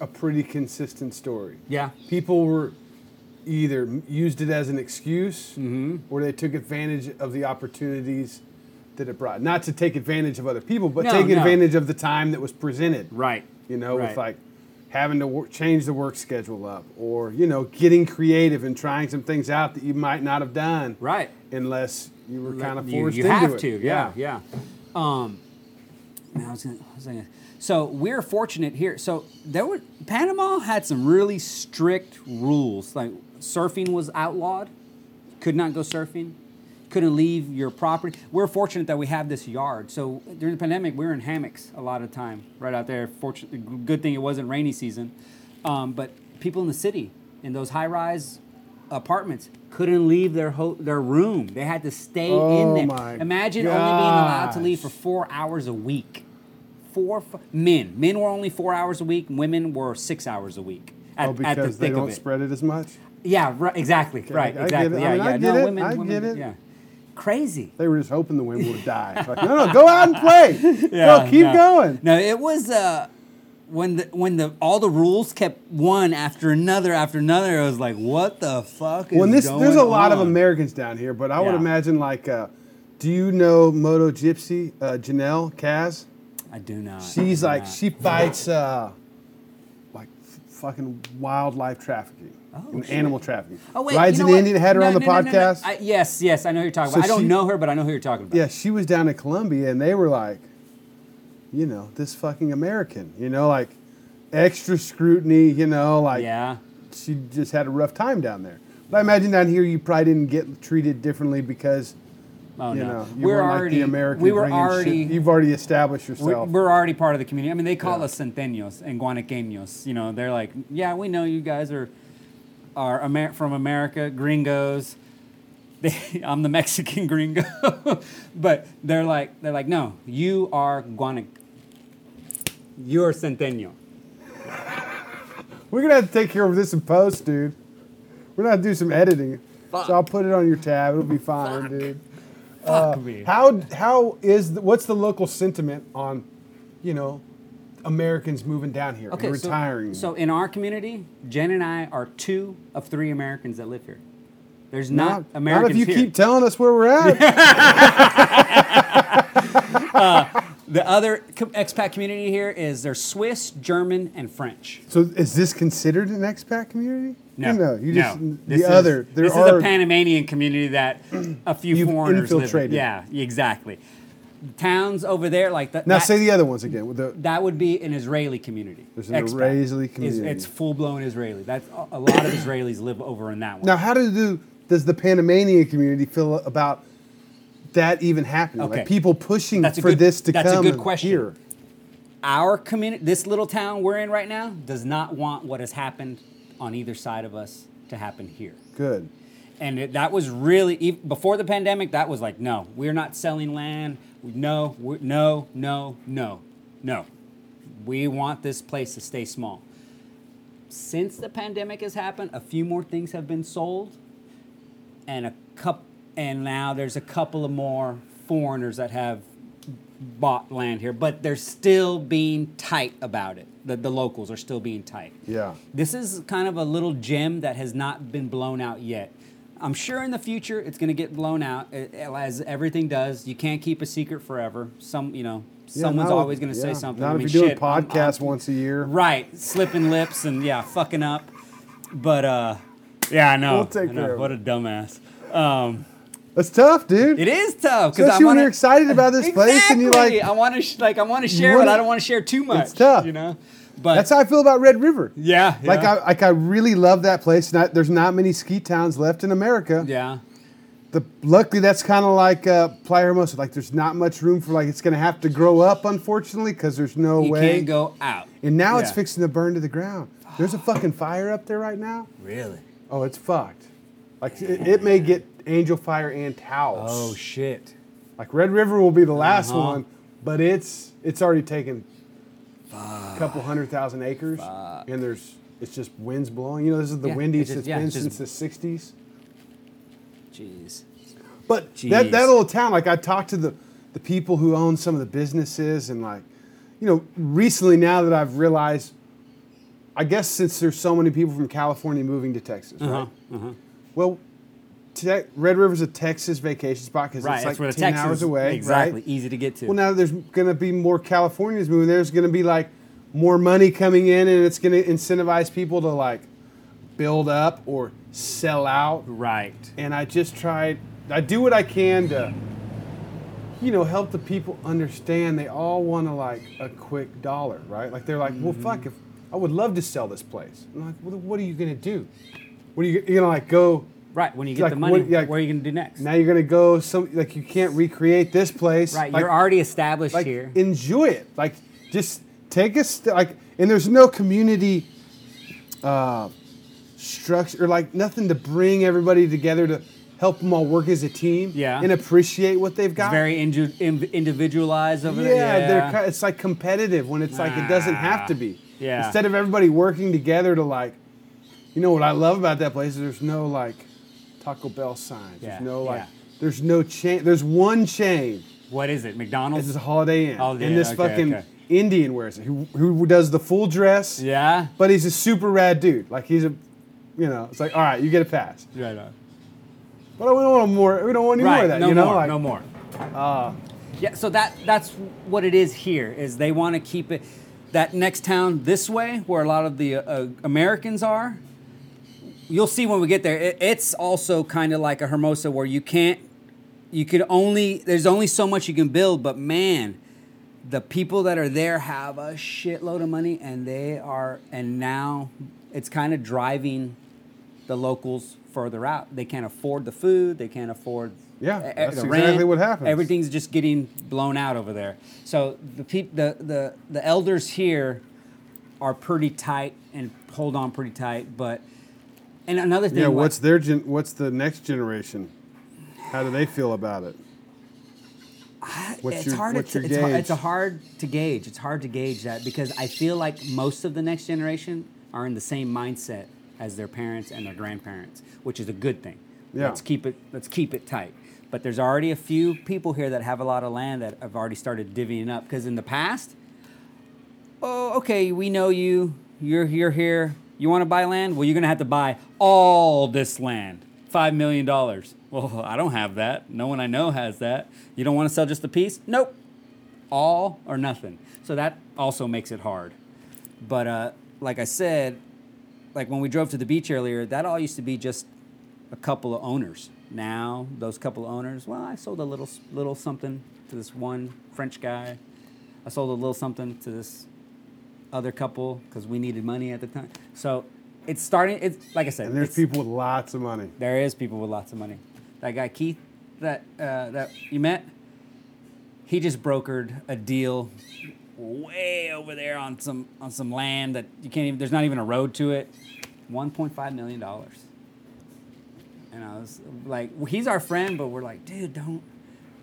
a pretty consistent story. yeah, People were either used it as an excuse Mm-hmm. or they took advantage of the opportunities that it brought. Not to take advantage of other people, but No, take no. advantage of the time that was presented. right. You know, Right. with like having to wor- change the work schedule up or, you know, getting creative and trying some things out that you might not have done. Right. Unless you were kind of you, forced you into have it. to, yeah, yeah. Um, I was gonna, I was gonna, so we're fortunate here. So there were Panama had some really strict rules. Like surfing was outlawed, could not go surfing, couldn't leave your property. We're fortunate that we have this yard. So during the pandemic, we were in hammocks a lot of time right out there. Fortunate, good thing it wasn't rainy season. Um, but people in the city in those high-rise apartments couldn't leave their ho- their room. They had to stay Oh in there. Imagine only being allowed to leave for four hours a week. Four f- men. Men were only four hours a week. Women were six hours a week. At, Oh, at the because they don't it. spread it as much? Yeah, right, exactly. right, I get exactly. I Yeah, mean, yeah. I get no, it. women, I women, get it. Yeah. Crazy. They were just hoping the women would die. Like, no, no, go out and play. Yeah, no, keep no. going. No, it was uh, when the when the all the rules kept one after another after another. It was like, what the fuck and this, there's a lot of? Americans down here, but I would imagine like, uh, do you know Moto Gypsy, uh, Janelle Kaz? I do not. She's do like, not. she fights uh, like f- fucking wildlife trafficking Oh, animal trafficking. Oh wait, Rides you know the what? Indian, had her No, on the no, no, no, podcast. I, yes, yes, I know who you're talking So about. I don't she- know her, but I know who you're talking about. Yeah, she was down in Colombia, and they were like, you know, this fucking American, you know, like extra scrutiny, you know, like Yeah. she just had a rough time down there. But I imagine down here you probably didn't get treated differently because Oh you no. know you we're already. like the American. we were bringing shit- already. You've already established We're, yourself. we're already part of the community. I mean, they call Yeah. us centeños and guanaqueños. You know, they're like, yeah, we know you guys are are Amer- from America, gringos. They, I'm the Mexican gringo, but they're like, they're like, no, you are guanac. You're centeño. We're gonna have to take care of this in post, dude. We're gonna have to do some editing. Fuck. So I'll put it on your tab. It'll be fine, dude. Fuck uh, me. How how is the, what's the local sentiment on, you know, Americans moving down here and retiring? So, in our community, Jen and I are two of three Americans that live here. There's not, not, Americans not if you here. keep telling us where we're at. Uh, the other expat community here is there's Swiss, German, and French. so is this considered an expat community? No, no, you just no. the This is- other. There this are is a Panamanian community that a few foreigners live in. infiltrated. Yeah, exactly. Towns over there like that. now that, say the other ones again. The that would be an Israeli community. There's an Expat. Israeli It's- community. It's, full blown Israeli. That's a lot of Israelis live over in that one. now how do do does the Panamanian community feel about that even happening? Okay. Like people pushing That's for good- this to that's a good question. here. Our community, this little town we're in right now, does not want what has happened on either side of us to happen here. Good. And it, that was really before the pandemic. That was like, no, we're not selling land. We- No, no, no, no, no. We want this place to stay small. Since the pandemic has happened, a few more things have been sold, and a cup, and now there's a couple of more foreigners that have bought land here, but they're still being tight about it. The, the locals are still being tight. Yeah. This is kind of a little gem that has not been blown out yet. I'm sure in the future it's going to get blown out, eh, as everything does. You can't keep a secret forever. Some, you know, Yeah, someone's always going to yeah, say something. Not I mean, if you're doing shit, I'm- I'm- once a year. Right, slipping lips and yeah, fucking up. But uh, yeah, I know. We'll take I know. care of What a dumbass. Um, That's tough, dude. it is tough because when want you're excited about this place and you like. I want to sh- like I want to share, wanna- but I don't want to share too much. It's tough. you know. But That's how I feel about Red River. yeah, Like yeah. I like I really love that place. Not there's not many ski towns left in America. yeah. the luckily that's kind of like uh, Playa Hermosa. Like there's not much room for like it's gonna have to grow up, unfortunately, because there's no You way. can't go out. and now it's fixing to burn to the ground. There's a fucking fire up there right now. Really? Oh, it's fucked. Like it, it may get Angel Fire and Taos. Oh shit. Like Red River will be the last Uh-huh. one, but it's it's already taken a couple hundred thousand acres, and there's it's just winds blowing. You know, this is the Yeah, windiest it's just- it's yeah, been it's just- since the '60s. Jeez. But that, Jeez. that little town, like I talked to the, the people who own some of the businesses, and like, you know, recently now that I've realized, I guess since there's so many people from California moving to Texas, right? Uh-huh. Well, te- Red River's a Texas vacation spot because Right. it's like 10 Texas hours away. Exactly. Right? Easy to get to. Well, now there's going to be more Californians moving. There's going to be like more money coming in, and it's going to incentivize people to like build up or sell out right. and I just tried. I do what I can to, you know, help the people understand. They all want to like a quick dollar, right? Like they're like, well, fuck, mm-hmm. if I would love to sell this place. I'm like, well, what are you gonna do? What are you, you gonna like go? Right. When you get Like, the money, what- yeah, are you gonna do next? Now you're gonna go some like you can't recreate this place. right. Like, You're already established like here. enjoy it. Like just take a st- like, and there's no community uh, structure or like nothing to bring everybody together to help them all work as a team. Yeah. and appreciate what they've got. it's very indi- in- individualized over yeah, there. they're it's like competitive when it's like it doesn't have to be. Yeah. Instead of everybody working together to like, you know what I love about that place is there's no like Taco Bell signs. Yeah, There's no like. yeah. There's no chain. There's one chain. What is it? McDonald's. This is Holiday Inn. Holiday and this okay, fucking okay. Indian wears it. Who, who does the full dress? yeah. But he's a super rad dude. Like he's a, you know, it's like all right, you get a pass. Right on. But we don't want more. We don't want any more of that. no you know, more. like no more. uh, Yeah, so that that's what it is here. Is they want to keep it that next town this way, where a lot of the uh, Americans are. You'll see when we get there. It, it's also kind of like a Hermosa, where you can't, you could only there's only so much you can build. But man, the people that are there have a shitload of money, and they are, and now it's kind of driving the locals further out. They can't afford the food. They can't afford Yeah, e- that's the exactly rent. what happens. Everything's just getting blown out over there. So the peop, the, the the elders here are pretty tight and hold on pretty tight. But and another thing, yeah. What's their gen- What's the next generation? How do they feel about it? What's it's your- hard. what's to, your it's, hard, gauge? it's a hard to gauge. It's hard to gauge that because I feel like most of the next generation are in the same mindset as their parents and their grandparents, which is a good thing. Yeah. Let's keep it. Let's keep it tight. But there's already a few people here that have a lot of land that have already started divvying up. Because in the past, oh, okay, we know you. You're you're here. You want to buy land? Well, you're gonna have to buy all this land. Five million dollars. Well, I don't have that. No one I know has that. You don't want to sell just a piece? Nope. All or nothing. So that also makes it hard. But uh, like I said, like when we drove to the beach earlier, that all used to be just a couple of owners. Now those couple of owners, well, I sold a little little something to this one French guy. I sold a little something to this other couple because we needed money at the time. So it's starting. It's like I said. And there's people with lots of money. There is people with lots of money. That guy Keith, that uh, that you met, he just brokered a deal way over there on some on some land that you can't even. There's not even a road to it. One point five million dollars. And I was like, well, he's our friend, but we're like, dude, don't.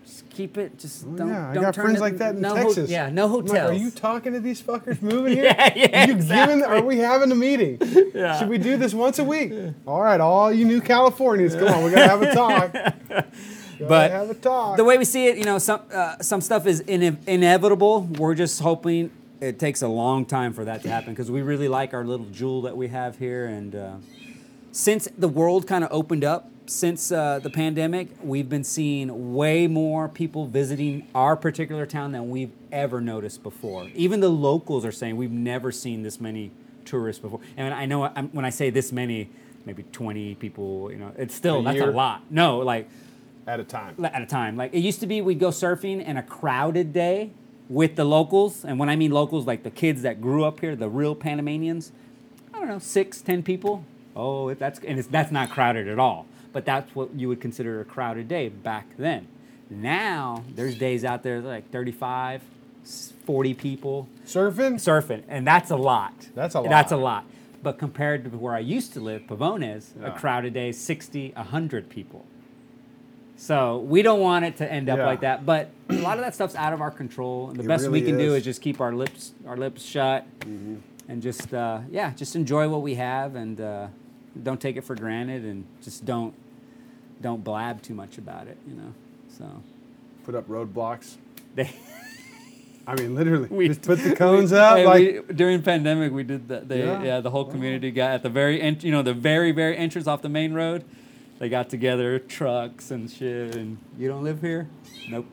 Just keep it. Just don't. yeah, I don't got turn friends it- like that in no ho- Texas. yeah, no I'm like, hotels. are you talking to these fuckers moving here? Yeah, yeah, Are you giving? Are we having a meeting? Yeah. Should we do this once a week? All right, all you new Californians, come on, we gotta have a talk. Gotta But have a talk. the way we see it, you know, some uh, some stuff is ine- inevitable. We're just hoping it takes a long time for that to happen because we really like our little jewel that we have here. And uh, since the world kind of opened up, since uh, the pandemic, we've been seeing way more people visiting our particular town than we've ever noticed before. Even the locals are saying we've never seen this many tourists before. And I know I'm, when I say this many, maybe 20 people. You know, it's still A that's year? a lot. No, like at a time. at a time. Like it used to be, we'd go surfing in a crowded day with the locals, and when I mean locals, like the kids that grew up here, the real Panamanians. I don't know, six, ten people. Oh, that's and it's, that's not crowded at all. but that's what you would consider a crowded day back then. Now there's days out there like 35, s- 40 people Surfing? surfing, and that's a lot. That's a lot. That's a lot. But compared to where I used to live, Pavones, Yeah. a crowded day, 60, 100 people. So we don't want it to end up Yeah. like that. But a lot of that stuff's out of our control, and the It best we can do is. Mm-hmm. is just keep our lips our lips shut, and just uh, yeah, just enjoy what we have, and uh, don't take it for granted, and just don't don't blab too much about it. You know, so Put up roadblocks. they. I mean, literally. We- just put the cones up. Hey, like, we, during pandemic, we did that. They, Yeah. yeah. the whole community got at the very, en- you know, the very, very entrance off the main road. They got together, trucks and shit. And you don't live here? Nope.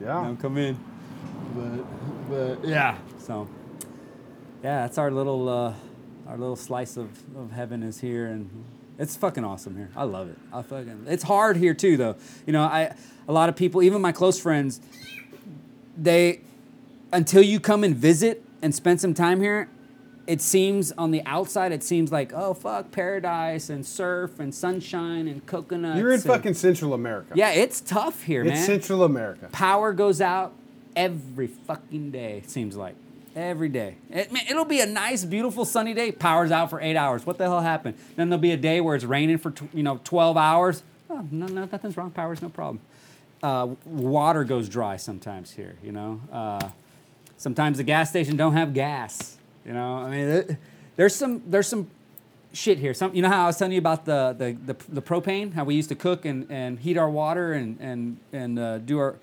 yeah. Don't come in. But, but yeah. So, yeah, that's our little, uh, our little slice of, of heaven is here, and it's fucking awesome here. I love it. I fucking. It's hard here too, though. You know, I a lot of people, even my close friends, they until you come and visit and spend some time here, it seems on the outside it seems like oh fuck paradise and surf and sunshine and coconuts. You're in and- fucking Central America. yeah, it's tough here, It's man. Central America. Power goes out every fucking day. It seems like every day. It, it'll be a nice, beautiful, sunny day. Power's out for eight hours. What the hell happened? Then there'll be a day where it's raining for you know twelve hours. Oh, no, no, nothing's wrong. Power's no problem. Uh, water goes dry sometimes here. You know. Uh, sometimes the gas station don't have gas. You know. I mean, it, there's some there's some shit here. Some, you know how I was telling you about the, the, the, the propane, how we used to cook and, and heat our water and, and, and uh, do our,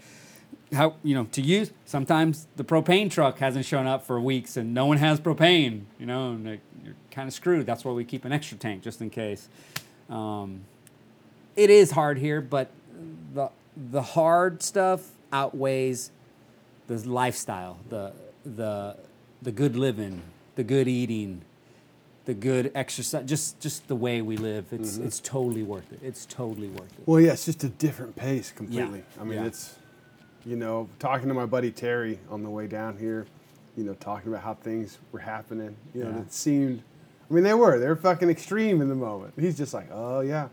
how, you know, to use. Sometimes the propane truck hasn't shown up for weeks and no one has propane, you know, and like, you're kind of screwed. That's why we keep an extra tank just in case. Um, it is hard here, but the, the hard stuff outweighs the lifestyle, the, the, the good living, the good eating, the good exercise, just just the way we live. It's Mm-hmm. it's totally worth it. It's totally worth it. Well, yeah, it's just a different pace completely. I mean, Yeah. it's, you know, talking to my buddy Terry on the way down here, you know, talking about how things were happening. You know, Yeah. it seemed, I mean, they were. They were fucking extreme in the moment. He's just like, oh, yeah,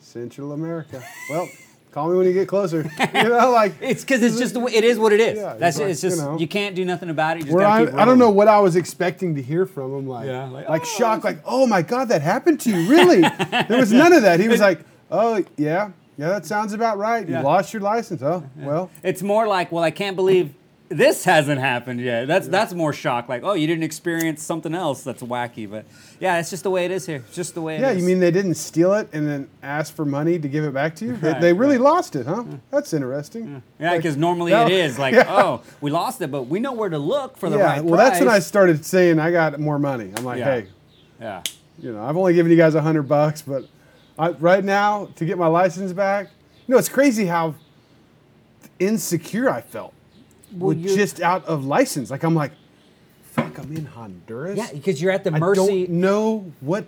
Central America. well, call me when you get closer. you know, like, It's because it's just it is what it is. Yeah, That's it's like, it's just you know. you can't do nothing about it. You just where gotta I, I don't know what I was expecting to hear from him. Like, Yeah, like, like, "Oh, shocked, like, oh my God, that happened to you? Really? there was none of that. He was like, oh, yeah, yeah, that sounds about right. Yeah. You lost your license. Oh, well. It's more like, well, I can't believe this hasn't happened yet. That's that's more shock. Like, oh, you didn't experience something else that's wacky. But yeah, it's just the way it is here. It's just the way it is. Yeah, you mean they didn't steal it and then ask for money to give it back to you? They- Right, they really right. lost it, huh? That's interesting. Yeah, Like, because normally no, it is like, yeah. oh, we lost it, but we know where to look for the yeah, right well, that's when I started saying I got more money. I'm like, Yeah. hey, Yeah. you know, I've only given you guys a hundred bucks, but I, right now to get my license back, you know, it's crazy how insecure I felt Well, with just out of license. Like I'm like, fuck, I'm in Honduras. Yeah, because you're at the mercy. I don't know what,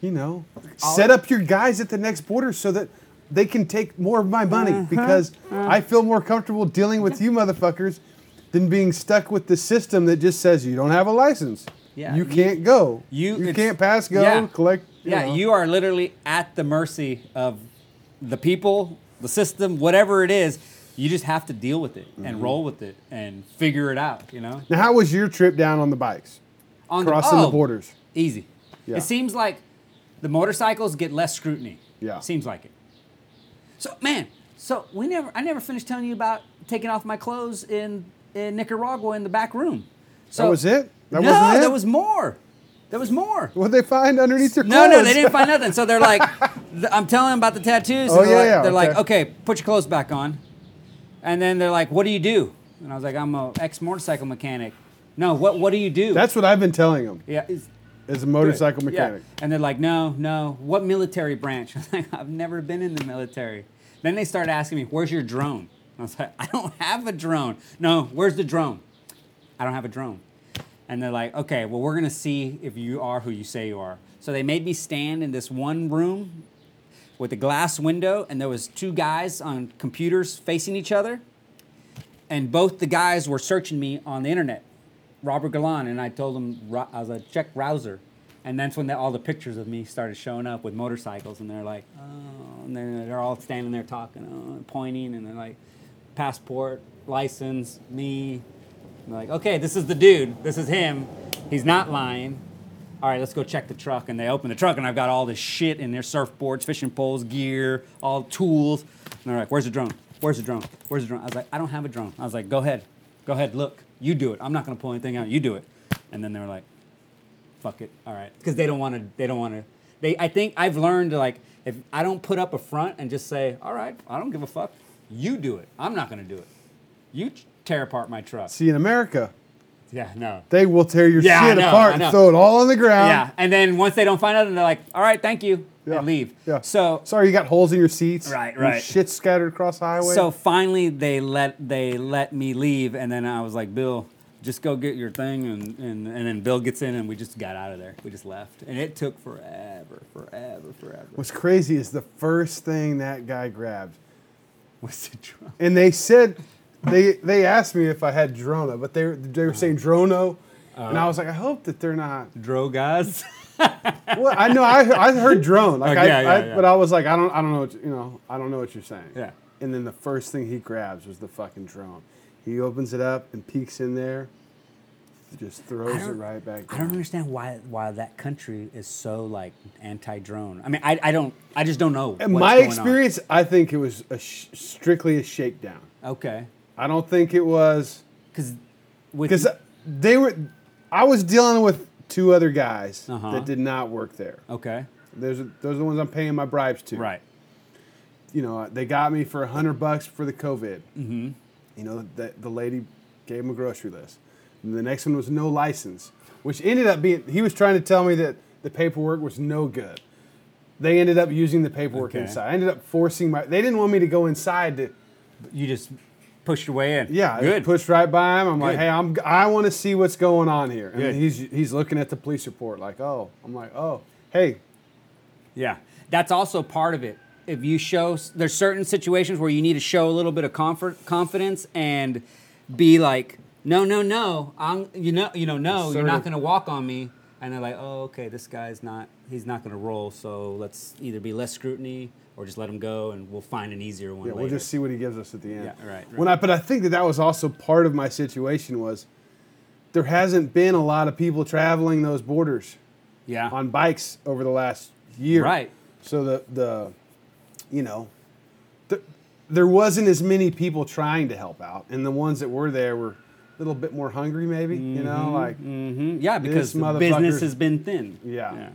you know, set up your guys at the next border so that they can take more of my money Uh-huh. because I feel more comfortable dealing with you motherfuckers than being stuck with the system that just says you don't have a license. Yeah, you you- can't go. you- You, can't pass go yeah. collect. Yeah, know. you are literally at the mercy of the people, the system, whatever it is. You just have to deal with it and Mm-hmm. roll with it and figure it out. You know, Now, how was your trip down on the bikes, on crossing the oh, borders? Easy. Yeah. It seems like the motorcycles get less scrutiny. Yeah. Seems like it. So man, so we never I never finished telling you about taking off my clothes in, in Nicaragua in the back room. So That was it. That no, there was more. There was more. What they find underneath your clothes? no, no, they didn't find nothing. So they're like, I'm telling them about the tattoos. Oh, they're yeah, like, yeah, They're like, okay. okay, put your clothes back on. And then they're like, what do you do? And I was like, I'm a ex motorcycle mechanic. No, what what do you do? That's what I've been telling them yeah. As a motorcycle yeah. mechanic. And they're like, no, no. What military branch? I was like, I've never been in the military. Then they started asking me, where's your drone? I was like, I don't have a drone. No, where's the drone? I don't have a drone. And they're like, okay, well, we're going to see if you are who you say you are. So they made me stand in this one room with a glass window, and there was two guys on computers facing each other. And both the guys were searching me on the internet. Robert Galan, and I told "Ro- I was a check browser. And that's when the, all the pictures of me started showing up with motorcycles, and they're like, oh. and they're, they're all standing there talking, uh, pointing, and they're like, passport, license, me. I'm like, okay, this is the dude. This is him. He's not lying. All right, let's go check the truck. And they open the truck, and I've got all this shit in there surfboards, fishing poles, gear, all tools. And they're like, where's the drone? Where's the drone? Where's the drone? I was like, I don't have a drone. I was like, go ahead. Go ahead, look. You do it. I'm not going to pull anything out. You do it. And then they were like, fuck it. All right. Because they don't want to, they don't want to, they, I think I've learned like, if I don't put up a front and just say, all right, I don't give a fuck, you do it. I'm not to do it. You tear apart my truck. See, in America, Yeah, no. they will tear your Yeah, shit know, apart and throw it all on the ground. Yeah, and then once they don't find out, they're like, "All right, thank you," Yeah. and leave. Yeah. So, Sorry, you got holes in your seats. Right, your right. Shit scattered across the highway. so finally they let they let me leave, and then I was like, "Bill, just go get your thing," and and and then Bill gets in, and we just got out of there. We just left, and it took forever, forever, forever. What's crazy is the first thing that guy grabbed, was the drum? and they said they they asked me if I had Drona, but they were, they were saying Drono, uh-huh. and I was like, I hope that they're not. Dro guys. Well, I know I, I heard drone, like Okay, I, yeah, yeah, I yeah. but I was like, I don't I don't know what you you know I don't know what you're saying. Yeah. And then the first thing he grabs was the fucking drone. He opens it up and peeks in there, just throws it right back. I don't understand why why that country is so like anti-drone. I mean, I, I don't I just don't know. In what's my going on. experience, I think it was a sh- strictly a shakedown. Okay, I don't think it was because because they were. I was dealing with two other guys Uh-huh. that did not work there. okay, Those are, those are the ones I'm paying my bribes to. right. You know, they got me for a hundred bucks for the COVID. Mm-hmm. You know, the, the lady gave him a grocery list. And the next one was no license, which ended up being. He was trying to tell me that the paperwork was no good. They ended up using the paperwork Okay. inside. I ended up forcing my. They didn't want me to go inside to. You just pushed your way in. Yeah, good. pushed right by him. I'm like, hey, I'm I want to see what's going on here. And Good. he's he's looking at the police report like, oh, I'm like, oh, hey, Yeah, that's also part of it. If you show, there's certain situations where you need to show a little bit of comfort, confidence, and be like, no, no, no, I'm, you know, you know, no, you're not going to walk on me. And they're like, oh, okay, this guy's not, he's not going to roll. So let's either be less scrutiny or just let him go, and we'll find an easier one yeah, later. we'll just see what he gives us at the end. Yeah, right, right. When I but I think that that was also part of my situation was there hasn't been a lot of people traveling those borders Yeah. on bikes over the last year. Right. So the the you know the, there wasn't as many people trying to help out, and the ones that were there were little bit more hungry, maybe. You know, like. mm-hmm. Yeah, because business has been thin. Yeah. Yeah.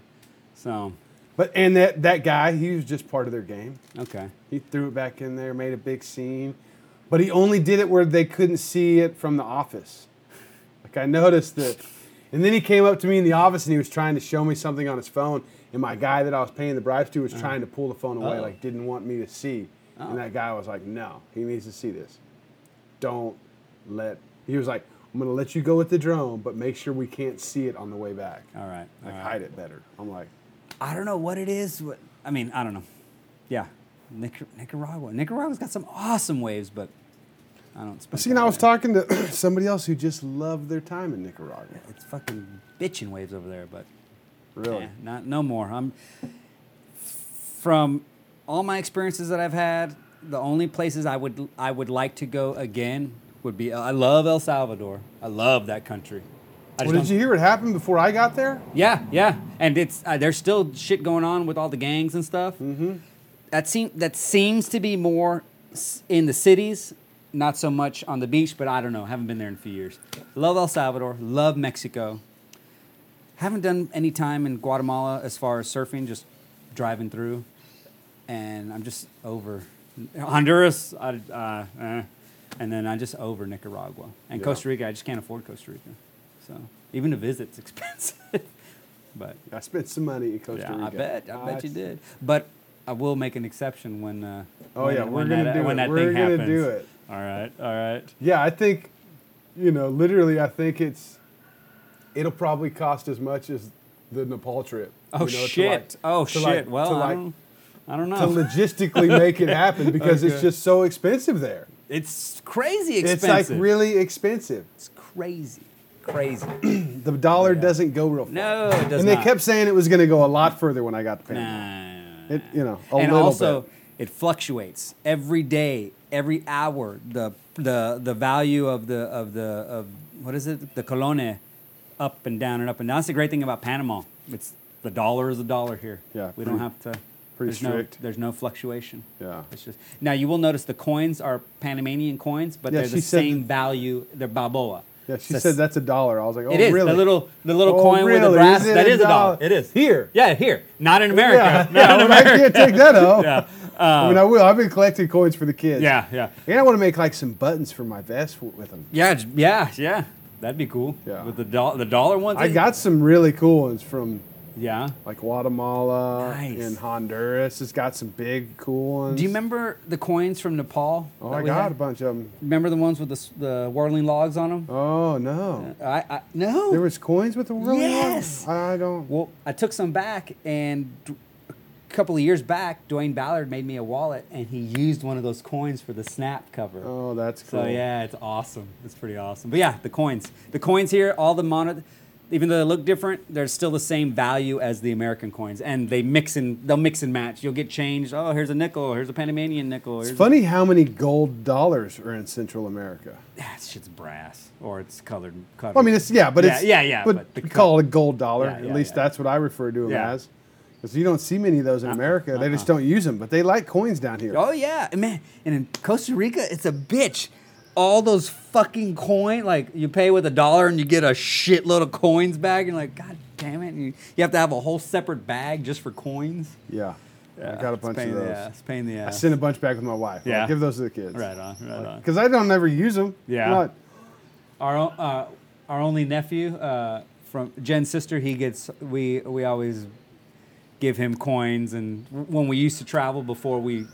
So, But and that that guy, he was just part of their game. okay. He threw it back in there, made a big scene, but he only did it where they couldn't see it from the office. Like I noticed that, and then he came up to me in the office and he was trying to show me something on his phone, and my guy that I was paying the bribes to was trying to pull the phone away, Uh-huh. Oh. like didn't want me to see, Oh. and that guy was like, "No, he needs to see this. Don't let." He was like, "I'm gonna let you go with the drone, but make sure we can't see it on the way back. All right. Like all right. hide it better." I'm like. I don't know what it is. What, I mean, I don't know. Yeah, Nic- Nicaragua. Nicaragua's got some awesome waves, but I don't. See, and I was talking to somebody else who just loved their time in Nicaragua. It's fucking bitching waves over there, but Really? yeah, not no more. I'm from all my experiences that I've had. The only places I would I would like to go again would be. I love El Salvador. I love that country. I Well, did you hear what happened before I got there? Yeah, yeah, and it's uh, there's still shit going on with all the gangs and stuff. Mm-hmm. That seem that seems to be more in the cities, not so much on the beach. But I don't know. Haven't been there in a few years. Love El Salvador. Love Mexico. Haven't done any time in Guatemala as far as surfing, just driving through, and I'm just over Honduras. I, uh, eh. And then I'm just over Nicaragua and Yeah. Costa Rica. I just can't afford Costa Rica, so even to visit's expensive. but I spent some money in Costa yeah, Rica. I bet, I bet you did. But I will make an exception when. Uh, Oh when, yeah, we're when gonna that, do when it. that we're thing gonna happens. do it. All right, all right. Yeah, I think, you know, literally, I think it's, it'll probably cost as much as the Nepal trip. Oh you know, to shit! like- oh shit! like- well, I, like- don't, I don't know. to logistically make it happen because it's just so expensive there. It's crazy expensive. It's like really expensive. It's crazy, crazy. The dollar Yeah. doesn't go real far. No, it does not. and they not. kept saying it was going to go a lot further when I got to Panama. Nah. It, you know, a and little also, bit. it fluctuates every day, every hour. The the the value of the of the of what is it? The colone, up and down and up and down. That's the great thing about Panama. It's the dollar is a dollar here. Yeah, we don't have to. Pretty there's strict. No, there's no fluctuation. Yeah. It's just now you will notice the coins are Panamanian coins, but Yeah, they're the same that- value. They're Balboa. Yeah, she So said that's a dollar. I was like, oh, it is really? the little the little Oh, coin with the brass. Is that a is a dollar. dollar? It is Here? Yeah, here. Not in America. Yeah, Not yeah, in well, I America. can't take that off. Yeah. I mean, I uh, will. I've been collecting coins for the kids. Yeah, yeah, And I want to make like some buttons for my vest with them. yeah, yeah, yeah. That'd be cool. Yeah. With the dollar, the dollar ones. I got some really cool ones from Yeah. like Guatemala Nice. and Honduras. It's got some big cool ones. Do you remember the coins from Nepal? Oh, I got had? a bunch of them. Remember the ones with the the whirling logs on them? Oh no, uh, I, I no. there was coins with the whirling Yes. ones? I don't. Well, I took some back, and a couple of years back, Dwayne Ballard made me a wallet, and he used one of those coins for the snap cover. Oh, that's cool. So yeah, it's awesome. It's pretty awesome. But yeah, the coins, the coins here, all the mono, even though they look different, they're still the same value as the American coins, and they mix and they'll mix and match. You'll get changed. Oh, here's a nickel. Here's a Panamanian nickel. It's funny how many gold dollars are in Central America. Ah, shit's brass, or it's colored. colored. Well, I mean, it's yeah, but Yeah, it's yeah, yeah, But, but we call it a gold dollar. Yeah, At yeah, least yeah. that's what I refer to them as. Because you don't see many of those in America. They just don't use them, but they like coins down here. Oh yeah, man, and in Costa Rica, it's a bitch. All those fucking coin, like you pay with a dollar and you get a shitload of coins back, and you're like, God damn it! And you, you have to have a whole separate bag just for coins. Yeah, I got a it's bunch pain of those. ass, pain in the I ass. sent a bunch back with my wife. I'm like, Yeah. give those to the kids. Right on, right on. Because I don't ever use them. Yeah. Our uh, our only nephew uh, from Jen's sister, he gets we we always give him coins, and when we used to travel before we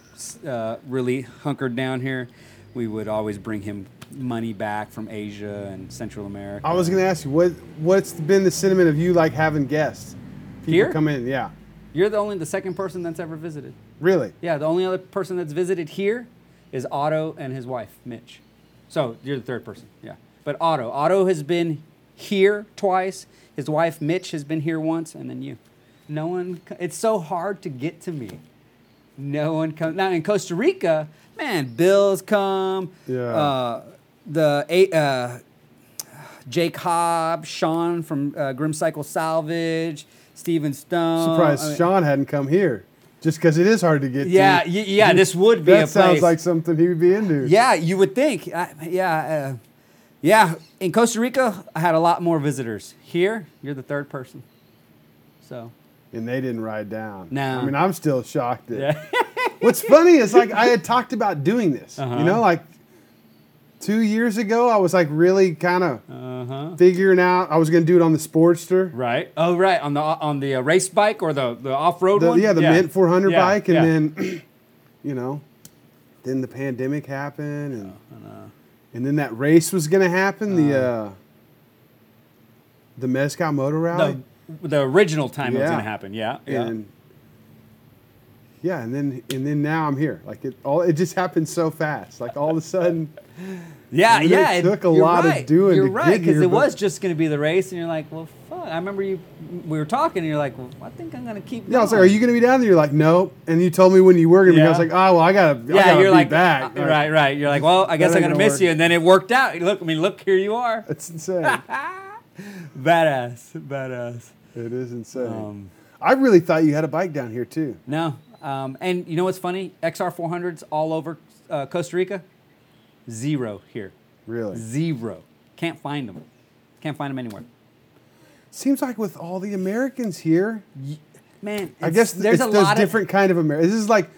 uh, really hunkered down here, we would always bring him money back from Asia and Central America. I was going to ask you what what's been the sentiment of you like having guests? People Here? come in. Yeah. You're the only the second person that's ever visited. Really? Yeah, the only other person that's visited here is Otto and his wife, Mitch. So you're the third person, yeah. But Otto, Otto has been here twice. His wife, Mitch, has been here once, and then you. No one. It's so hard to get to me. No one comes. Now in Costa Rica, man, Bills come. Yeah. Uh, the. Uh, Jake Hobb, Sean from uh, Grim Cycle Salvage, Steven Stone. Surprised I mean- Sean hadn't come here. Just because it is hard to get Yeah, to. y- yeah, this would be that sounds like something he would be into. Yeah, you would think. I, yeah, uh, yeah. In Costa Rica, I had a lot more visitors. Here, you're the third person. So, And they didn't ride down. No. I mean, I'm still shocked. That, yeah. What's funny is like I had talked about doing this. Uh-huh. You know, like two years ago, I was like really kind of uh huh. figuring out I was going to do it on the Sportster. Right. Oh, right. On the on the uh, race bike or the the off road one. yeah, the Mint 400 Yeah, bike, and yeah. then you know, then the pandemic happened, and and then that race was going to happen. the uh, the Mezcal Motor Rally. the the original time it was Yeah. gonna happen. Yeah. Yeah. and yeah, and then and then now I'm here. Like it all, it just happened so fast. Like all of a sudden, Yeah, it yeah. took a you're lot of right. doing You're to right get because here, it but- was just going to be the race, and you're like, well, fuck. I remember you. We were talking, and you're like, well, I think I'm going to keep. yeah, I was like, going. "Are you going to be down there?" You're like, "Nope." And you told me when you were going to be. I was Yeah. like, "Oh, well, I gotta, I Yeah, gotta you're be like, back." uh, right, right. You're like, well, I guess I'm ain't gonna gonna miss work. you, and then it worked out. Look, I mean, look, here you are. It's insane. Badass, badass. It is insane. Um, I really thought you had a bike down here too. No, um, and you know what's funny? XR 400s all over uh, Costa Rica, zero here. Really, Zero. Can't find them. Can't find them anywhere. seems like with all the Americans here, Man, I guess there's it's a lot different kind of America. This is like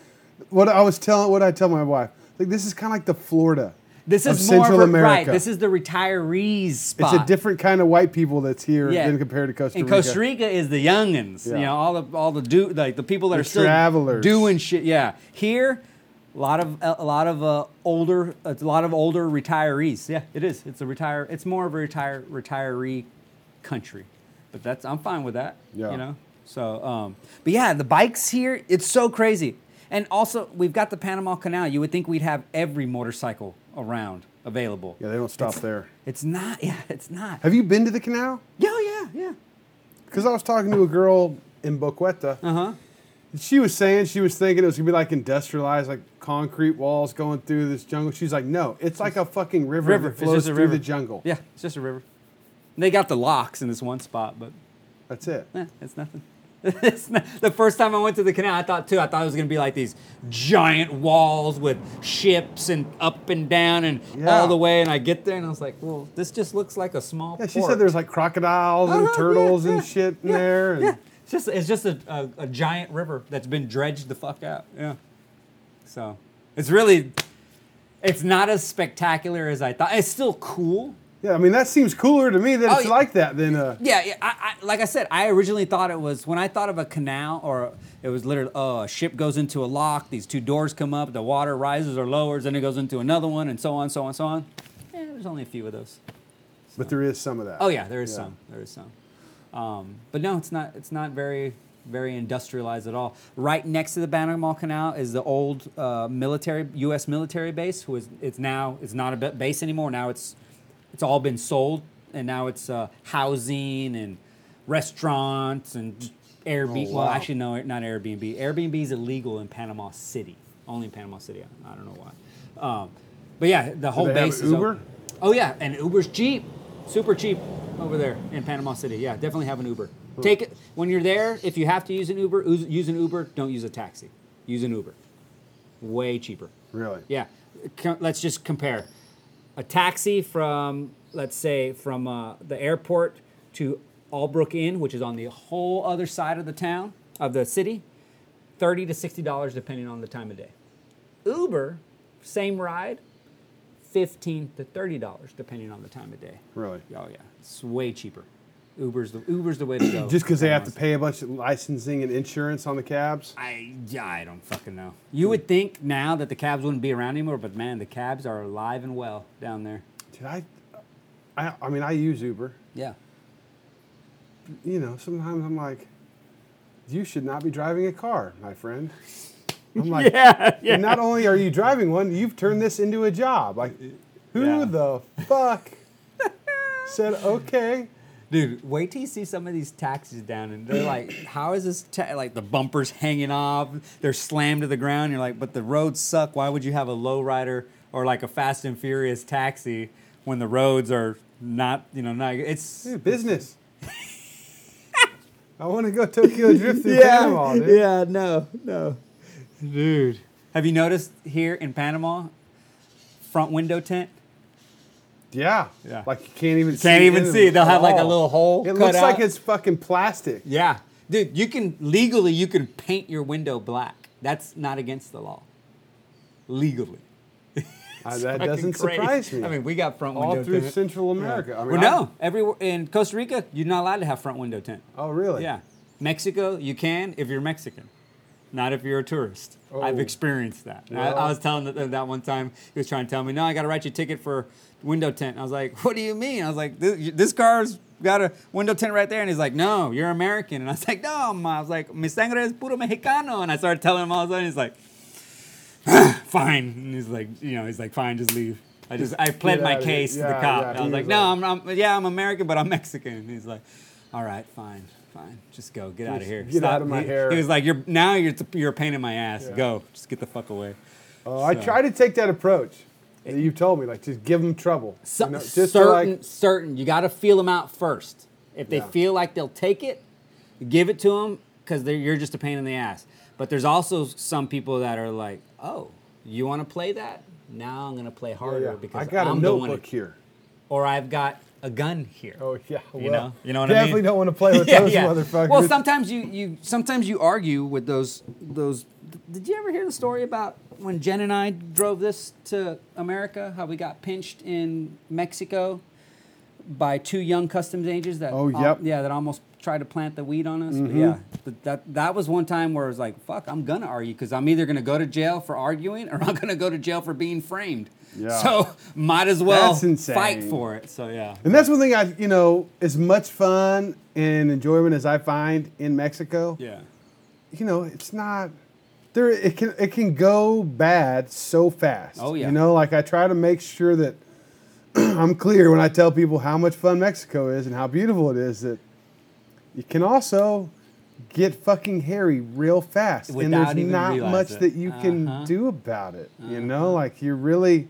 what I was telling. What I tell my wife, like this is kind of like the Florida. This is more Central of a, America. right. This is the retirees spot. It's a different kind of white people that's here Yeah. than compared to Costa Rica. And Costa Rica is the youngins. Yeah. You know, all the all the do like the people that The are still travelers. doing shit. Yeah. Here, a lot of a lot of uh, older a lot of older retirees. Yeah, it is. It's a retire. It's more of a retire retiree country, but that's I'm fine with that. Yeah. You know. So, um, but yeah, the bikes here, it's so crazy. And also, we've got the Panama Canal. You would think we'd have every motorcycle around available. Yeah, they don't stop there. It's not. Yeah, it's not. Have you been to the canal? Yeah, yeah, yeah. Because I was talking to a girl in Boquete, Uh huh. She was saying she was thinking it was gonna be like industrialized, like concrete walls going through this jungle. She's like, no, it's like a fucking river, River. that It's flows just a through river. the jungle. Yeah, it's just a river. They got the locks in this one spot, but That's it. eh, it's nothing. The first time I went to the canal, I thought too. I thought it was gonna be like these giant walls with ships and up and down and Yeah. all the way. And I get there and I was like, well, this just looks like a small. Yeah, she port. said there's like crocodiles and Uh-huh, yeah, turtles and yeah, shit in there. And Yeah, it's just it's just a, a, a giant river that's been dredged the fuck out. Yeah. So it's really it's not as spectacular as I thought. It's still cool. Yeah, I mean that seems cooler to me that Oh, it's yeah. like that than uh, Yeah, yeah. I, I, like I said, I originally thought it was when I thought of a canal, or it was literally, oh, a ship goes into a lock, these two doors come up, the water rises or lowers, then it goes into another one, and so on, so on, so on. Yeah, there's only a few of those. but there is some of that. Oh yeah, there is Yeah. some. There is some. Um, but no, it's not. It's not very, very industrialized at all. Right next to the Panama Canal is the old uh, military U.S. military base. Who is? It's now. It's not a base anymore. Now it's, it's all been sold, and now it's uh, housing and restaurants and Airbnb. Oh, Well, actually, no, not Airbnb. Airbnb is illegal in Panama City. Only in Panama City. I, I don't know why. Um, but yeah, the whole base is Uber? open. Oh yeah, and Uber's cheap, super cheap over there in Panama City. Yeah, definitely have an Uber. Take it when you're there. If you have to use an Uber, use an Uber. Don't use a taxi. Use an Uber. Way cheaper. Really? Yeah. Let's just compare a taxi from let's say from uh, the airport to Albrook Inn, which is on the whole other side of the town of the city, thirty to sixty dollars depending on the time of day. Uber, same ride, fifteen to thirty dollars depending on the time of day. Really? Oh yeah, it's way cheaper. Uber's the Uber's the way to go. Just because they have to pay a bunch of licensing and insurance on the cabs. I yeah, I don't fucking know. You would think now that the cabs wouldn't be around anymore, but man, the cabs are alive and well down there. Did I, I, I mean, I use Uber. Yeah. You know, sometimes I'm like, you should not be driving a car, my friend. I'm like, Yeah, And not only are you driving one, you've turned this into a job. Like, who Yeah. the fuck said okay? Dude, wait till you see some of these taxis down, and they're like, "How is this? Ta-? Like the bumpers hanging off, they're slammed to the ground." You're like, "But the roads suck. Why would you have a lowrider or like a Fast and Furious taxi when the roads are not? You know, not it's Dude, business. I want to go Tokyo Drift through Panama, dude. yeah, no, no, dude. Have you noticed here in Panama, front window tent? Yeah. Yeah. Like you can't even see. Can't even in see. them They'll have like a little hole. It looks like it's fucking plastic. Yeah, dude, you can legally you can paint your window black. That's not against the law. Legally. Uh, that doesn't crazy. surprise me. I mean, we got front window all through tint. Central America. I mean, well, no, everywhere in Costa Rica, you're not allowed to have front window tint. Oh, really? Yeah, Mexico, you can if you're Mexican, not if you're a tourist. I've Oh. experienced that. I, Yeah. I was telling that that one time he was trying to tell me, no, I got to write you a ticket for window tint. I was like, what do you mean? I was like, this, this car's got a window tint right there, and he's like, no, you're American, and I was like, no, ma. I was like, mi sangre es puro mexicano, and I started telling him all of a sudden, he's like, fine, and he's like, you know, he's like, fine, just leave. I just I pled my case to the cop. yeah, I was like, no, like- I'm, I'm yeah, I'm American, but I'm Mexican. And he's like, all right, fine, fine, just go, get out of here. get out of my he, hair. He was like, you're now you're you're a pain in my ass. Yeah. Go, just get the fuck away. Oh, I So- try to take that approach that you told me, like just give them trouble. So, you know, just to, certain, like, certain. You got to feel them out first. If they Yeah. feel like they'll take it, give it to them because you're just a pain in the ass. But there's also some people that are like, oh, you want to play that? Now I'm gonna play oh, harder yeah. because I got I'm a notebook here. or I've got a gun here. Oh yeah, well, You know- you know what I definitely don't want to play with those motherfuckers. Well, sometimes you, you sometimes you argue with those those. Did you ever hear the story about when Jen and I drove this to America? How we got pinched in Mexico by two young customs agents that Oh, al- yeah that almost tried to plant the weed on us. But Mhm. yeah, but that that was one time where it was like, fuck, I'm gonna argue because I'm either gonna go to jail for arguing or I'm gonna go to jail for being framed. Yeah. So might as well fight for it. So yeah. And that's one thing I, you know, as much fun and enjoyment as I find in Mexico, Yeah. you know, it's not there. It can it can go bad so fast. Oh, yeah. You know, like I try to make sure that I'm clear when I tell people how much fun Mexico is and how beautiful it is. That you can also get fucking hairy real fast, and there's not much it. that you can Uh-huh. do about it. You know, like you're really,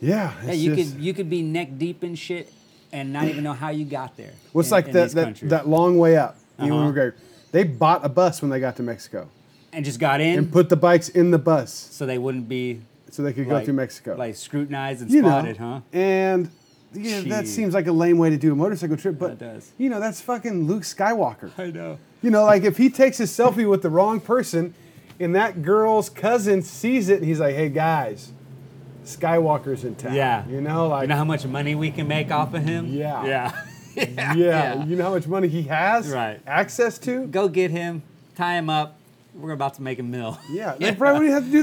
yeah. Yeah, you just- could you could be neck deep in shit and not even know how you got there. Well, it's in- like that that, that long way up. You Uh-huh. going- they bought a bus when they got to Mexico and just got in, and put the bikes in the bus so they wouldn't be so they could go through Mexico. like scrutinized and you know, spotted, huh? And yeah, that seems like a lame way to do a motorcycle trip, but That does. you know, that's fucking Luke Skywalker. I know. You know, like if he takes a selfie with the wrong person and that girl's cousin sees it and he's like, hey guys, Skywalker's in town. Yeah. You know, like, You know how much money we can make off of him? Yeah. Yeah. yeah, yeah. you know how much money he has Right. access to? Go get him, tie him up. We're about to make a mill. Yeah, they probably wouldn't have to do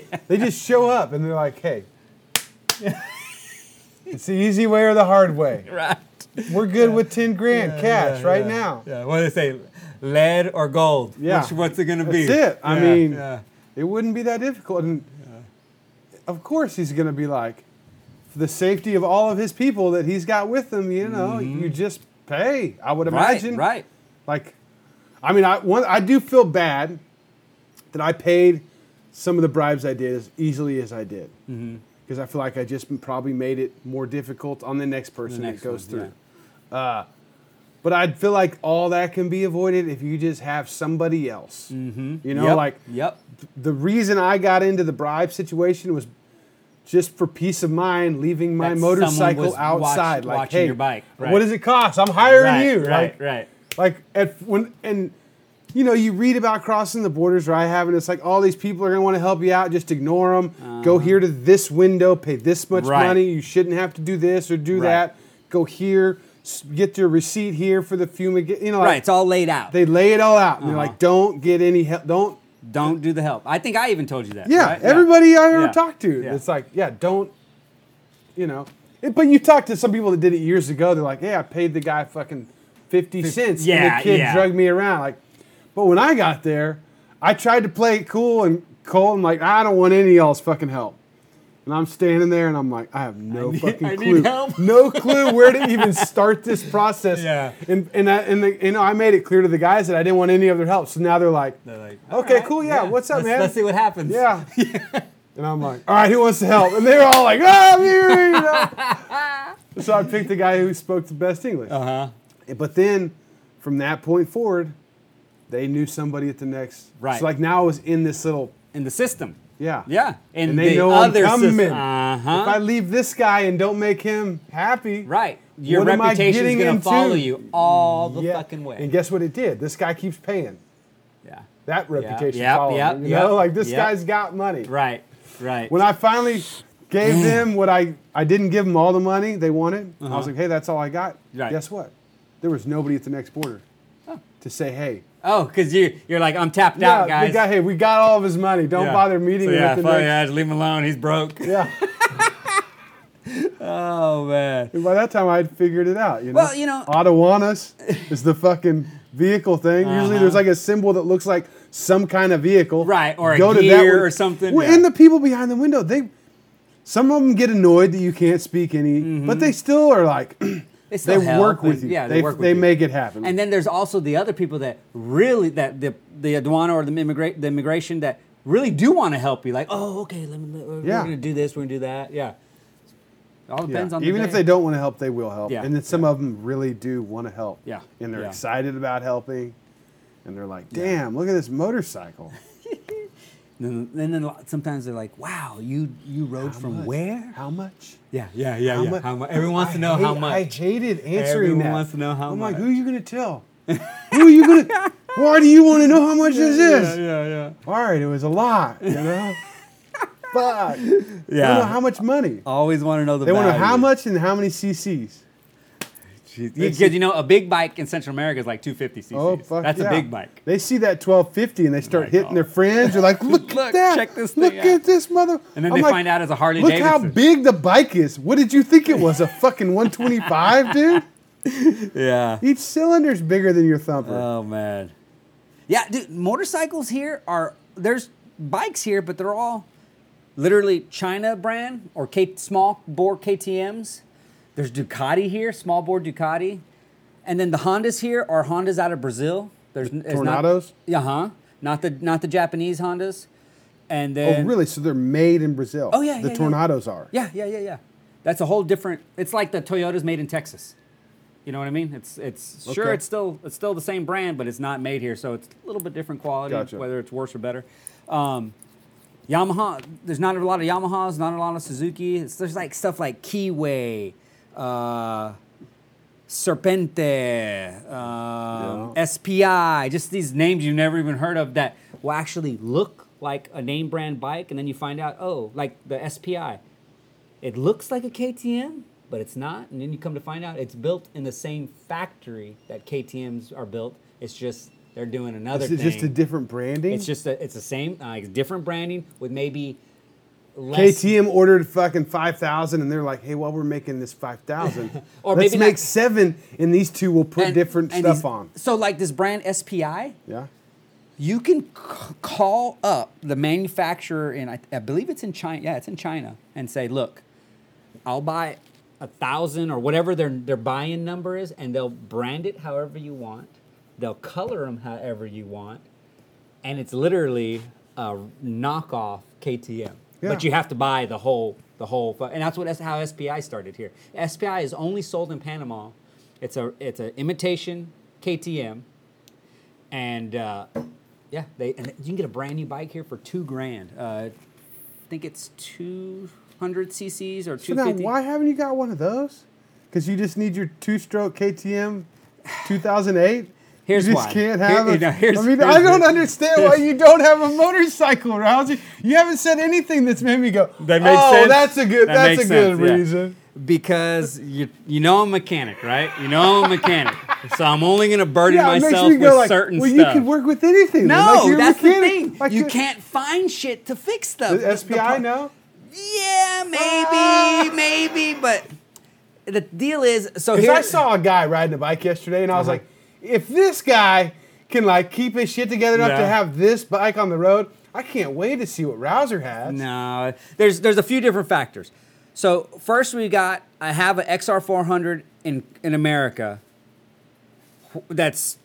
that. They just show up and they're like, hey, it's the easy way or the hard way. right. We're good with 10 grand cash Yeah, right yeah. now. Yeah. What do they say? Lead or gold? Yeah. Which, what's it going to be? That's it. I Yeah, mean, yeah. it wouldn't be that difficult. And of course, he's going to be like, for the safety of all of his people that he's got with him, you know, you just pay. I would Mm-hmm. right. imagine. Right. Like, I mean, I one, I do feel bad that I paid some of the bribes I did as easily as I did, Mm-hmm. because I feel like I just probably made it more difficult on the next person next that goes one, through. Uh, but I feel like all that can be avoided if you just have somebody else. Mm-hmm. You know, Yep. like Yep. the reason I got into the bribe situation was just for peace of mind, leaving my That motorcycle was watch- outside. like, watching hey, your bike, right. what does it cost? I'm hiring right, you. Right. like, right. like at when and you know you read about crossing the borders right having it's like all these people are going to want to help you out just ignore them go here to this window pay this much Uh-huh. Right. money you shouldn't have to do this or do Right. that go here get your receipt here for the fumigate you know like, Right. It's all laid out. they lay it all out and they're Uh-huh. like don't get any help don't Don't do the help. I think I even told you that. yeah right? everybody i ever Yeah. talked to Yeah. it's like yeah don't you know it, but you talk to some people that did it years ago they're like yeah i paid the guy fucking 50 cents and yeah, the kid yeah. drug me around like but when i got there i tried to play it cool and cold and like i don't want any of y'all's fucking help and i'm standing there and i'm like i have no need- fucking I need clue help. no clue where to even start this process Yeah. and and, I, and the, you know i made it clear to the guys that i didn't want any of their help so now they're like They're like, Okay, "All right, cool, yeah, what's up, let's, man?" Let's see what happens. yeah. And I'm like, all right, who wants to help? And they're all like, ah, me, me," you know. so I picked the guy who spoke the best English. Uh huh. But then from that point forward, they knew somebody at the next. Right. So like now I was in this little, In the system. Yeah. Yeah. In And they the know other I'm coming. system. Uh huh. If I leave this guy and don't make him happy, Right. Your what am I reputation's getting gonna follow you all the Yeah. fucking way. And guess what it did? This guy keeps paying. yeah. That reputation yep, followed yep, him. You yep, know, like this yep. guy's got money. Right. Right. When I finally gave them what I I didn't give them all the money they wanted. I Uh-huh. was like, hey, that's all I got. Right. Guess what? There was nobody at the next border to say, hey, oh, because you you're like I'm tapped yeah, out, guys. guy, hey, we got all of his money. Don't Yeah. bother meeting so, him yeah, next. yeah, just leave him alone. He's broke. Yeah. Oh man. And by that time, I'd figured it out. You know. Well, you know- Aduanas is the fucking vehicle thing. Usually, there's like a symbol that looks like some kind of vehicle. Uh-huh. Right, or a Go that gear or something, Well, yeah. and the people behind the window, they. Some of them get annoyed that you can't speak any, but they still are like, They, they work with and- you. Yeah, they, they work with they you. make it happen. And then there's also the other people that really that the the aduana or the immigra- the immigration that really do want to help you. Like, oh, okay, let me, let- we're Yeah. gonna do this, we're gonna do that. Yeah. It all Yeah. depends on the Even if they don't want to help, they will help. Yeah. And then some of them really do want to help. Yeah. And they're Yeah. excited about helping. And they're like, damn, look at this motorcycle. And then, and then sometimes they're like, wow, you you rode How from much? where? How much? Yeah, yeah, yeah, yeah. mu- How much? Everyone wants I to know how much. I hated answering Everyone that. wants to know how much. I'm like, who are you going to tell? who are you going to? Why do you want to know how much this is? yeah, yeah. yeah. All right, it was a lot, you know. Fuck. They Yeah. want to know how much money. Always want to know the They want to know how much and how many CCs. Because you know, a big bike in Central America is like 250 cc. Oh fuck That's yeah. a big bike. They see that 1250 and they start Like, hitting oh. their friends. They're like, "Look, Look, at that! check this Look thing at this mother!" And then I'm they like, find out it's a Harley Look how big the bike is. What did you think it was? A fucking 125, dude? Yeah. Each cylinder's bigger than your thumper. Oh man. Yeah, dude, motorcycles here are there's bikes here, but they're all literally China brand or K, small bore KTM's. There's Ducati here, small bore Ducati. and then the Hondas here are Hondas out of Brazil. There's not- Tornadoes? Yeah, huh? Not the not the Japanese Hondas. And then Oh, really? So they're made in Brazil? Oh, yeah, The yeah, yeah. Tornadoes are. Yeah, yeah, yeah, yeah. That's a whole different. It's like the Toyota's made in Texas. You know what I mean? It's it's sure Okay. it's still it's still the same brand, but it's not made here, so it's a little bit different quality. Gotcha. Whether it's worse or better. Um, Yamaha. There's not a lot of Yamahas, not a lot of Suzuki. It's, there's like stuff like Keeway, uh, Serpento, um, SPI. Just these names you've never even heard of that will actually look like a name brand bike, and then you find out, oh, like the SPI it looks like a KTM, but it's not. And then you come to find out it's built in the same factory that KTM's are built. It's just they're doing another Is it thing. just a different branding? it's just a, it's the same, uh, it's different branding with maybe less. KTM ordered fucking five thousand, and they're like, "Hey, while we're making this five thousand, Or let's maybe make not- seven, and these two will put and- different and stuff these- on." So like this brand SPI, Yeah. you can c- call up the manufacturer in I, I believe it's in China. Yeah, it's in China, and say, look, I'll buy a thousand or whatever their their buy-in number is, and they'll brand it however you want. They'll color them however you want, and it's literally a knockoff KTM. Yeah. But you have to buy the whole the whole, and that's what how SPI started here. SPI is only sold in Panama. It's a it's an imitation KTM, and uh, yeah, they and you can get a brand new bike here for two grand. Uh, I think it's two hundred cc's or So two now, why haven't you got one of those? Because you just need your two-stroke KTM, 2008. Here's you just why. can't Here- have. you a- know, here's- I mean, here's I don't understand why you don't have a motorcycle, Rousey. You haven't said anything that's made me go. That makes oh, sense. that's a good. That that's a good sense, yeah. reason. Because you you know I'm a mechanic, right? You know I'm a mechanic, so I'm only gonna burden Yeah, myself with like, certain well, stuff. you could work with anything. no, like that's the thing. Like you can't find shit to fix stuff. The SPI no. Yeah, maybe, Ah. maybe, but the deal is so Because here. I saw a guy riding a bike yesterday, and I was Uh-huh. like, if this guy can like keep his shit together enough to have this bike on the road, I can't wait to see what Rouser has. No, there's there's a few different factors. So first we got I have an XR400 in in America. That's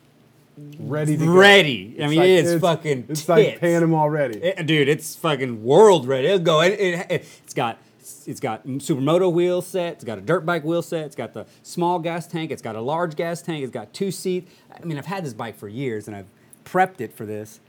Ready to go. ready. I It's mean, like- it's, fucking. It's like tits. Panama ready. It- dude, it's fucking world ready. It'll go. It, it, it, has got it's got supermoto wheel set. It's got a dirt bike wheel set. It's got the small gas tank. It's got a large gas tank. It's got two seat. I mean, I've had this bike for years and I've prepped it for this,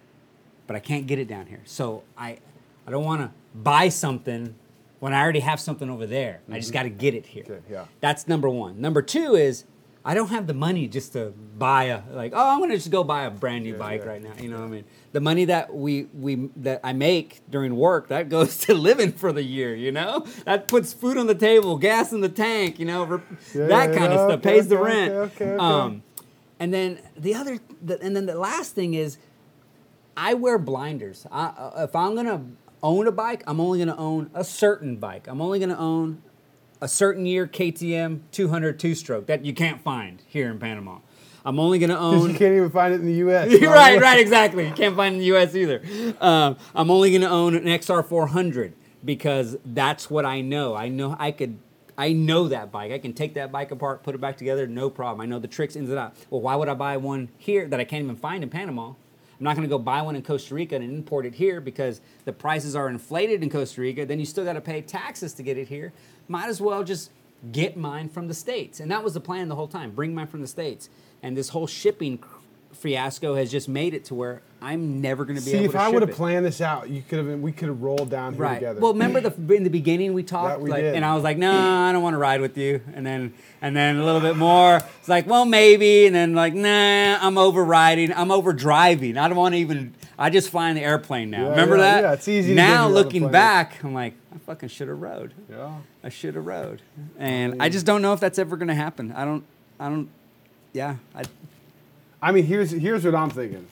but I can't get it down here. So I I don't want to buy something when I already have something over there. I just mm-hmm. got to get it here. Okay, yeah. That's number one. Number two is. I don't have the money just to buy a like oh I'm gonna just go buy a brand new bike yeah. right now you know what I mean? The money that we we that I make during work that goes to living for the year you know? That puts food on the table gas in the tank you know Yeah, that yeah, kind of stuff okay, pays the okay, rent. okay, okay. um and then the other the, and then the last thing is I wear blinders. I, uh, if I'm gonna own a bike I'm only gonna own a certain bike. I'm only gonna own a certain year KTM 200 two stroke that you can't find here in Panama. I'm only going to own. you can't even find it in the U.S. right, right, exactly. You can't find it in the U.S. either. Um, I'm only gonna own an XR400 because that's what I know. I know I could. I know that bike. I can take that bike apart, put it back together, no problem. I know the tricks ins and outs. Well, why would I buy one here that I can't even find in Panama? I'm not going to go buy one in Costa Rica and import it here because the prices are inflated in Costa Rica. Then you still got to pay taxes to get it here. Might as well just get mine from the States. And that was the plan the whole time bring mine from the States. And this whole shipping fiasco has just made it to where I'm never going to be See, able if I would have planned this out, you could have. We could have rolled down here Right. together. Well, remember the in the beginning we talked, we like, and I was like, "No, I don't want to ride with you." And then, and then a little bit more, it's like, "Well, maybe." And then like, "Nah, I'm over riding. I'm over driving. I don't want to even. I just fly in the airplane now. Yeah, remember yeah, that? yeah, it's easy Now get you on the looking back, I'm like, I fucking should have rode. yeah. I should have rode. And I just don't know if that's ever gonna happen. I don't. I don't. Yeah. I, I mean, here's here's what I'm thinking.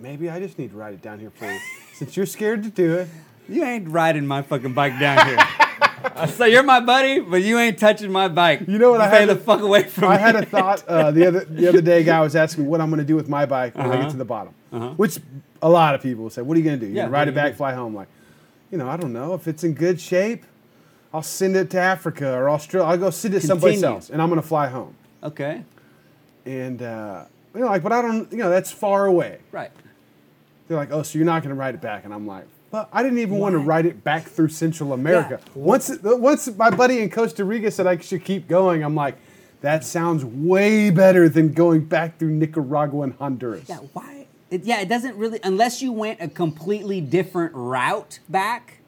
Maybe I just need to write it down here for you, since you're scared to do it. you ain't riding my fucking bike down here. I say you're my buddy, but you ain't touching my bike. You know what I Stay had the to- fuck away from I me. had a thought uh, the other the other day. A guy was asking me what I'm going to do with my bike when I Uh-huh. get to the bottom, Uh-huh. which a lot of people will say, "What are you going to do? You Yeah, gonna ride it back, fly home?" Like, you know, I don't know if it's in good shape. I'll send it to Africa or Australia. I'll go send it someplace else, and I'm gonna fly home. Okay. And uh, you know, like, but I don't. You know, that's far away. Right. They're like, oh, so you're not gonna write it back? And I'm like, but I didn't even want to write it back through Central America. Yeah. Once, once my buddy in Costa Rica said I should keep going, I'm like, that sounds way better than going back through Nicaragua and Honduras. Yeah. Why? It, yeah. It doesn't really unless you went a completely different route back.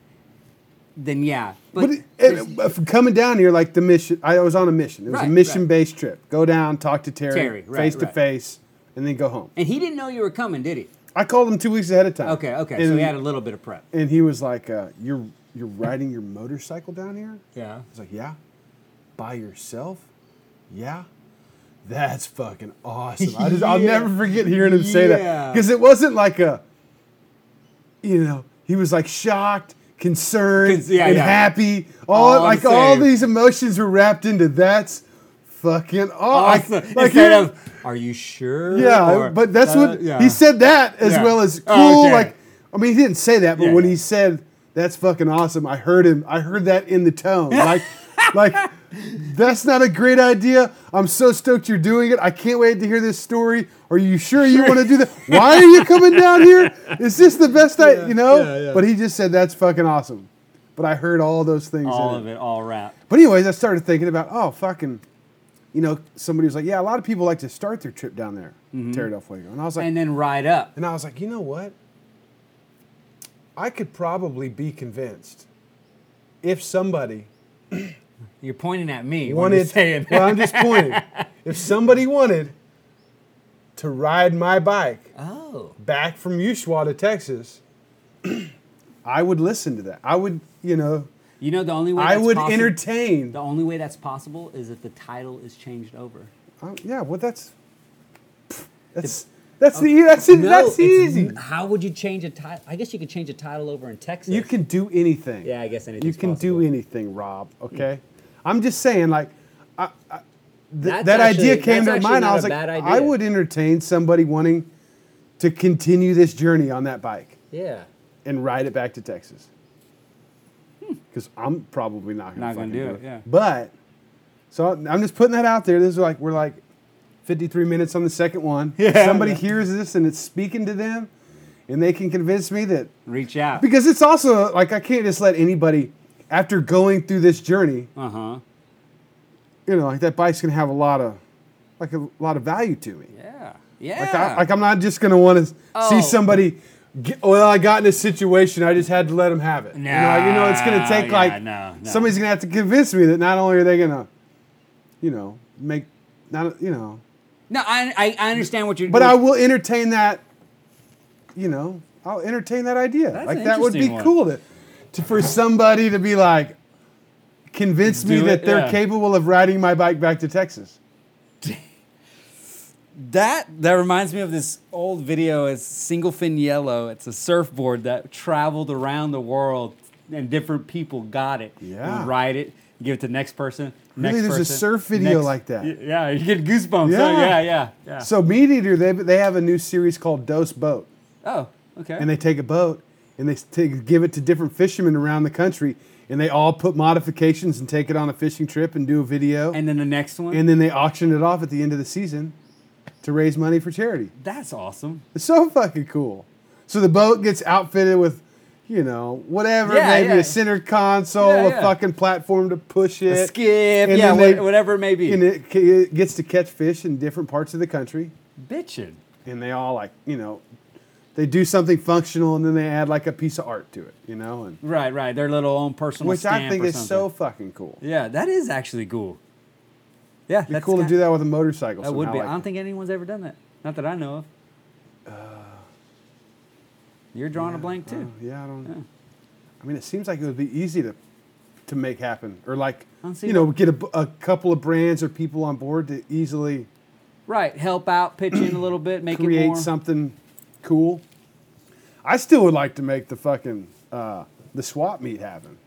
Then yeah. But it, it, uh, coming down here, like the mission, I was on a mission. It was Right, a mission-based trip. Go down, talk to Terry, Terry, right, face to face, and then go home. and he didn't know you were coming, did he? I called him two weeks ahead of time. Okay. Okay. And, so he had a little bit of prep. and he was like, uh, "You're you're riding your motorcycle down here?" Yeah. I was like, "Yeah." By yourself? Yeah. That's fucking awesome. I just, I'll never forget hearing him say that because it wasn't like a, you know, he was like shocked, concerned, yeah, and yeah. happy. All, All like all these emotions were wrapped into that's fucking awesome. Awesome. Like, Instead of, are you sure? yeah, Or, but that's uh, what yeah. he said. That as Yeah. well as Oh, cool. okay. Like, I mean, he didn't say that, but Yeah, when yeah. he said that's fucking awesome, I heard him. I heard that in the tone. Like, like that's not a great idea. I'm so stoked you're doing it. I can't wait to hear this story. Are you sure you want to do that? Why are you coming down here? Is this the best I? You know? yeah, yeah. But he just said that's fucking awesome. But I heard all those things. All of it, all wrapped. but anyways, I started thinking about, oh, fucking, you know, somebody was like, yeah, a lot of people like to start their trip down there, mm-hmm. Terra del Fuego. And I was like, And then ride up. and I was like, you know what? I could probably be convinced if somebody You're pointing at me. wanted, saying well, I'm just pointing, if somebody wanted to ride my bike Oh. back from Ushuaia to Texas, I would listen to that. I would, you know, You know the only way I that's would possi- entertain. The only way that's possible is if the title is changed over. Uh, yeah, well, that's that's that's the that's it, that's easy. How would you change a title? I guess you could change a title over in Texas. You can do anything. Yeah, I guess anything. You can possible. do anything, Rob. Okay, I'm just saying, like, I, I, th- That's that idea actually- came to actually mind. I was like, I would entertain somebody wanting to continue this journey on that bike Yeah. and ride it back to Texas. Because I'm probably not gonna Not gonna fucking do do it, yeah. But so I'm just putting that out there. This is like we're like 53 minutes on the second one. If Yeah, somebody yeah. hears this and it's speaking to them, and they can convince me that Reach out. because it's also like I can't just let anybody after going through this journey, Uh huh. you know, like that bike's gonna have a lot of like a lot of value to me. Yeah. Yeah. Like, I, like I'm not just gonna want to Oh. see somebody. Well, I got in a situation. I just had to let them have it. you, know, you know, it's gonna take yeah, like no, no. somebody's gonna have to convince me that not only are they gonna, you know, make not you know, No, I, I I understand what you're. Doing. But I will entertain that. You know, I'll entertain that idea. That's like an that would be one. cool to, to for somebody to be like, convince me Do that they're yeah. capable of riding my bike back to Texas. That that reminds me of this old video. It's single fin yellow. It's a surfboard that traveled around the world, and different people got it. Yeah. Would ride it, give it to the next person. Really? next There's a surf video next- like that? Y- Yeah, you get goosebumps. Yeah. Yeah, yeah, yeah, yeah. So MeatEater, they they have a new series called Dose Boat. oh, okay. and they take a boat and they take, give it to different fishermen around the country and they all put modifications and take it on a fishing trip and do a video and then the next one. And then they auction it off at the end of the season to raise money for charity that's awesome. it's so fucking cool so the boat gets outfitted with you know whatever Yeah, maybe yeah. a center console Yeah, a fucking platform to push it A skip, yeah, they- whatever it may be. and it, it gets to catch fish in different parts of the country Bitchin'. and they all like you know they do something functional and then they add like a piece of art to it you know and Right, right. Their little own personal which I think is so fucking cool. Yeah, that is actually cool. Yeah, It'd be that's cool to do that with a motorcycle. That would be. like I don't think anyone's ever done that. Not that I know of. You're drawing a blank too. Uh, yeah, I don't. Yeah. I mean, it seems like it would be easy to to make happen, or like I don't see you know, what- get a couple of brands or people on board to easily Right, help out, pitch in a little bit, make it create more. something cool. I still would like to make the fucking uh, the swap meet happen.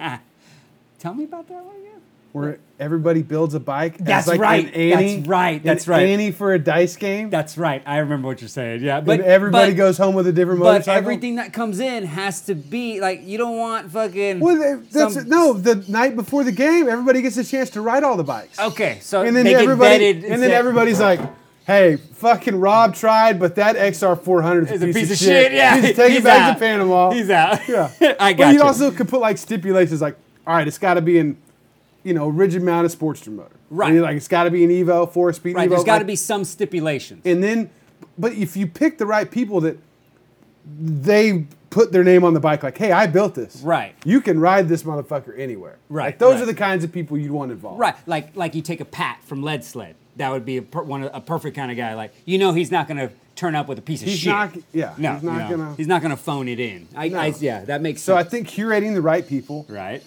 Tell me about that one again. Where everybody builds a bike. That's like an right. Annie, That's right. an That's right. Annie for a dice game. That's right. I remember what you're saying. Yeah, but everybody but- goes home with a different But motorcycle. everything that comes in has to be like you don't want fucking. Well, they- that's some- no. The night before the game, everybody gets a chance to ride all the bikes. Okay, so and then everybody, vetted and then everybody's like, "Hey, fucking Rob tried, but that XR 400 is a piece of shit. Yeah, He's take he's it back out. to Panama. He's out. Yeah, I But got you you. also could put like stipulations, like, all right, it's got to be in, you know, rigid mounted Sportster motor. Right. And you're like it's got to be an Evo, four speed right. Evo. There's got to like- be some stipulations. and then, but if you pick the right people that they put their name on the bike, like, hey, I built this. Right. You can ride this motherfucker anywhere. Right, Like those right. are the kinds of people you'd want involved. Right, like like you take a Pat from Lead Sled. That would be a, per, one a perfect kind of guy. Like you know, he's not going to turn up with a piece of He's shit. not- yeah, no, he's not no. gonna- He's not going to phone it in. I, No. I, yeah, that makes So I think curating the right people, right.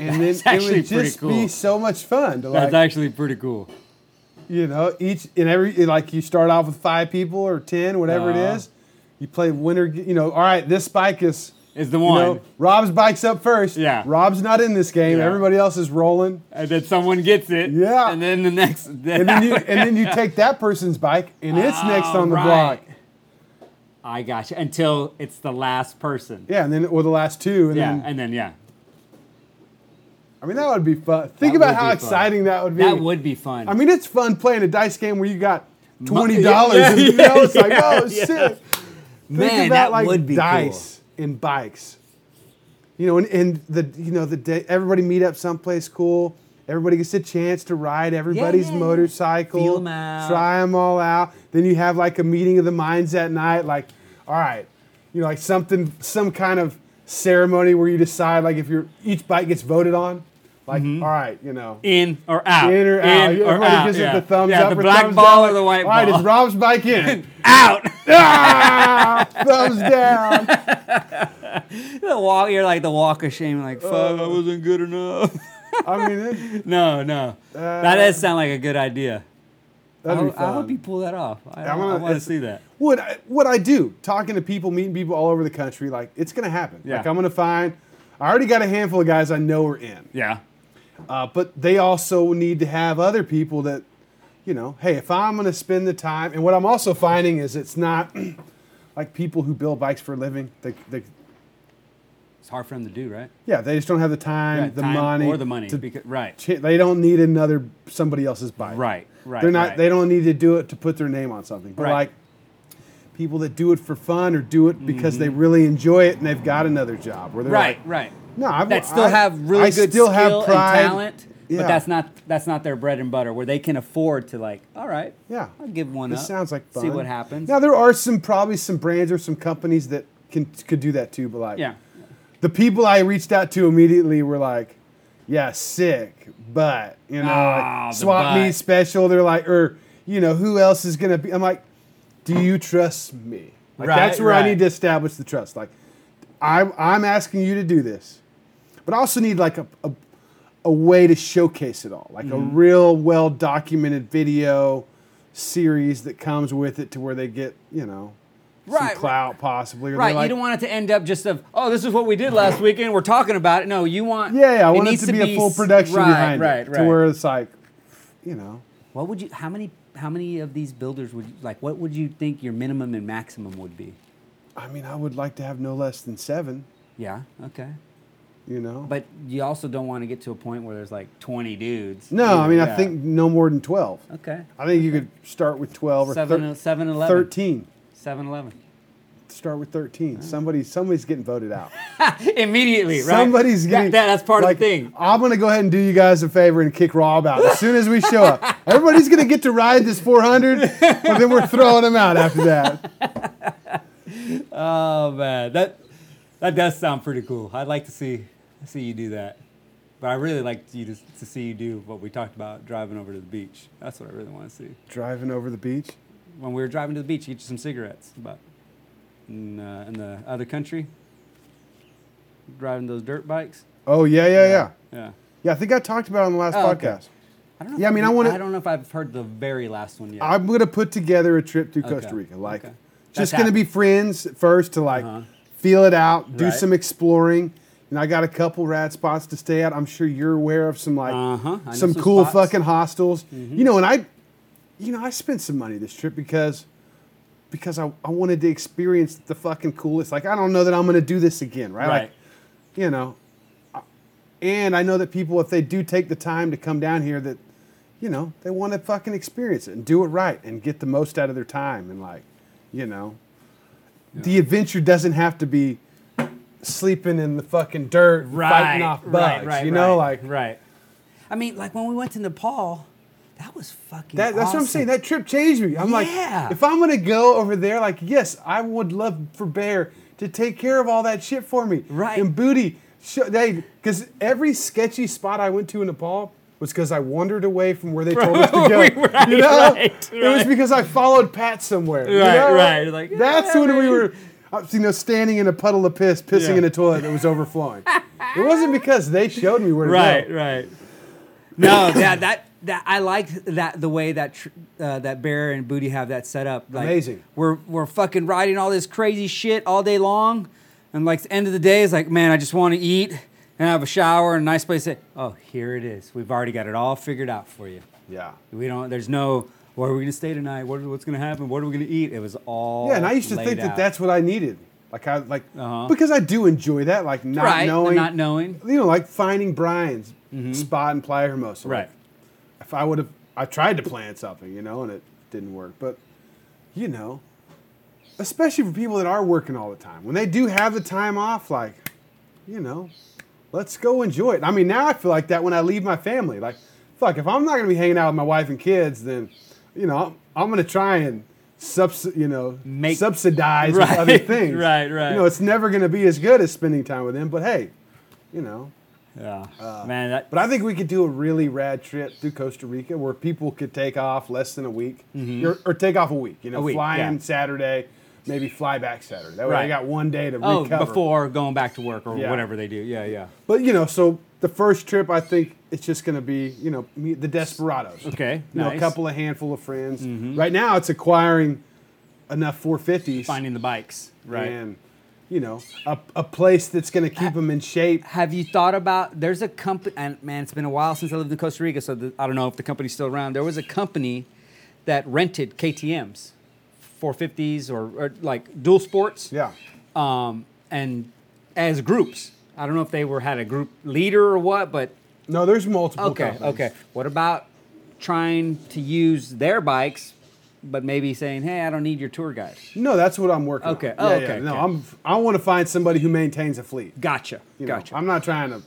and then it would just be cool. so much fun to That's like, actually pretty cool. you know, each and every like you start off with five people or ten, whatever it Uh-huh. is. You play winner. You know, all right, this bike is Is the You one. know, Rob's bike's up first. Yeah. Rob's not in this game. Yeah. Everybody else is rolling. and then someone gets it. Yeah. And then the next. And then you and then you take that person's bike and it's next on the Right. block. I got you. Until it's the last person. Yeah, and then or the last two, and Yeah, then and then yeah, I mean that would be fun. Think That about would how be fun. exciting that would be. that would be fun. I mean, it's fun playing a dice game where you got twenty dollars. yeah, and you know, it's like, yeah, oh yeah. shit. Man, Think about that like would be dice and bikes. You know, and, and the you know the day everybody meet up someplace cool. Everybody gets a chance to ride everybody's yeah, yeah. motorcycle, Feel 'em out. try them all out. Then you have like a meeting of the minds that night. Like, all right, you know, like something, some kind of ceremony where you decide like if your each bike gets voted on. Like, mm-hmm. all right, you know, in or out. in or out. In or Everybody out. gives it yeah. the thumbs yeah, up the or black ball down. or the white All right, ball. is Rob's bike in? out. ah, thumbs down. the walk. You're like the walk of shame. Like uh, fuck, I uh, wasn't good enough. I mean, it, no, no. Uh, that does sound like a good idea. I, that'd be hope- I hope you pull that off. I, I'm want to see that. what I, what I do, talking to people, meeting people all over the country, like it's gonna happen. Yeah. Like I'm gonna find. I already got a handful of guys I know are in, Yeah. Uh, but they also need to have other people that, you know, hey, if I'm gonna spend the time, and what I'm also finding is it's not like people who build bikes for a living. They, they It's hard for them to do, right? yeah, they just don't have the time, Right, the time money, or the money. to because, right. they don't need another somebody else's bike. Right. Right. They're not. right. They don't need to do it to put their name on something. But Right. like people that do it for fun or do it because they really enjoy it and they've got another job. Where they're Mm-hmm. Right. like, right. No, I, that still I- have really I good still skill have pride. and talent, Yeah. but that's not that's not their bread and butter. Where they can afford to like, all right, Yeah. I'll give one This up. sounds like fun. See what happens. Now there are some probably some brands or some companies that can could do that too. But like yeah. the people I reached out to immediately were like, "Yeah, sick, but you know, Ah, like, swap me special." They're like, or you know, who else is gonna be? I'm like, do you trust me? Like Right, that's where I need to establish the trust. Like, I'm I'm asking you to do this, but I also need like a a, a way to showcase it all, like a Mm-hmm. real well documented video series that comes with it to where they get you know. Right, clout possibly. Or Right, like, you don't want it to end up just of oh, this is what we did last weekend. We're talking about it. No, you want Yeah, yeah. I want it needs to be a full production right, behind right, it, right. to where it's like, you know, what would you? How many? How many of these builders would you like? What would you think your minimum and maximum would be? I mean, I would like to have no less than seven. Yeah. Okay. You know, But you also don't want to get to a point where there's like 20 dudes. no, I mean, I think no more than twelve. Okay. I think you could start with twelve or Seven, thir- 7 11. thirteen. 7 11. Start with thirteen. Somebody, somebody's getting voted out. Immediately, right? Somebody's getting. that- that's part like, of the thing. I'm gonna go ahead and do you guys a favor and kick Rob out as soon as we show up. Everybody's gonna get to ride this 400, but then we're throwing them out after that. Oh man, that that does sound pretty cool. I'd like to see see you do that. But I really like you to, to see you do what we talked about, driving over to the beach. That's what I really want to see. Driving over the beach. When we were driving to the beach, get you some cigarettes. But in, uh, in the other country, driving those dirt bikes. Oh yeah, yeah, yeah. Yeah. Yeah, I think I talked about it on the last Oh, okay. podcast. I don't know Yeah, if I mean, I I've- wanna- I don't know if I've heard the very last one yet. I'm gonna put together a trip to Okay. Costa Rica. Like, Okay. just gonna be friends first to like Uh-huh. Feel it out, do Right. some exploring, And I got a couple rad spots to stay at. I'm sure you're aware of some like Uh-huh. Some some cool spots. Mm-hmm. fucking hostels. You know, and I, you know, I spent some money this trip because because I, I wanted to experience the fucking coolest. Like I don't know that I'm gonna do this again, right? Right. Like, you know, and I know that people, if they do take the time to come down here, that you know they want to fucking experience it and do it right and get the most out of their time and like, you know, the adventure doesn't have to be sleeping in the fucking dirt, right, fighting off bugs. you know, like right. I mean, like when we went to Nepal, that was fucking. That, that's what I'm saying. That trip changed me. I'm Yeah. like, if I'm gonna go over there, like, yes, I would love for Bear to take care of all that shit for me. Right. And Booty, sh- they, because every sketchy spot I went to in Nepal was because I wandered away from where they told us to go. Right, you know, right, it was because I followed Pat somewhere. you Right, know? right. Like, that's yeah, when we were. uh, You know, standing in a puddle of piss, pissing Yeah. in a toilet that was overflowing. it wasn't because they showed me where to Right, go. Right, right. No, that that that I like that the way that tr- uh, that Bear and Booty have that set up. Like, Amazing. We're we're fucking riding all this crazy shit all day long, and like the end of the day is like, man, I just want to eat and have a shower and a nice place. To, oh, here it is. We've already got it all figured out for you. Yeah. We don't. There's no. Where are we gonna stay tonight? What, what's gonna happen? What are we gonna eat? It was all. Yeah, and I used to think that that's what I needed. Like I like Uh-huh. because I do enjoy that, like not right. knowing, not knowing. you know, like finding Brian's spot in Playa Hermosa. Like, Right. if I would have, I tried to plan something, you know, and it didn't work. But you know, especially for people that are working all the time, when they do have the time off, like, you know, let's go enjoy it. I mean, now I feel like that when I leave my family. Like, fuck, if I'm not gonna be hanging out with my wife and kids, then, you know, I'm, I'm gonna try and subs, you know, Make- subsidize Right, with other things. right, right. You know, it's never gonna be as good as spending time with them. But hey, you know. Yeah. man, that. But I think we could do a really rad trip through Costa Rica where people could take off less than a week, or, or take off a week. You know, Mm-hmm. A week, fly yeah. in Saturday, maybe fly back Saturday. That way I Right. got one day to Oh, recover. before going back to work or Yeah. whatever they do. Yeah, yeah. But you know, so the first trip, I think it's just going to be, you know, the Desperados. Okay, You know, a. Mm-hmm. couple of handful of friends. Right now, it's acquiring enough 450s Finding the bikes. Right. and you know a, a place that's going to keep them in shape. Have you thought about? There's a company, and man, it's been a while since I lived in Costa Rica, so the, I don't know if the company's still around. There was a company that rented KTM's, 450s or, or like dual sports. Yeah. Um, and as groups, I don't know if they were had a group leader or what, but No, there's multiple. okay, companies. okay. What about trying to use their bikes, but maybe saying, "Hey, I don't need your tour guide." No, that's what I'm working. Okay. On. Oh, Yeah, okay, yeah. No, okay. I'm. I want to find somebody who maintains a fleet. Gotcha. You know, gotcha. I'm not trying to.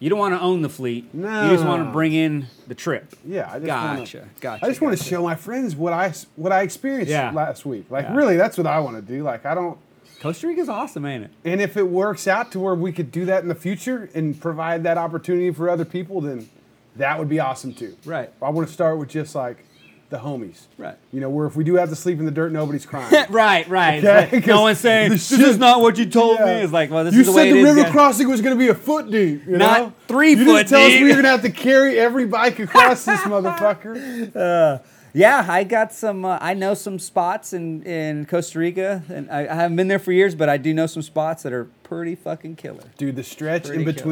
You don't want to own the fleet. No, You just want to bring in the trip. Yeah, I just Gotcha. Wanna, Gotcha. I just want to show my friends what I what I experienced Yeah. last week. Like Yeah. really, that's what I want to do. Like I don't. Costa Rica's awesome, ain't it? And if it works out to where we could do that in the future and provide that opportunity for other people, then that would be awesome too. Right. I want to start with just like the homies. Right. You know, where if we do have to sleep in the dirt, nobody's crying. Right, right. Okay, like, no one's saying this shit- is not what you told Yeah. me. It's like, well, this you is the way You said the river guys. crossing was going to be a foot deep. You Not know? three you foot didn't tell us we were going to have to carry every bike across this motherfucker. Yeah, I got some. Uh, I know some spots in in Costa Rica, and I, I haven't been there for years, but I do know some spots that are pretty fucking killer. Dude, the stretch Pretty in killer.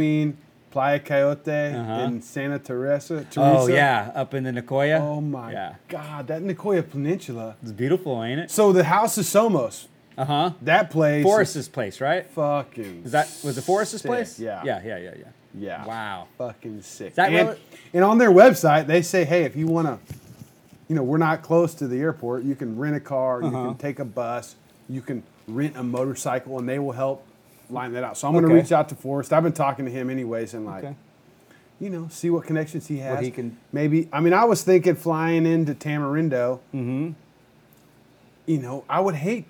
Playa Coyote Uh-huh. and Santa Teresa. Teresa. Oh yeah, up in the Nicoya. Oh my Yeah, God, that Nicoya Peninsula. it's beautiful, ain't it? So the House of Somos, Uh huh. that place. is Forrest's place, right? fucking. Is that was it Forrest's sick. place? Yeah. Yeah, yeah, yeah, yeah. Yeah. Wow. Fucking sick. that and, rel- and on their website, they say, hey, if you want to, you know, we're not close to the airport. You can rent a car. You Uh-huh. can take a bus. You can rent a motorcycle, and they will help line that out. So I'm going to Okay. reach out to Forrest. I've been talking to him anyways, and like, Okay. you know, see what connections he has. he can- maybe. I mean, I was thinking flying into Tamarindo. Mm-hmm. You know, I would hate.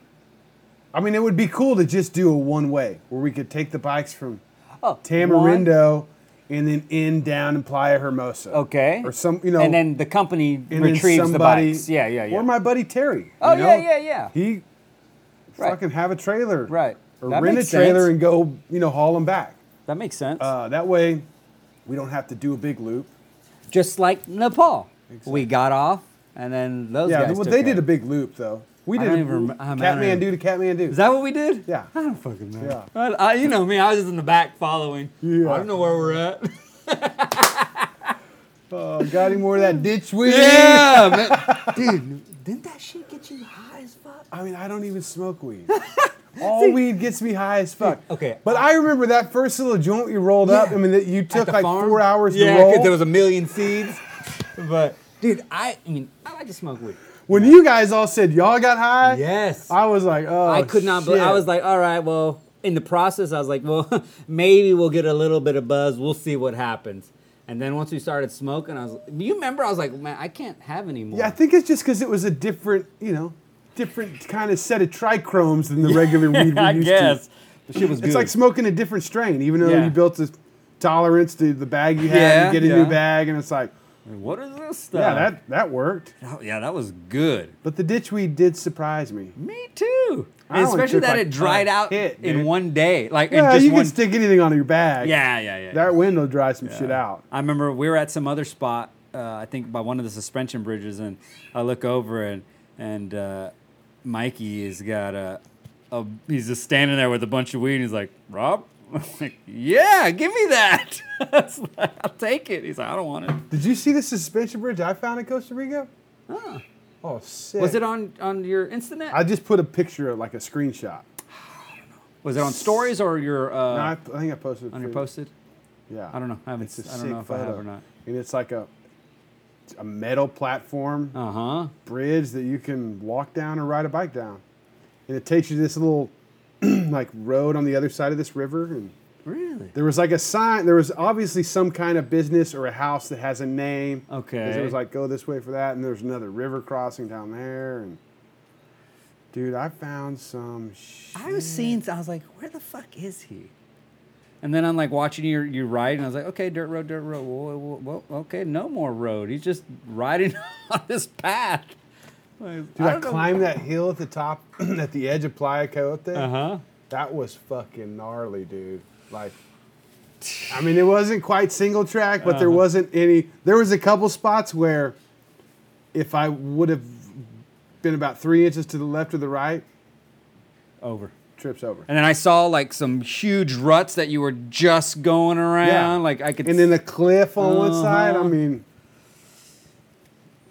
I mean, it would be cool to just do a one way where we could take the bikes from Oh, Tamarindo and then in down in Playa Hermosa. Okay. Or some, you know, and then the company and then retrieves the somebody- bikes. Yeah, yeah, yeah. Or my buddy Terry. Oh, you yeah, know? yeah, yeah. He Right. fucking have a trailer. Right. Or That rent a trailer sense. and go, you know, haul them back. that makes sense. Uh, that way, we don't have to do a big loop. Just like Nepal. We got off, and then those yeah, guys. well, took they did a big loop though. We did don't even rem- I'm out of Kathmandu to Kathmandu. Is that what we did? Yeah. I don't fucking know. Yeah. I, I- you know me. I was just in the back following. Yeah. I don't know where we're at. Oh, got any more of that ditch weed? yeah, man. dude. Didn't that shit get you high as fuck? I mean, I don't even smoke weed. All weed gets me high as fuck. Okay. But uh, I remember that first little joint you rolled up. I mean, that you took like farm? four hours yeah, to roll. because there was a million seeds. But dude, I, I mean, I like to smoke weed. when you guys all said y'all got high, Yes. I was like, oh, I could not. Believe, I was like, all right, well, in the process, I was like, well, maybe we'll get a little bit of buzz. We'll see what happens. And then once we started smoking, I was. Like Do you remember? I was like, man, I can't have any more. yeah, I think it's just because it was a different, you know, different kind of set of trichomes than the regular weed we I used guess. to. The shit was good. It's like smoking a different strain, even though Yeah. you built this tolerance to the bag you had. Yeah, you get a yeah. new bag, and it's like, what is this stuff? yeah, that that worked. Oh, yeah, that was good. But the ditch weed did surprise me. Me too. I only Especially took, that like, it dried a out hit, in dude. one day. Like in Yeah, just you one. can stick anything on your bag. yeah, yeah, yeah. That wind will dry some shit out. I remember we were at some other spot, uh, I think by one of the suspension bridges, and I look over and and uh, Mikey has got a, a he's just standing there with a bunch of weed. and He's like, Rob, I'm like, yeah, give me that. I was like, I'll take it. He's like, I don't want it. Did you see the suspension bridge I found in Costa Rica? Oh, sick. Was it on on your Instanet? I just put a picture of like a screenshot. Was it on stories or your uh, no, I, I think I posted. it on your for- posted? Yeah. I don't know. I haven't. It's a I don't sick know if I have photo. or not. And it's like a a metal platform Uh huh. bridge that you can walk down or ride a bike down, and it takes you to this little like road on the other side of this river. And Really? there was like a sign. There was obviously some kind of business or a house that has a name. Okay. It was like go this way for that, and there's another river crossing down there. And dude, I found some. Shit. I was seeing. I was like, where the fuck is he? And then I'm like watching you you ride, and I was like, okay, dirt road, dirt road. Well, well, well, okay, no more road. He's just riding on this path. Like, Dude, I, don't know- that hill at the top, at the edge of Playa Coyote. Uh-huh. That was fucking gnarly, dude. Like, I mean, it wasn't quite single track, but Uh-huh. there wasn't any. There was a couple spots where, if I would have been about three inches to the left or the right, Over. Trips over. And then I saw like some huge ruts that you were just going around. Yeah. Like I could. And then the cliff on one side. I Uh-huh. mean,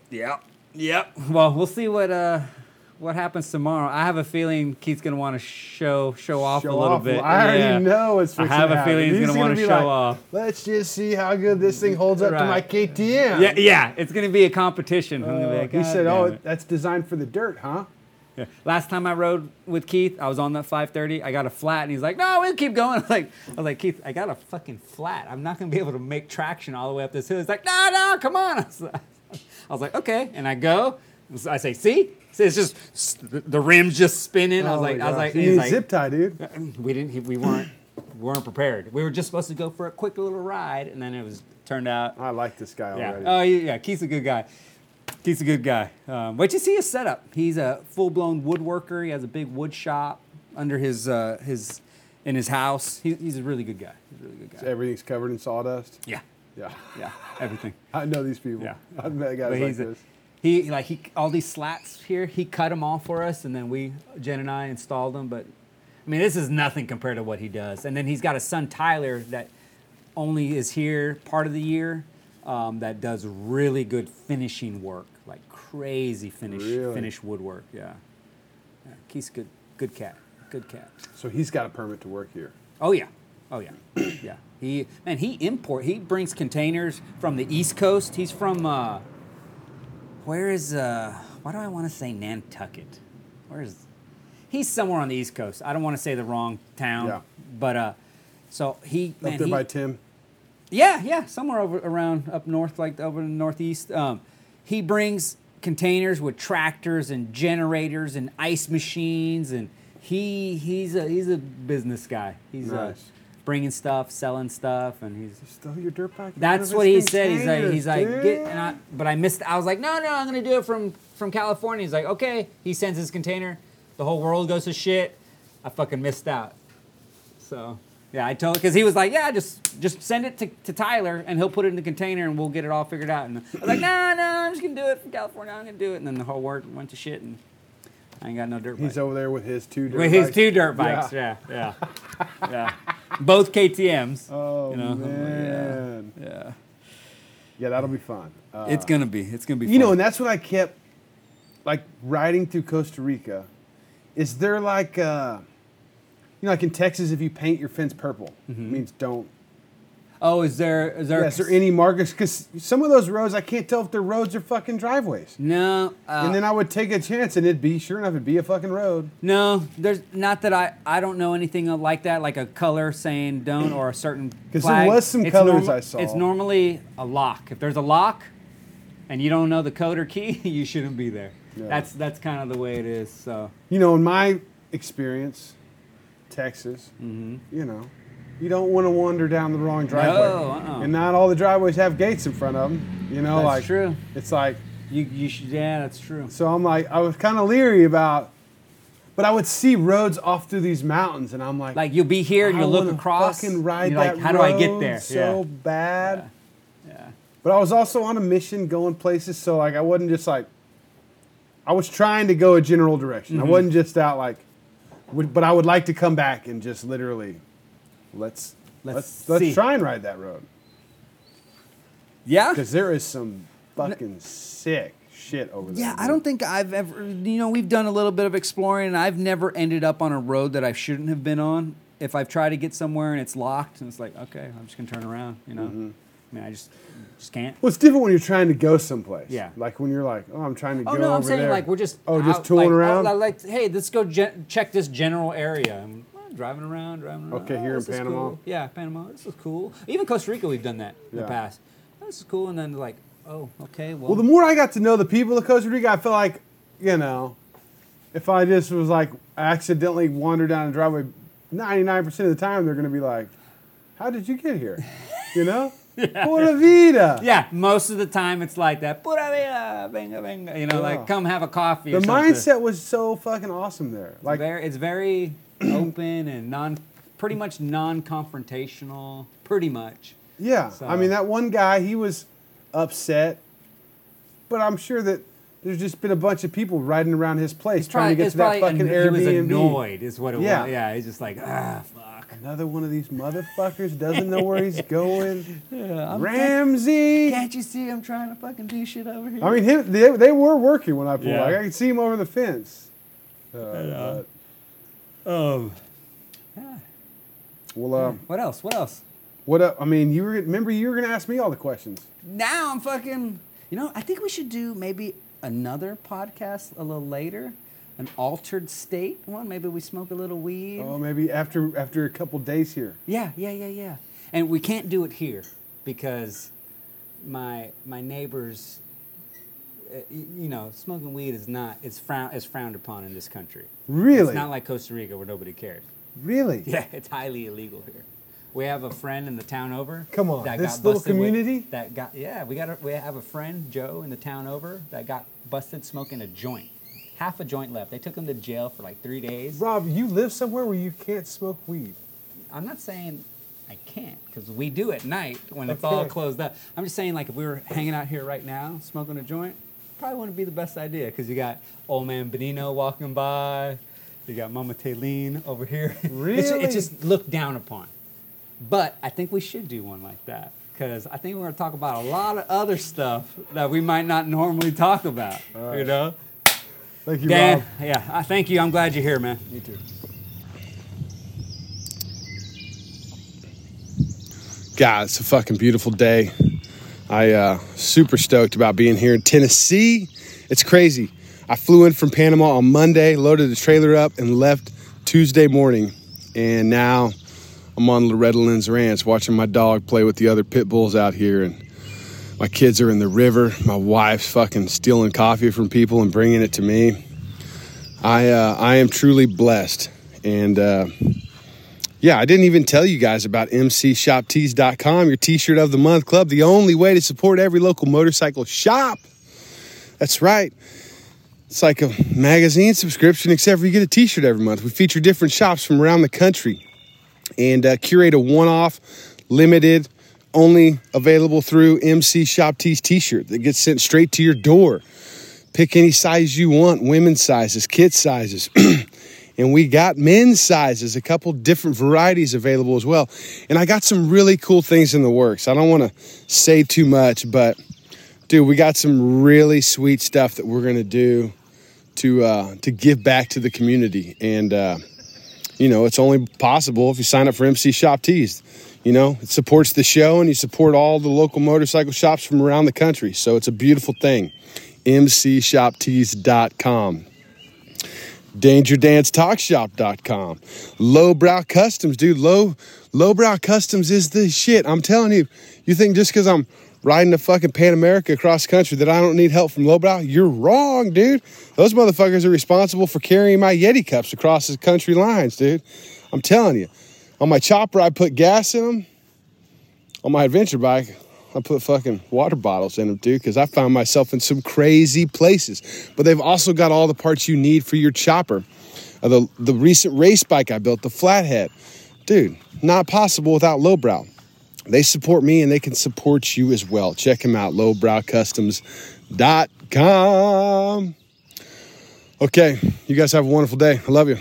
Yep. Yep. Well, we'll see what uh what happens tomorrow. I have a feeling Keith's gonna want to show show off show a little off. bit. I already Yeah. know what's I have a feeling he's gonna wanna show like, off. Let's just see how good this thing holds up to my Right. KTM. Yeah, yeah, it's gonna be a competition. I'm be Uh, like, he said, "Oh, it." that's designed for the dirt, huh?" Yeah. Last time I rode with Keith, I was on that 530. I got a flat, and he's like, "No, we'll keep going." I was like, "I was like, Keith, I got a fucking flat. I'm not gonna be able to make traction all the way up this hill." He's like, "No, no, come on." I was like, I was like "Okay," and I go. I say, "See." See, It's just the rim's just spinning. I was Oh like, I was like, you like, zip tie, dude. Uh, we didn't, we weren't, weren't prepared. We were just supposed to go for a quick little ride, and then it was turned out I like this guy yeah. already. Oh, yeah. Keith's a good guy. Keith's a good guy. Um, wait, you see his setup. He's a full-blown woodworker. He has a big wood shop under his uh, his in his house. He, he's a really good guy. He's a really good guy. Everything's covered in sawdust. Yeah, Yeah, yeah. Everything. I know these people. Yeah. I've met guys But like he's a, this. he like he all these slats here. He cut them all for us, and then we Jen and I installed them. But I mean, this is nothing compared to what he does. And then he's got a son Tyler that only is here part of the year. Um, that does really good finishing work, like crazy finish Really? finish woodwork. Yeah, yeah. Keith's good, good cat, good cat. So he's got a permit to work here. Oh yeah, oh yeah, yeah. He man, he import. He brings containers from the East Coast. He's from uh, where is uh? Why do I want to say Nantucket? Where is? He's somewhere on the East Coast. I don't want to say the wrong town. Yeah. But uh, so he man, Up there he- by Tim. Yeah, yeah, somewhere over around up north, like over in the northeast. Um, he brings containers with tractors and generators and ice machines, and he he's a he's a business guy. He's uh, Nice. bringing stuff, selling stuff, and he's. Stole your dirt bike. That's what he said. He's like, he's like, containers, get, and I, but I missed. I was like, no, no, I'm gonna do it from from California. He's like, okay. He sends his container. The whole world goes to shit. I fucking missed out. So yeah, I told because he was like, yeah, just just send it to, to Tyler and he'll put it in the container and we'll get it all figured out. And I was like, no, no, I'm just gonna do it from California. I'm gonna do it. And then the whole world went to shit. And I ain't got no dirt bike. He's over there with his two dirt With his bikes. two dirt bikes, yeah, yeah, yeah. Both KTM's. Oh you know? man. Yeah, yeah. Yeah, that'll be fun. Uh, It's gonna be. It's gonna be. you know, and that's what I kept like riding through Costa Rica. Is there like uh you know, like in Texas, if you paint your fence purple, it means don't. oh, is there? Is there? Yeah, is there any markers? Because some of those roads, I can't tell if they're roads or fucking driveways. No. Uh, and then I would take a chance, and it'd be sure enough, it'd be a fucking road. No, there's not that I I don't know anything like that, like a color saying don't or a certain. 'Cause there was some It's colors I saw. It's normally a lock. If there's a lock, and you don't know the code or key, you shouldn't be there. That's that's kind of the way it is. So You know, in my experience, Texas, you know, you don't want to wander down the wrong driveway. No, uh-uh. And not all the driveways have gates in front of them. You know, That's like true. It's like you you should yeah, that's true. so. I'm like, I was kind of leery about, but I would see roads off through these mountains, and I'm like, Like you'll be here and you'll look across. Fucking ride you're that like, how do I get there? So bad. yeah. yeah. But I was also on a mission going places, so like I wasn't just like I was trying to go a general direction. Mm-hmm. I wasn't just out like but I would like to come back and just literally let's Let's let's let's, try and ride that road Yeah. because there is some fucking sick shit over there. Yeah, I don't think I've ever. You know, we've done a little bit of exploring, and I've never ended up on a road that I shouldn't have been on. If I've tried to get somewhere and it's locked, and it's like, okay, I'm just gonna turn around. You know, Mm-hmm. I mean, I just just can't. Well, it's different when you're trying to go someplace. Yeah. Like when you're like, oh, I'm trying to go. Oh go no, I'm saying there. like we're just oh, just out, tooling like, around. oh, like, hey, let's go gen- check this general area. I'm uh, driving around, driving around. Okay, oh, here in Panama? cool. Yeah, Panama. This is cool. Even Costa Rica, we've done that in Yeah. the past. Oh, this is cool, and then like, oh, okay, well, Well, the more I got to know the people of Costa Rica, I felt like, you know, if I just was like accidentally wander down a driveway, 99% of the time they're going to be like, how did you get here? You know? Pura vida. Yeah, most of the time it's like that. Pura vida, venga, venga. You know, Yeah. like come have a coffee. The mindset was so fucking awesome there. Like, very, it's very open and non, pretty much non-confrontational. Pretty much. yeah. So- I mean, that one guy, he was upset, but I'm sure that there's just been a bunch of people riding around his place trying to get to that fucking an- Airbnb. He was annoyed, is what it Yeah. was. Yeah, he's just like, ah, fuck. Another one of these motherfuckers doesn't know where he's going. I'm- Ramsey. Can't you see I'm trying to fucking do shit over here? I mean, him, they, they were working when I pulled. Yeah. Like, I could see him over the fence. Uh, but- um, well, uh, what else? What else? what? Uh, I mean, you were remember you were gonna ask me all the questions. Now I'm fucking. You know, I think we should do maybe another podcast a little later, an altered state one. Maybe we smoke a little weed. Oh, maybe after after a couple days here. Yeah, yeah, yeah, yeah. And we can't do it here because my my neighbors, uh, you know, smoking weed is not it's frown is frowned upon in this country. Really? It's not like Costa Rica where nobody cares. Really? Yeah, it's highly illegal here. We have a friend in the town over. Come on, that this got little busted with- community? that got yeah. We got a, we have a friend Joe in the town over that got busted smoking a joint, half a joint left. They took him to jail for like three days. Rob, you live somewhere where you can't smoke weed. I'm not saying I can't because we do at night when it's all Okay. closed up. I'm just saying like if we were hanging out here right now smoking a joint, probably wouldn't be the best idea because you got old man Benino walking by, you got Mama Taylene over here. it's, Really? it's just looked down upon. But I think we should do one like that because I think we're going to talk about a lot of other stuff that we might not normally talk about. You know. Thank you, Dan, Rob. yeah, I thank you. I'm glad you're here, man. You too. God, it's a fucking beautiful day. I uh super stoked about being here in Tennessee. It's crazy. I flew in from Panama on Monday, loaded the trailer up, and left Tuesday morning. And now I'm on Loretta Lynn's ranch watching my dog play with the other pit bulls out here. And my kids are in the river. My wife's fucking stealing coffee from people and bringing it to me. I uh, I am truly blessed. And uh, yeah, I didn't even tell you guys about mcshoptees.com, your t-shirt of the month club, the only way to support every local motorcycle shop. That's right. It's like a magazine subscription, except for you get a t-shirt every month. We feature different shops from around the country and uh, curate a one-off, limited, only available through MC Shop Tees t-shirt that gets sent straight to your door. Pick any size you want, women's sizes, kids sizes. and we got men's sizes, a couple different varieties available as well. And I got some really cool things in the works. I don't want to say too much, but dude, we got some really sweet stuff that we're gonna do to uh, to give back to the community. And uh, you know, it's only possible if you sign up for MC Shop Tees. You know, it supports the show and you support all the local motorcycle shops from around the country. So it's a beautiful thing. MCShopTees.com. DangerDansTalkShop.com. Lowbrow Customs, dude. Low Lowbrow Customs is the shit. I'm telling you. You think just because I'm riding a fucking Pan America across country that I don't need help from Lowbrow? You're wrong, dude. Those motherfuckers are responsible for carrying my Yeti cups across the country lines, dude. I'm telling you. On my chopper, I put gas in them. On my adventure bike, I put fucking water bottles in them too because I found myself in some crazy places. But they've also got all the parts you need for your chopper. Uh, the, the recent race bike I built, the flathead. Dude, not possible without Lowbrow. They support me and they can support you as well. Check them out, lowbrowcustoms.com. Okay, you guys have a wonderful day. I love you.